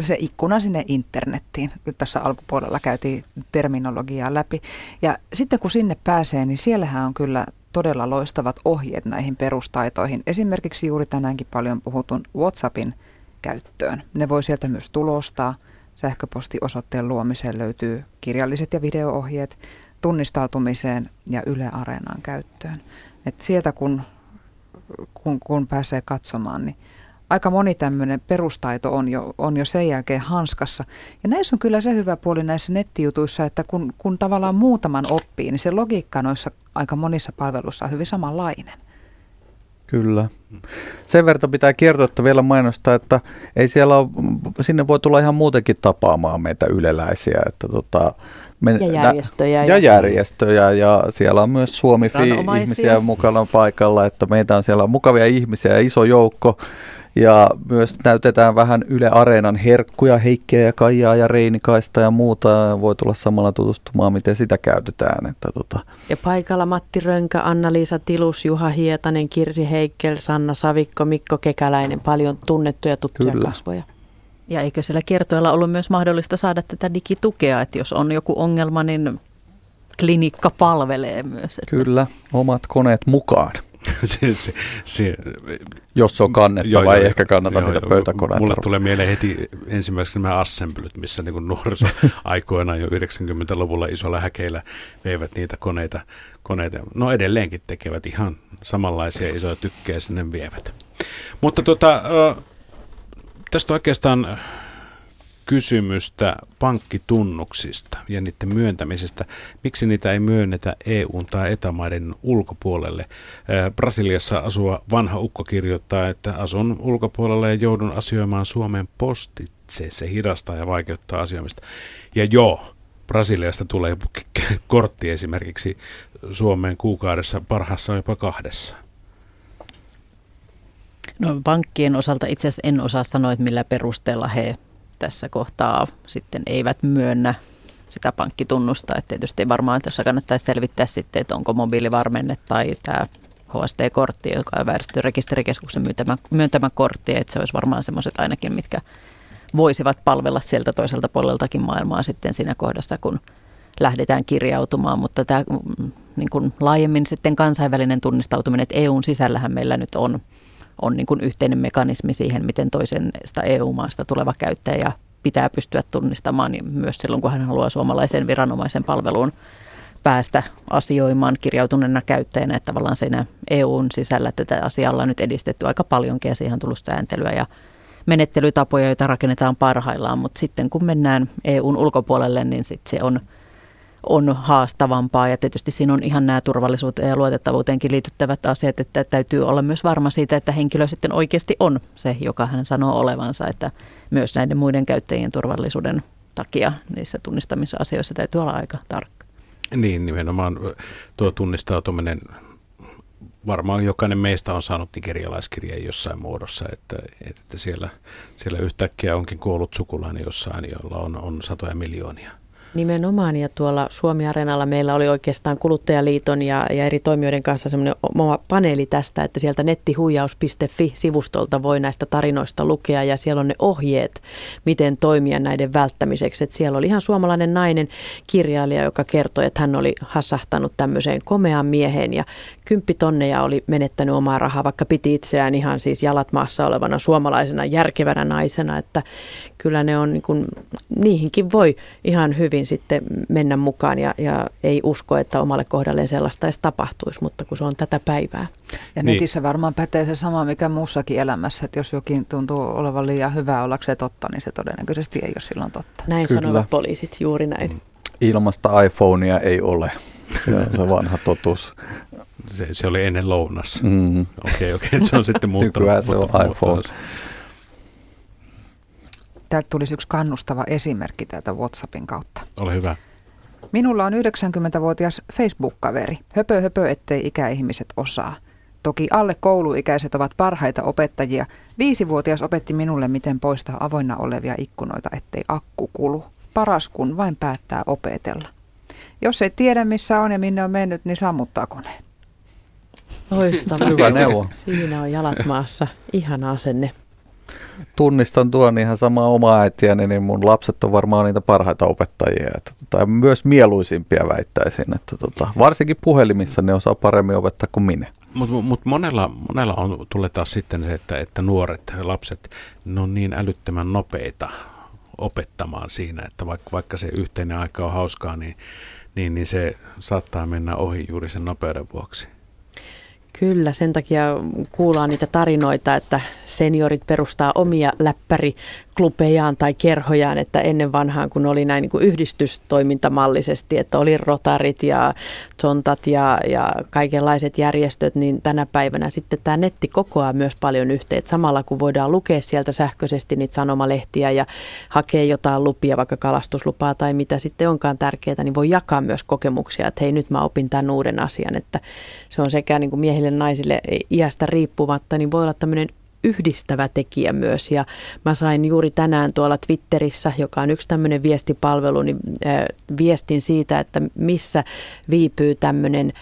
se ikkuna sinne internettiin. Tässä alkupuolella käytiin terminologiaa läpi. Ja sitten kun sinne pääsee, niin siellähän on kyllä todella loistavat ohjeet näihin perustaitoihin. Esimerkiksi juuri tänäänkin paljon puhutun WhatsAppin käyttöön. Ne voi sieltä myös tulostaa. Sähköpostiosoitteen luomiseen löytyy kirjalliset ja videoohjeet tunnistautumiseen ja Yle Areenan käyttöön. Et sieltä kun kun, kun pääsee katsomaan, niin aika moni tämmöinen perustaito on jo, on jo sen jälkeen hanskassa. Ja näissä on kyllä se hyvä puoli näissä nettijutuissa, että kun, kun tavallaan muutaman oppii, niin se logiikka noissa aika monissa palveluissa on hyvin samanlainen. Kyllä. Sen verran pitää kertoa vielä mainostaa, että ei siellä ole, sinne voi tulla ihan muutenkin tapaamaan meitä yleläisiä. Että tota, me, ja järjestöjä. Ja, ja järjestöjä ja siellä on myös suomi ihmisiä mukana paikalla, että meitä on siellä mukavia ihmisiä ja iso joukko. Ja myös näytetään vähän Yle Areenan herkkuja, Heikkiä ja Kaijaa ja Reinikaista ja muuta. Voi tulla samalla tutustumaan, miten sitä käytetään. Että tota. Ja paikalla Matti Rönkä, Anna-Liisa Tilus, Juha Hietanen, Kirsi Heikkel, Sanna Savikko, Mikko Kekäläinen. Paljon tunnettuja tuttuja Kyllä. kasvoja. Ja eikö siellä kiertoilla ollut myös mahdollista saada tätä digitukea, että jos on joku ongelma, niin klinikka palvelee myös. Että. Kyllä, omat koneet mukaan. se, se, se, Jos se on kannettava, joo, ei joo, ehkä kannata joo, niitä pöytäkoneita. Mulle tulee mieleen heti ensimmäiseksi nämä assemblyt, missä niin nuoriso aikoinaan jo 90-luvulla isolla häkeillä veivät niitä koneita, koneita. No edelleenkin tekevät ihan samanlaisia isoja tykkejä sinne vievät. Mutta tota, Tästä oikeastaan kysymystä pankkitunnuksista ja niiden myöntämisestä. Miksi niitä ei myönnetä EU- tai etämaiden ulkopuolelle? Brasiliassa asuva vanha ukko kirjoittaa, että asun ulkopuolelle ja joudun asioimaan Suomen postitse. Se hidastaa ja vaikeuttaa asioimista. Ja joo, Brasiliasta tulee kortti esimerkiksi Suomeen kuukaudessa, parhaassa jopa kahdessa. No pankkien osalta itse asiassa en osaa sanoa, että millä perusteella he tässä kohtaa sitten eivät myönnä sitä pankkitunnusta. Että tietysti varmaan tässä kannattaisi selvittää sitten, että onko mobiilivarmenne tai tämä HST-kortti, joka on väestörekisterikeskuksen myöntämä, myöntämä kortti, että se olisi varmaan semmoiset ainakin, mitkä voisivat palvella sieltä toiselta puoleltakin maailmaa sitten siinä kohdassa, kun lähdetään kirjautumaan, mutta tämä mm, niin kuin laajemmin sitten kansainvälinen tunnistautuminen, että EUn sisällähän meillä nyt on on niin kuin yhteinen mekanismi siihen, miten toisesta EU-maasta tuleva käyttäjä pitää pystyä tunnistamaan niin myös silloin, kun hän haluaa suomalaisen viranomaisen palveluun päästä asioimaan kirjautuneena käyttäjänä, että tavallaan siinä EUn sisällä tätä asiaa on nyt edistetty aika paljonkin ja siihen on tullut sääntelyä ja menettelytapoja, joita rakennetaan parhaillaan, mutta sitten kun mennään EUn ulkopuolelle, niin sitten se on – on haastavampaa ja tietysti siinä on ihan nämä turvallisuuteen ja luotettavuuteenkin liityttävät asiat, että täytyy olla myös varma siitä, että henkilö sitten oikeasti on se, joka hän sanoo olevansa, että myös näiden muiden käyttäjien turvallisuuden takia niissä tunnistamisasioissa täytyy olla aika tarkka. Niin, nimenomaan tuo tunnistautuminen varmaan jokainen meistä on saanut nigerialaiskirjeen jossain muodossa, että, että siellä, siellä yhtäkkiä onkin kuollut sukulainen jossain, jolla on, on satoja miljoonia Nimenomaan ja tuolla Suomi-areenalla meillä oli oikeastaan Kuluttajaliiton ja, ja eri toimijoiden kanssa semmoinen oma paneeli tästä, että sieltä nettihuijaus.fi-sivustolta voi näistä tarinoista lukea ja siellä on ne ohjeet, miten toimia näiden välttämiseksi. Että siellä oli ihan suomalainen nainen kirjailija, joka kertoi, että hän oli hassahtanut tämmöiseen komeaan mieheen ja kymppitonneja oli menettänyt omaa rahaa, vaikka piti itseään ihan siis jalat maassa olevana suomalaisena järkevänä naisena, että kyllä ne on niin kuin, niihinkin voi ihan hyvin sitten mennä mukaan ja, ja ei usko, että omalle kohdalleen sellaista edes tapahtuisi, mutta kun se on tätä päivää. Ja niin. netissä varmaan pätee se sama, mikä muussakin elämässä, että jos jokin tuntuu olevan liian hyvää ollakseen totta, niin se todennäköisesti ei ole silloin totta. Näin Kyllä. sanovat poliisit, juuri näin. Ilmasta iPhonea ei ole. Se on se vanha totuus. Se, se oli ennen lounas. Mm. Okei, okay, okei, okay, se on sitten muuttunut. Nykyään se on iPhone. Täältä tulisi yksi kannustava esimerkki täältä WhatsAppin kautta. Ole hyvä. Minulla on 90-vuotias Facebook-kaveri. Höpö höpö, ettei ikäihmiset osaa. Toki alle kouluikäiset ovat parhaita opettajia. Viisivuotias opetti minulle, miten poistaa avoinna olevia ikkunoita, ettei akku kulu. Paras kun vain päättää opetella. Jos ei tiedä missä on ja minne on mennyt, niin sammuttaa koneen. Loistava. Hyvä neuvo. Siinä on jalat maassa. Ihana asenne. Tunnistan tuon ihan samaa omaa äitiäni, niin mun lapset on varmaan niitä parhaita opettajia. Että, tota, myös mieluisimpia väittäisin, että tota, varsinkin puhelimissa ne osaa paremmin opettaa kuin minä. Mutta mut monella, monella on, tulee taas sitten se, että, että nuoret lapset, ne on niin älyttömän nopeita opettamaan siinä, että vaikka, vaikka se yhteinen aika on hauskaa, niin, niin, niin se saattaa mennä ohi juuri sen nopeuden vuoksi. Kyllä, sen takia kuullaan niitä tarinoita, että seniorit perustaa omia läppäri klubejaan tai kerhojaan, että ennen vanhaan kun oli näin niin kuin yhdistystoimintamallisesti, että oli rotarit ja zontat ja, ja kaikenlaiset järjestöt, niin tänä päivänä sitten tämä netti kokoaa myös paljon yhteen. Samalla kun voidaan lukea sieltä sähköisesti niitä sanomalehtiä ja hakea jotain lupia, vaikka kalastuslupaa tai mitä sitten onkaan tärkeää, niin voi jakaa myös kokemuksia, että hei nyt mä opin tämän uuden asian, että se on sekä niin kuin miehille naisille iästä riippumatta, niin voi olla tämmöinen yhdistävä tekijä myös. Ja mä sain juuri tänään tuolla Twitterissä, joka on yksi tämmöinen viestipalvelu, niin viestin siitä, että missä viipyy tämmöinen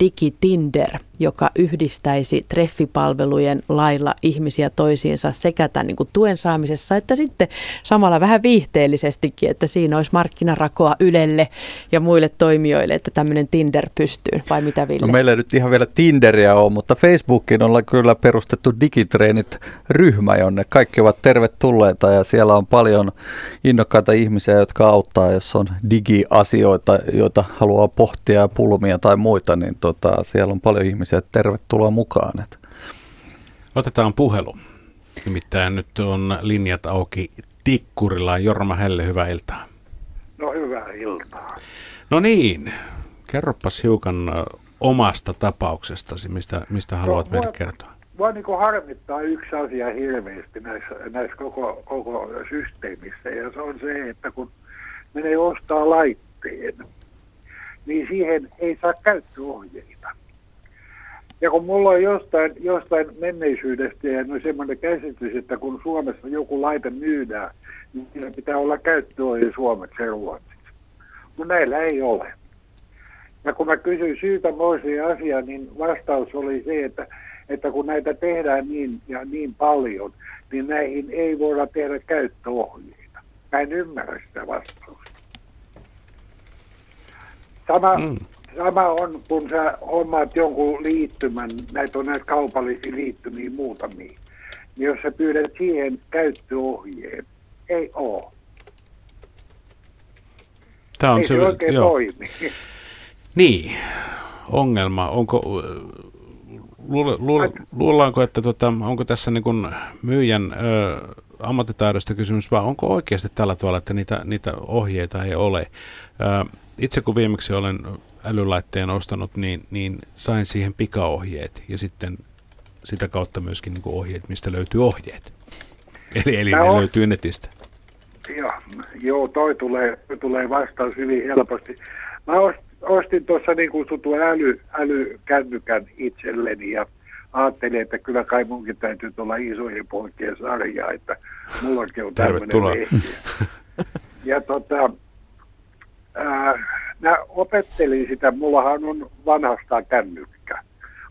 digitinder, joka yhdistäisi treffipalvelujen lailla ihmisiä toisiinsa sekä tämän niin kuin tuen saamisessa että sitten samalla vähän viihteellisestikin, että siinä olisi markkinarakoa Ylelle ja muille toimijoille, että tämmöinen Tinder pystyy, vai mitä Ville? No meillä ei nyt ihan vielä Tinderiä ole, mutta Facebookin on kyllä perustettu digitreenit ryhmä, jonne kaikki ovat tervetulleita ja siellä on paljon innokkaita ihmisiä, jotka auttaa, jos on digiasioita, joita haluaa pohtia, pulmia tai muita, niin tota, siellä on paljon ihmisiä tervetuloa mukaan. Otetaan puhelu. Nimittäin nyt on linjat auki Tikkurilla. Jorma Helle, hyvää iltaa. No hyvää iltaa. No niin, kerropas hiukan omasta tapauksestasi, mistä, mistä haluat no, meille kertoa. Mua niin harmittaa yksi asia hirveästi näissä, näissä koko, koko systeemissä, ja se on se, että kun menee ostaa laitteen, niin siihen ei saa käyttöohjeita. Ja kun mulla on jostain, jostain menneisyydestä no semmoinen käsitys, että kun Suomessa joku laite myydään, niin sillä pitää olla käyttöohje suomeksi ja ruotsiksi. Mutta näillä ei ole. Ja kun mä kysyin syytä moiseen asiaan, niin vastaus oli se, että, että kun näitä tehdään niin ja niin paljon, niin näihin ei voida tehdä käyttöohjeita. Mä en ymmärrä sitä vastausta. Sama, mm sama on, kun sä hommaat jonkun liittymän, näitä on näitä kaupallisia liittymiä muutamia, niin jos sä pyydät siihen käyttöohjeen, ei oo. Tämä on ei se, se oikein joo. toimi. Niin, ongelma. Onko, luul, luul, luullaanko, että tota, onko tässä niin kuin myyjän ö, ammattitaidosta kysymys, vai onko oikeasti tällä tavalla, että niitä, niitä ohjeita ei ole? Ö, itse kun viimeksi olen älylaitteen ostanut, niin, niin sain siihen pikaohjeet ja sitten sitä kautta myöskin niin ohjeet, mistä löytyy ohjeet. Eli, eli ne on... löytyy netistä. Joo, joo toi, tulee, toi tulee vastaus hyvin helposti. Mä ostin tuossa niin kutsutun äly, älykännykän itselleni ja ajattelin, että kyllä kai munkin täytyy tulla isojen poikien sarjaa, että mullakin on tämmöinen Ja tota, mä opettelin sitä, mullahan on vanhastaan kännykkä,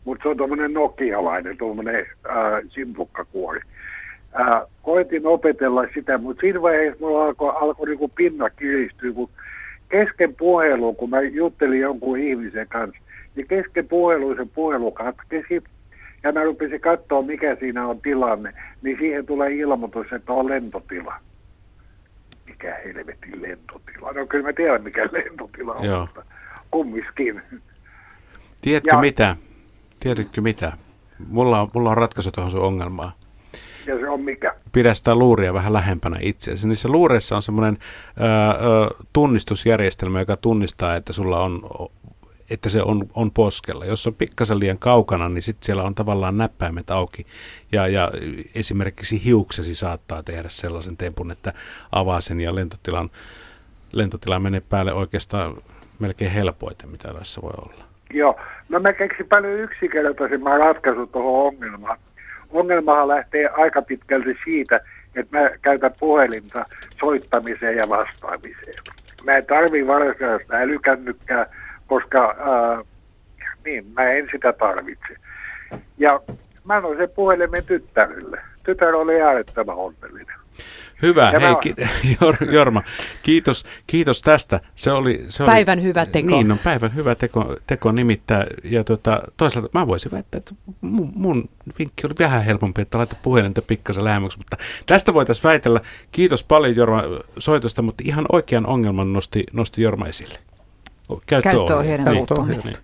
mutta se on tuommoinen nokialainen, tuommoinen simpukkakuori. Koitin opetella sitä, mutta siinä vaiheessa mulla alkoi alko niinku pinna kiristyä, kun kesken puhelun, kun mä juttelin jonkun ihmisen kanssa, niin kesken puhelun se puhelu katkesi, ja mä rupesin katsoa, mikä siinä on tilanne, niin siihen tulee ilmoitus, että on lentotila. Mikä helvetin lentotila? No kyllä mä tiedän, mikä lentotila on, Joo. mutta kumminkin. Tiedätkö Ja- mitä? Tiedätkö mitä? Mulla on, mulla on ratkaisu tuohon sun ongelmaan. Ja se on mikä? Pidä sitä luuria vähän lähempänä itseäsi. Niissä luureissa on semmoinen tunnistusjärjestelmä, joka tunnistaa, että sulla on että se on, on poskella. Jos on pikkasen liian kaukana, niin sitten siellä on tavallaan näppäimet auki. Ja, ja esimerkiksi hiuksesi saattaa tehdä sellaisen tempun, että avaa sen ja lentotilan, lentotila menee päälle oikeastaan melkein helpoiten, mitä tässä voi olla. Joo, no mä keksin paljon yksinkertaisemman ratkaisun tuohon ongelmaan. Ongelmahan lähtee aika pitkälti siitä, että mä käytän puhelinta soittamiseen ja vastaamiseen. Mä en tarvii varsinaista älykännykkää, koska äh, niin, mä en sitä tarvitse. Ja mä annoin sen puhelimen tyttärille. Tytär oli äärettömän onnellinen. Hyvä, Ja hei ki- Jor- Jorma, kiitos, kiitos tästä. Se oli, se oli, Päivän hyvä teko. Niin, no, päivän hyvä teko, teko nimittäin. Ja tota, toisaalta mä voisin väittää, että mun, mun vinkki oli vähän helpompi, että laita puhelinta pikkasen lähemmäksi, mutta tästä voitaisiin väitellä. Kiitos paljon Jorma soitosta, mutta ihan oikean ongelman nosti, nosti Jorma esille. Käyttöohjeiden Niin, puuttuminen. niin.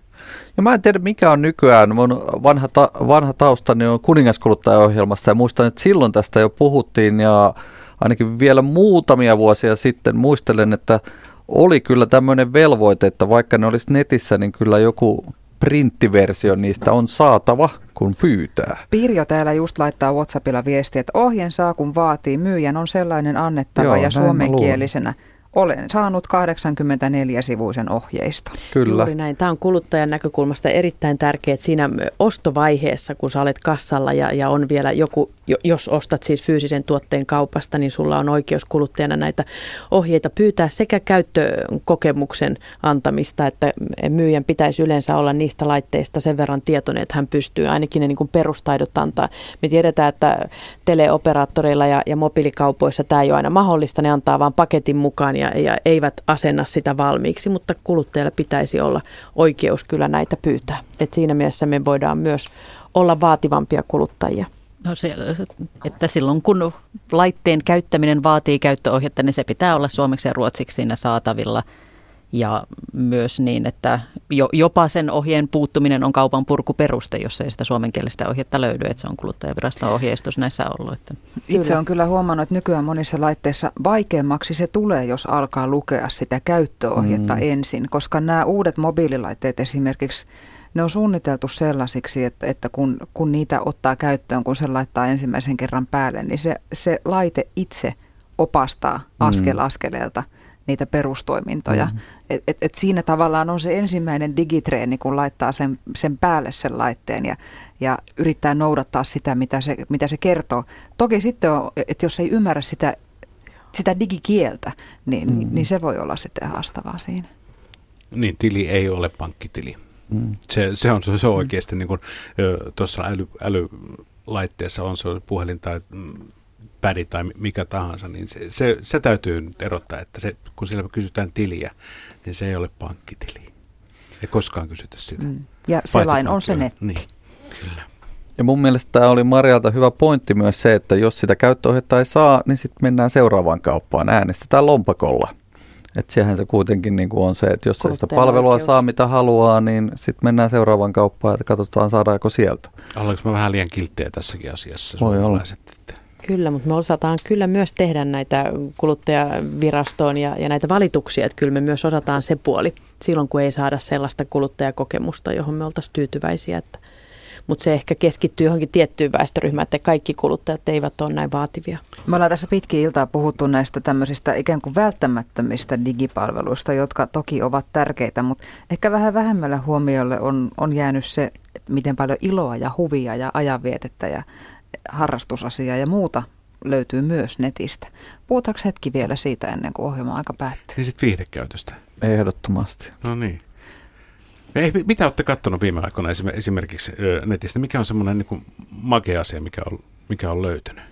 Ja mä en tiedä mikä on nykyään. Mun vanha, ta- vanha taustani on kuningaskuluttajaohjelmasta ja muistan, että silloin tästä jo puhuttiin ja ainakin vielä muutamia vuosia sitten muistelen, että oli kyllä tämmöinen velvoite, että vaikka ne olisi netissä, niin kyllä joku printtiversio niistä on saatava, kun pyytää. Pirjo täällä just laittaa WhatsAppilla viestiä, että ohjeen saa kun vaatii. Myyjän on sellainen annettava Joo, ja suomenkielisenä. Olen saanut 84-sivuisen ohjeiston. Kyllä. Juuri näin. Tämä on kuluttajan näkökulmasta erittäin tärkeää, että siinä ostovaiheessa, kun sä olet kassalla ja, ja on vielä joku, jo- jos ostat siis fyysisen tuotteen kaupasta, niin sulla on oikeus kuluttajana näitä ohjeita pyytää sekä käyttökokemuksen antamista, että myyjän pitäisi yleensä olla niistä laitteista sen verran tietoinen, että hän pystyy ainakin ne niin kuin perustaidot antaa. Me tiedetään, että teleoperaattoreilla ja, ja mobiilikaupoissa tämä ei ole aina mahdollista, ne antaa vain paketin mukaan ja, ja eivät asenna sitä valmiiksi, mutta kuluttajalla pitäisi olla oikeus kyllä näitä pyytää. Et siinä mielessä me voidaan myös olla vaativampia kuluttajia. No se, että silloin kun laitteen käyttäminen vaatii käyttöohjetta, niin se pitää olla suomeksi ja ruotsiksi siinä saatavilla. Ja myös niin, että jo, jopa sen ohjeen puuttuminen on kaupan purkuperuste, jos ei sitä suomenkielistä ohjetta löydy, että se on kuluttajaviraston ohjeistus näissä ollut. Että. Itse on kyllä huomannut, että nykyään monissa laitteissa vaikeammaksi se tulee, jos alkaa lukea sitä käyttöohjetta mm. ensin, koska nämä uudet mobiililaitteet esimerkiksi, ne on suunniteltu sellaisiksi, että, että kun, kun niitä ottaa käyttöön, kun se laittaa ensimmäisen kerran päälle, niin se, se laite itse opastaa askel askeleelta niitä perustoimintoja. Mm. Et, et, et siinä tavallaan on se ensimmäinen digitreeni, kun laittaa sen, sen päälle sen laitteen ja, ja yrittää noudattaa sitä, mitä se, mitä se kertoo. Toki sitten on, että jos ei ymmärrä sitä, sitä digikieltä, niin, mm. niin se voi olla sitten haastavaa siinä. Niin, tili ei ole pankkitili. Mm. Se, se on, se on oikeasti niin kuin tuossa äly, älylaitteessa on se puhelin tai mm, pädi tai mi- mikä tahansa, niin se, se, se täytyy nyt erottaa, että se, kun siellä kysytään tiliä, niin se ei ole pankkitili. Ei koskaan kysytä sitä. Mm. Ja selain on se netti. Niin, kyllä. Ja mun mielestä tämä oli Marjalta hyvä pointti myös se, että jos sitä käyttöohjetta ei saa, niin sitten mennään seuraavaan kauppaan, äänestetään lompakolla. Että sehän se kuitenkin niin kuin on se, että jos sitä palvelua oikeus. saa mitä haluaa, niin sitten mennään seuraavaan kauppaan ja katsotaan saadaanko sieltä. Ollaanko mä vähän liian kilttejä tässäkin asiassa? Voi olla. että- Kyllä, mutta me osataan kyllä myös tehdä näitä kuluttajavirastoon ja, ja näitä valituksia, että kyllä me myös osataan se puoli silloin, kun ei saada sellaista kuluttajakokemusta, johon me oltaisiin tyytyväisiä. Että, mutta se ehkä keskittyy johonkin tiettyyn väestöryhmään, että kaikki kuluttajat eivät ole näin vaativia. Me ollaan tässä pitkin iltaa puhuttu näistä tämmöisistä ikään kuin välttämättömistä digipalveluista, jotka toki ovat tärkeitä, mutta ehkä vähän vähemmälle huomiolle on, on jäänyt se, miten paljon iloa ja huvia ja ajanvietettä ja harrastusasiaa ja muuta löytyy myös netistä. Puhutaanko hetki vielä siitä ennen kuin ohjelma aika päättyy? Niin sitten viihdekäytöstä. Ehdottomasti. No niin. Ei, mitä olette katsonut viime aikoina esimerkiksi netistä? Mikä on semmoinen niin makea asia, mikä on, mikä on löytynyt?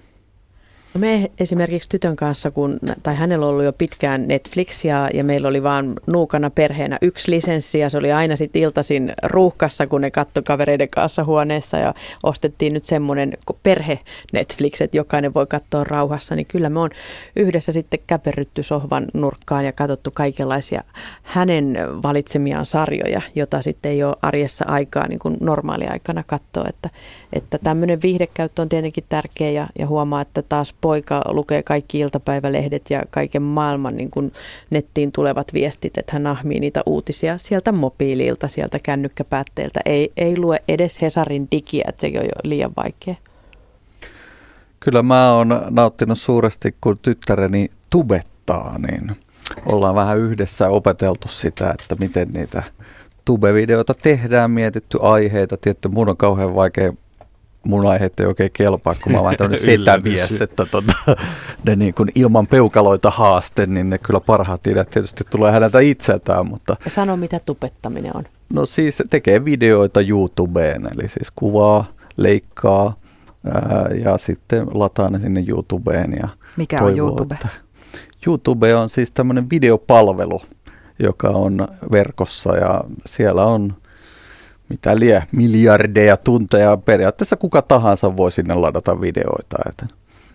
No me esimerkiksi tytön kanssa, kun, tai hänellä on ollut jo pitkään Netflix ja, meillä oli vaan nuukana perheenä yksi lisenssi ja se oli aina sitten iltaisin ruuhkassa, kun ne katsoi kavereiden kanssa huoneessa ja ostettiin nyt semmoinen perhe Netflix, että jokainen voi katsoa rauhassa, niin kyllä me on yhdessä sitten käperrytty sohvan nurkkaan ja katsottu kaikenlaisia hänen valitsemiaan sarjoja, jota sitten ei ole arjessa aikaa niin kuin normaaliaikana katsoa, että, että tämmöinen viihdekäyttö on tietenkin tärkeä ja, ja huomaa, että taas poika lukee kaikki iltapäivälehdet ja kaiken maailman niin kuin nettiin tulevat viestit, että hän nahmii niitä uutisia sieltä mobiililta, sieltä kännykkäpäätteeltä. Ei, ei lue edes Hesarin digiä, että sekin on jo liian vaikea. Kyllä mä oon nauttinut suuresti, kun tyttäreni tubettaa, niin ollaan vähän yhdessä opeteltu sitä, että miten niitä tube-videoita tehdään, mietitty aiheita. Tietty, mun on kauhean vaikea mun aiheet ei oikein kelpaa, kun mä vähän tämmöinen setämies, että tota, ne niin kuin ilman peukaloita haaste, niin ne kyllä parhaat ideat tietysti tulee häneltä itseltään. Mutta... Ja sano, mitä tupettaminen on. No siis tekee videoita YouTubeen, eli siis kuvaa, leikkaa ää, ja sitten lataa ne sinne YouTubeen. Ja Mikä toivoo, on YouTube? Että YouTube on siis tämmöinen videopalvelu, joka on verkossa ja siellä on mitä lie, miljardeja tunteja. Periaatteessa kuka tahansa voi sinne ladata videoita. Että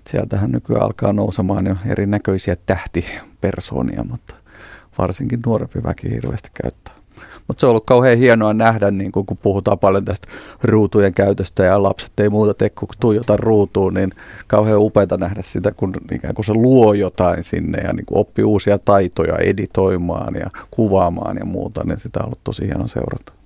sieltähän nykyään alkaa nousemaan jo erinäköisiä tähtipersoonia, mutta varsinkin nuorempi väki hirveästi käyttää. Mutta se on ollut kauhean hienoa nähdä, niin kun, puhutaan paljon tästä ruutujen käytöstä ja lapset ei muuta tee kuin tuijota ruutuun, niin kauhean upeata nähdä sitä, kun ikään kuin se luo jotain sinne ja niin oppii uusia taitoja editoimaan ja kuvaamaan ja muuta, niin sitä on ollut tosi hieno seurata.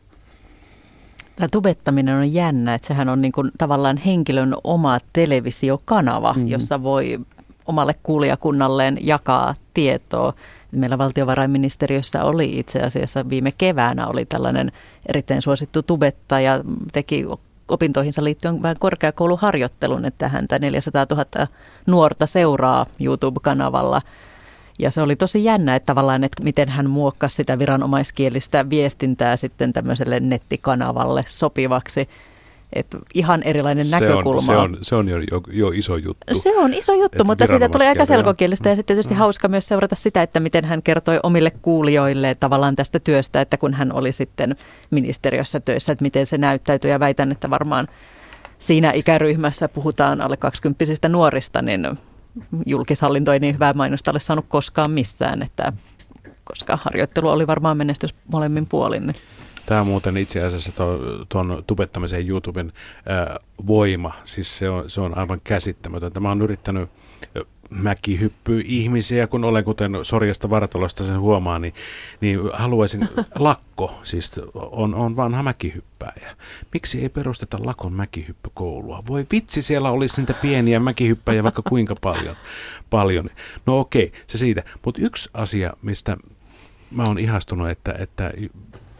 Tämä tubettaminen on jännä, että sehän on niin kuin tavallaan henkilön oma televisiokanava, mm-hmm. jossa voi omalle kuulijakunnalleen jakaa tietoa. Meillä valtiovarainministeriössä oli itse asiassa viime keväänä oli tällainen erittäin suosittu tubettaja, teki opintoihinsa liittyen vähän korkeakouluharjoittelun, että häntä 400 000 nuorta seuraa YouTube-kanavalla – ja se oli tosi jännä, että tavallaan, että miten hän muokkasi sitä viranomaiskielistä viestintää sitten tämmöiselle nettikanavalle sopivaksi. Että ihan erilainen se näkökulma. On, se on, se on jo, jo, jo iso juttu. Se on iso juttu, mutta siitä tulee aika selkokielistä ja sitten tietysti mm. hauska myös seurata sitä, että miten hän kertoi omille kuulijoille tavallaan tästä työstä, että kun hän oli sitten ministeriössä töissä, että miten se näyttäytyi ja väitän, että varmaan siinä ikäryhmässä puhutaan alle 20 nuorista, niin julkishallinto ei niin hyvää mainosta ole saanut koskaan missään, että koska harjoittelu oli varmaan menestys molemmin puolin. Niin. Tämä on muuten itse asiassa tuon tubettamisen YouTuben ää, voima, siis se on, se on aivan käsittämätöntä. Mä oon yrittänyt mäkihyppy ihmisiä, kun olen, kuten Sorjasta Vartolosta sen huomaa, niin, niin haluaisin lakko, siis on, on vanha mäkihyppääjä. Miksi ei perusteta lakon mäkihyppykoulua? Voi vitsi, siellä olisi niitä pieniä mäkihyppäjiä vaikka kuinka paljon. paljon. No okei, se siitä. Mutta yksi asia, mistä mä oon ihastunut, että, että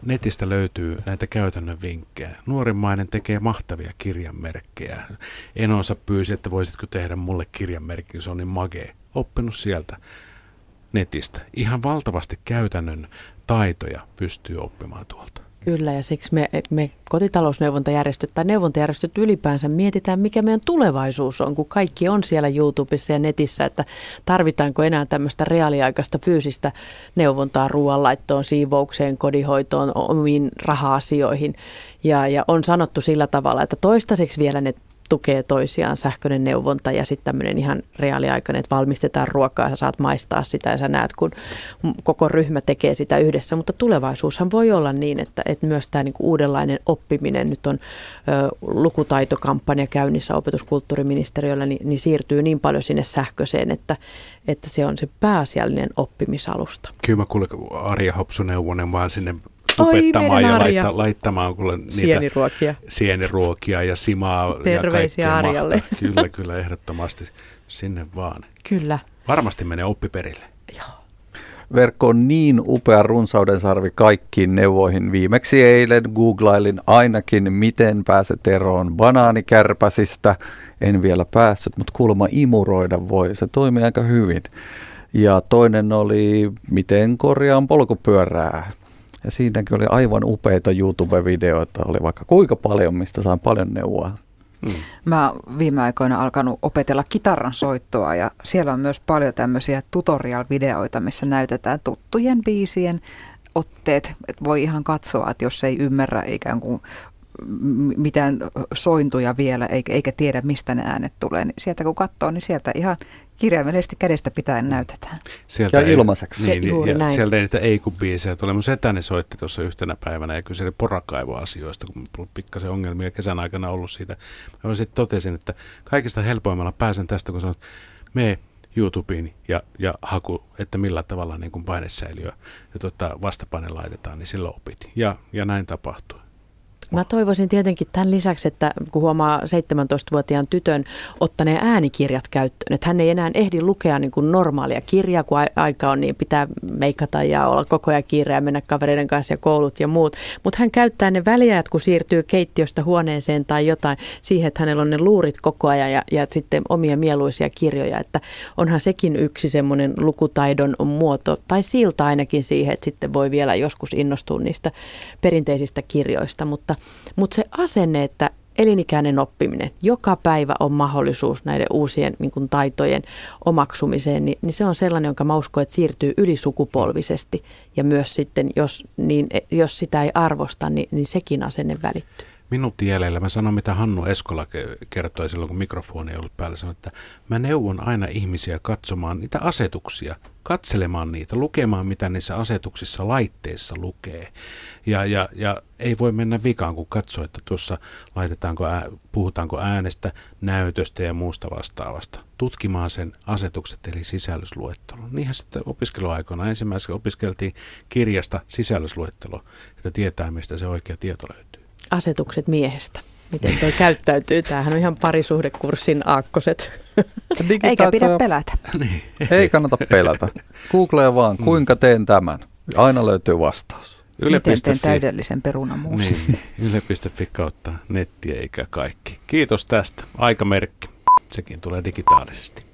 netistä löytyy näitä käytännön vinkkejä. Nuorimmainen tekee mahtavia kirjanmerkkejä. Enonsa pyysi, että voisitko tehdä mulle kirjanmerkki, se on niin magee. Oppinut sieltä netistä. Ihan valtavasti käytännön taitoja pystyy oppimaan tuolta. Kyllä, ja siksi me, me kotitalousneuvontajärjestöt tai neuvontajärjestöt ylipäänsä mietitään, mikä meidän tulevaisuus on, kun kaikki on siellä YouTubessa ja netissä, että tarvitaanko enää tämmöistä reaaliaikaista fyysistä neuvontaa ruoanlaittoon, siivoukseen, kodinhoitoon, omiin raha-asioihin. Ja, ja on sanottu sillä tavalla, että toistaiseksi vielä ne tukee toisiaan, sähköinen neuvonta ja sitten tämmöinen ihan reaaliaikainen, että valmistetaan ruokaa, sä saat maistaa sitä ja sä näet, kun koko ryhmä tekee sitä yhdessä. Mutta tulevaisuushan voi olla niin, että, että myös tämä niinku uudenlainen oppiminen, nyt on ö, lukutaitokampanja käynnissä opetuskulttuuriministeriöllä, niin, niin siirtyy niin paljon sinne sähköiseen, että, että se on se pääasiallinen oppimisalusta. Kyllä mä kuulen Arja Hopsuneuvonen vaan sinne tupettamaan ja laittaa, laittamaan kuule niitä sieniruokia. sieniruokia ja simaa Terveisiä ja Arjalle. Mahtaa. Kyllä, kyllä, ehdottomasti sinne vaan. Kyllä. Varmasti menee oppiperille. Joo. Verkko on niin upea runsauden sarvi kaikkiin neuvoihin. Viimeksi eilen googlailin ainakin, miten pääset eroon banaanikärpäsistä. En vielä päässyt, mutta kuulemma imuroida voi. Se toimii aika hyvin. Ja toinen oli, miten korjaan polkupyörää. Ja siinäkin oli aivan upeita YouTube-videoita, oli vaikka kuinka paljon, mistä saan paljon neuvoa. Mm. Mä oon viime aikoina alkanut opetella kitaran soittoa ja siellä on myös paljon tämmöisiä tutorial-videoita, missä näytetään tuttujen biisien otteet. Et voi ihan katsoa, että jos ei ymmärrä ikään kuin mitään sointuja vielä eikä, eikä tiedä mistä ne äänet tulee, niin sieltä kun katsoo, niin sieltä ihan kirjaimellisesti kädestä pitäen näytetään. Sieltä ja ilmaiseksi. Niin, Juuri ja näin. sieltä ei niitä ei-kun-biisejä tule. Mun setäni soitti tuossa yhtenä päivänä ja kyseli porakaivoasioista, kun mulla pikkasen ongelmia kesän aikana ollut siitä. Mä sitten totesin, että kaikista helpoimmalla pääsen tästä, kun sanot, me YouTubeen ja, ja haku, että millä tavalla niin kuin painesäiliö ja tota, vastapaine laitetaan, niin silloin opit. Ja, ja näin tapahtui. Mä toivoisin tietenkin tämän lisäksi, että kun huomaa 17-vuotiaan tytön ottaneen äänikirjat käyttöön, että hän ei enää ehdi lukea niin kuin normaalia kirjaa, kun aika on, niin pitää meikata ja olla koko ajan kiire ja mennä kavereiden kanssa ja koulut ja muut. Mutta hän käyttää ne väliajat, kun siirtyy keittiöstä huoneeseen tai jotain, siihen, että hänellä on ne luurit koko ajan ja, ja sitten omia mieluisia kirjoja. Että onhan sekin yksi semmoinen lukutaidon muoto, tai silta ainakin siihen, että sitten voi vielä joskus innostua niistä perinteisistä kirjoista, mutta mutta se asenne, että elinikäinen oppiminen, joka päivä on mahdollisuus näiden uusien niin kuin, taitojen omaksumiseen, niin, niin se on sellainen, jonka mä uskon, että siirtyy ylisukupolvisesti. Ja myös sitten, jos, niin, jos sitä ei arvosta, niin, niin sekin asenne välittyy. Minuutti jäljellä. Mä sanon, mitä Hannu Eskola kertoi silloin, kun mikrofoni ei ollut päällä. Sanoin, että mä neuvon aina ihmisiä katsomaan niitä asetuksia, katselemaan niitä, lukemaan, mitä niissä asetuksissa laitteissa lukee. Ja, ja, ja ei voi mennä vikaan, kun katsoo, että tuossa laitetaanko, ää, puhutaanko äänestä, näytöstä ja muusta vastaavasta. Tutkimaan sen asetukset eli sisällysluettelon. Niinhän sitten opiskeluaikoina ensimmäisenä opiskeltiin kirjasta sisällysluettelo, että tietää, mistä se oikea tieto löytyy. Asetukset miehestä miten toi käyttäytyy. Tämähän on ihan parisuhdekurssin aakkoset. Eikä pidä pelätä. Niin. Ei kannata pelätä. Googlea vaan, kuinka teen tämän. Aina löytyy vastaus. Yle. Miten teen täydellisen perunamuusin. Niin, yle.fi kautta nettiä eikä kaikki. Kiitos tästä. Aikamerkki. Sekin tulee digitaalisesti.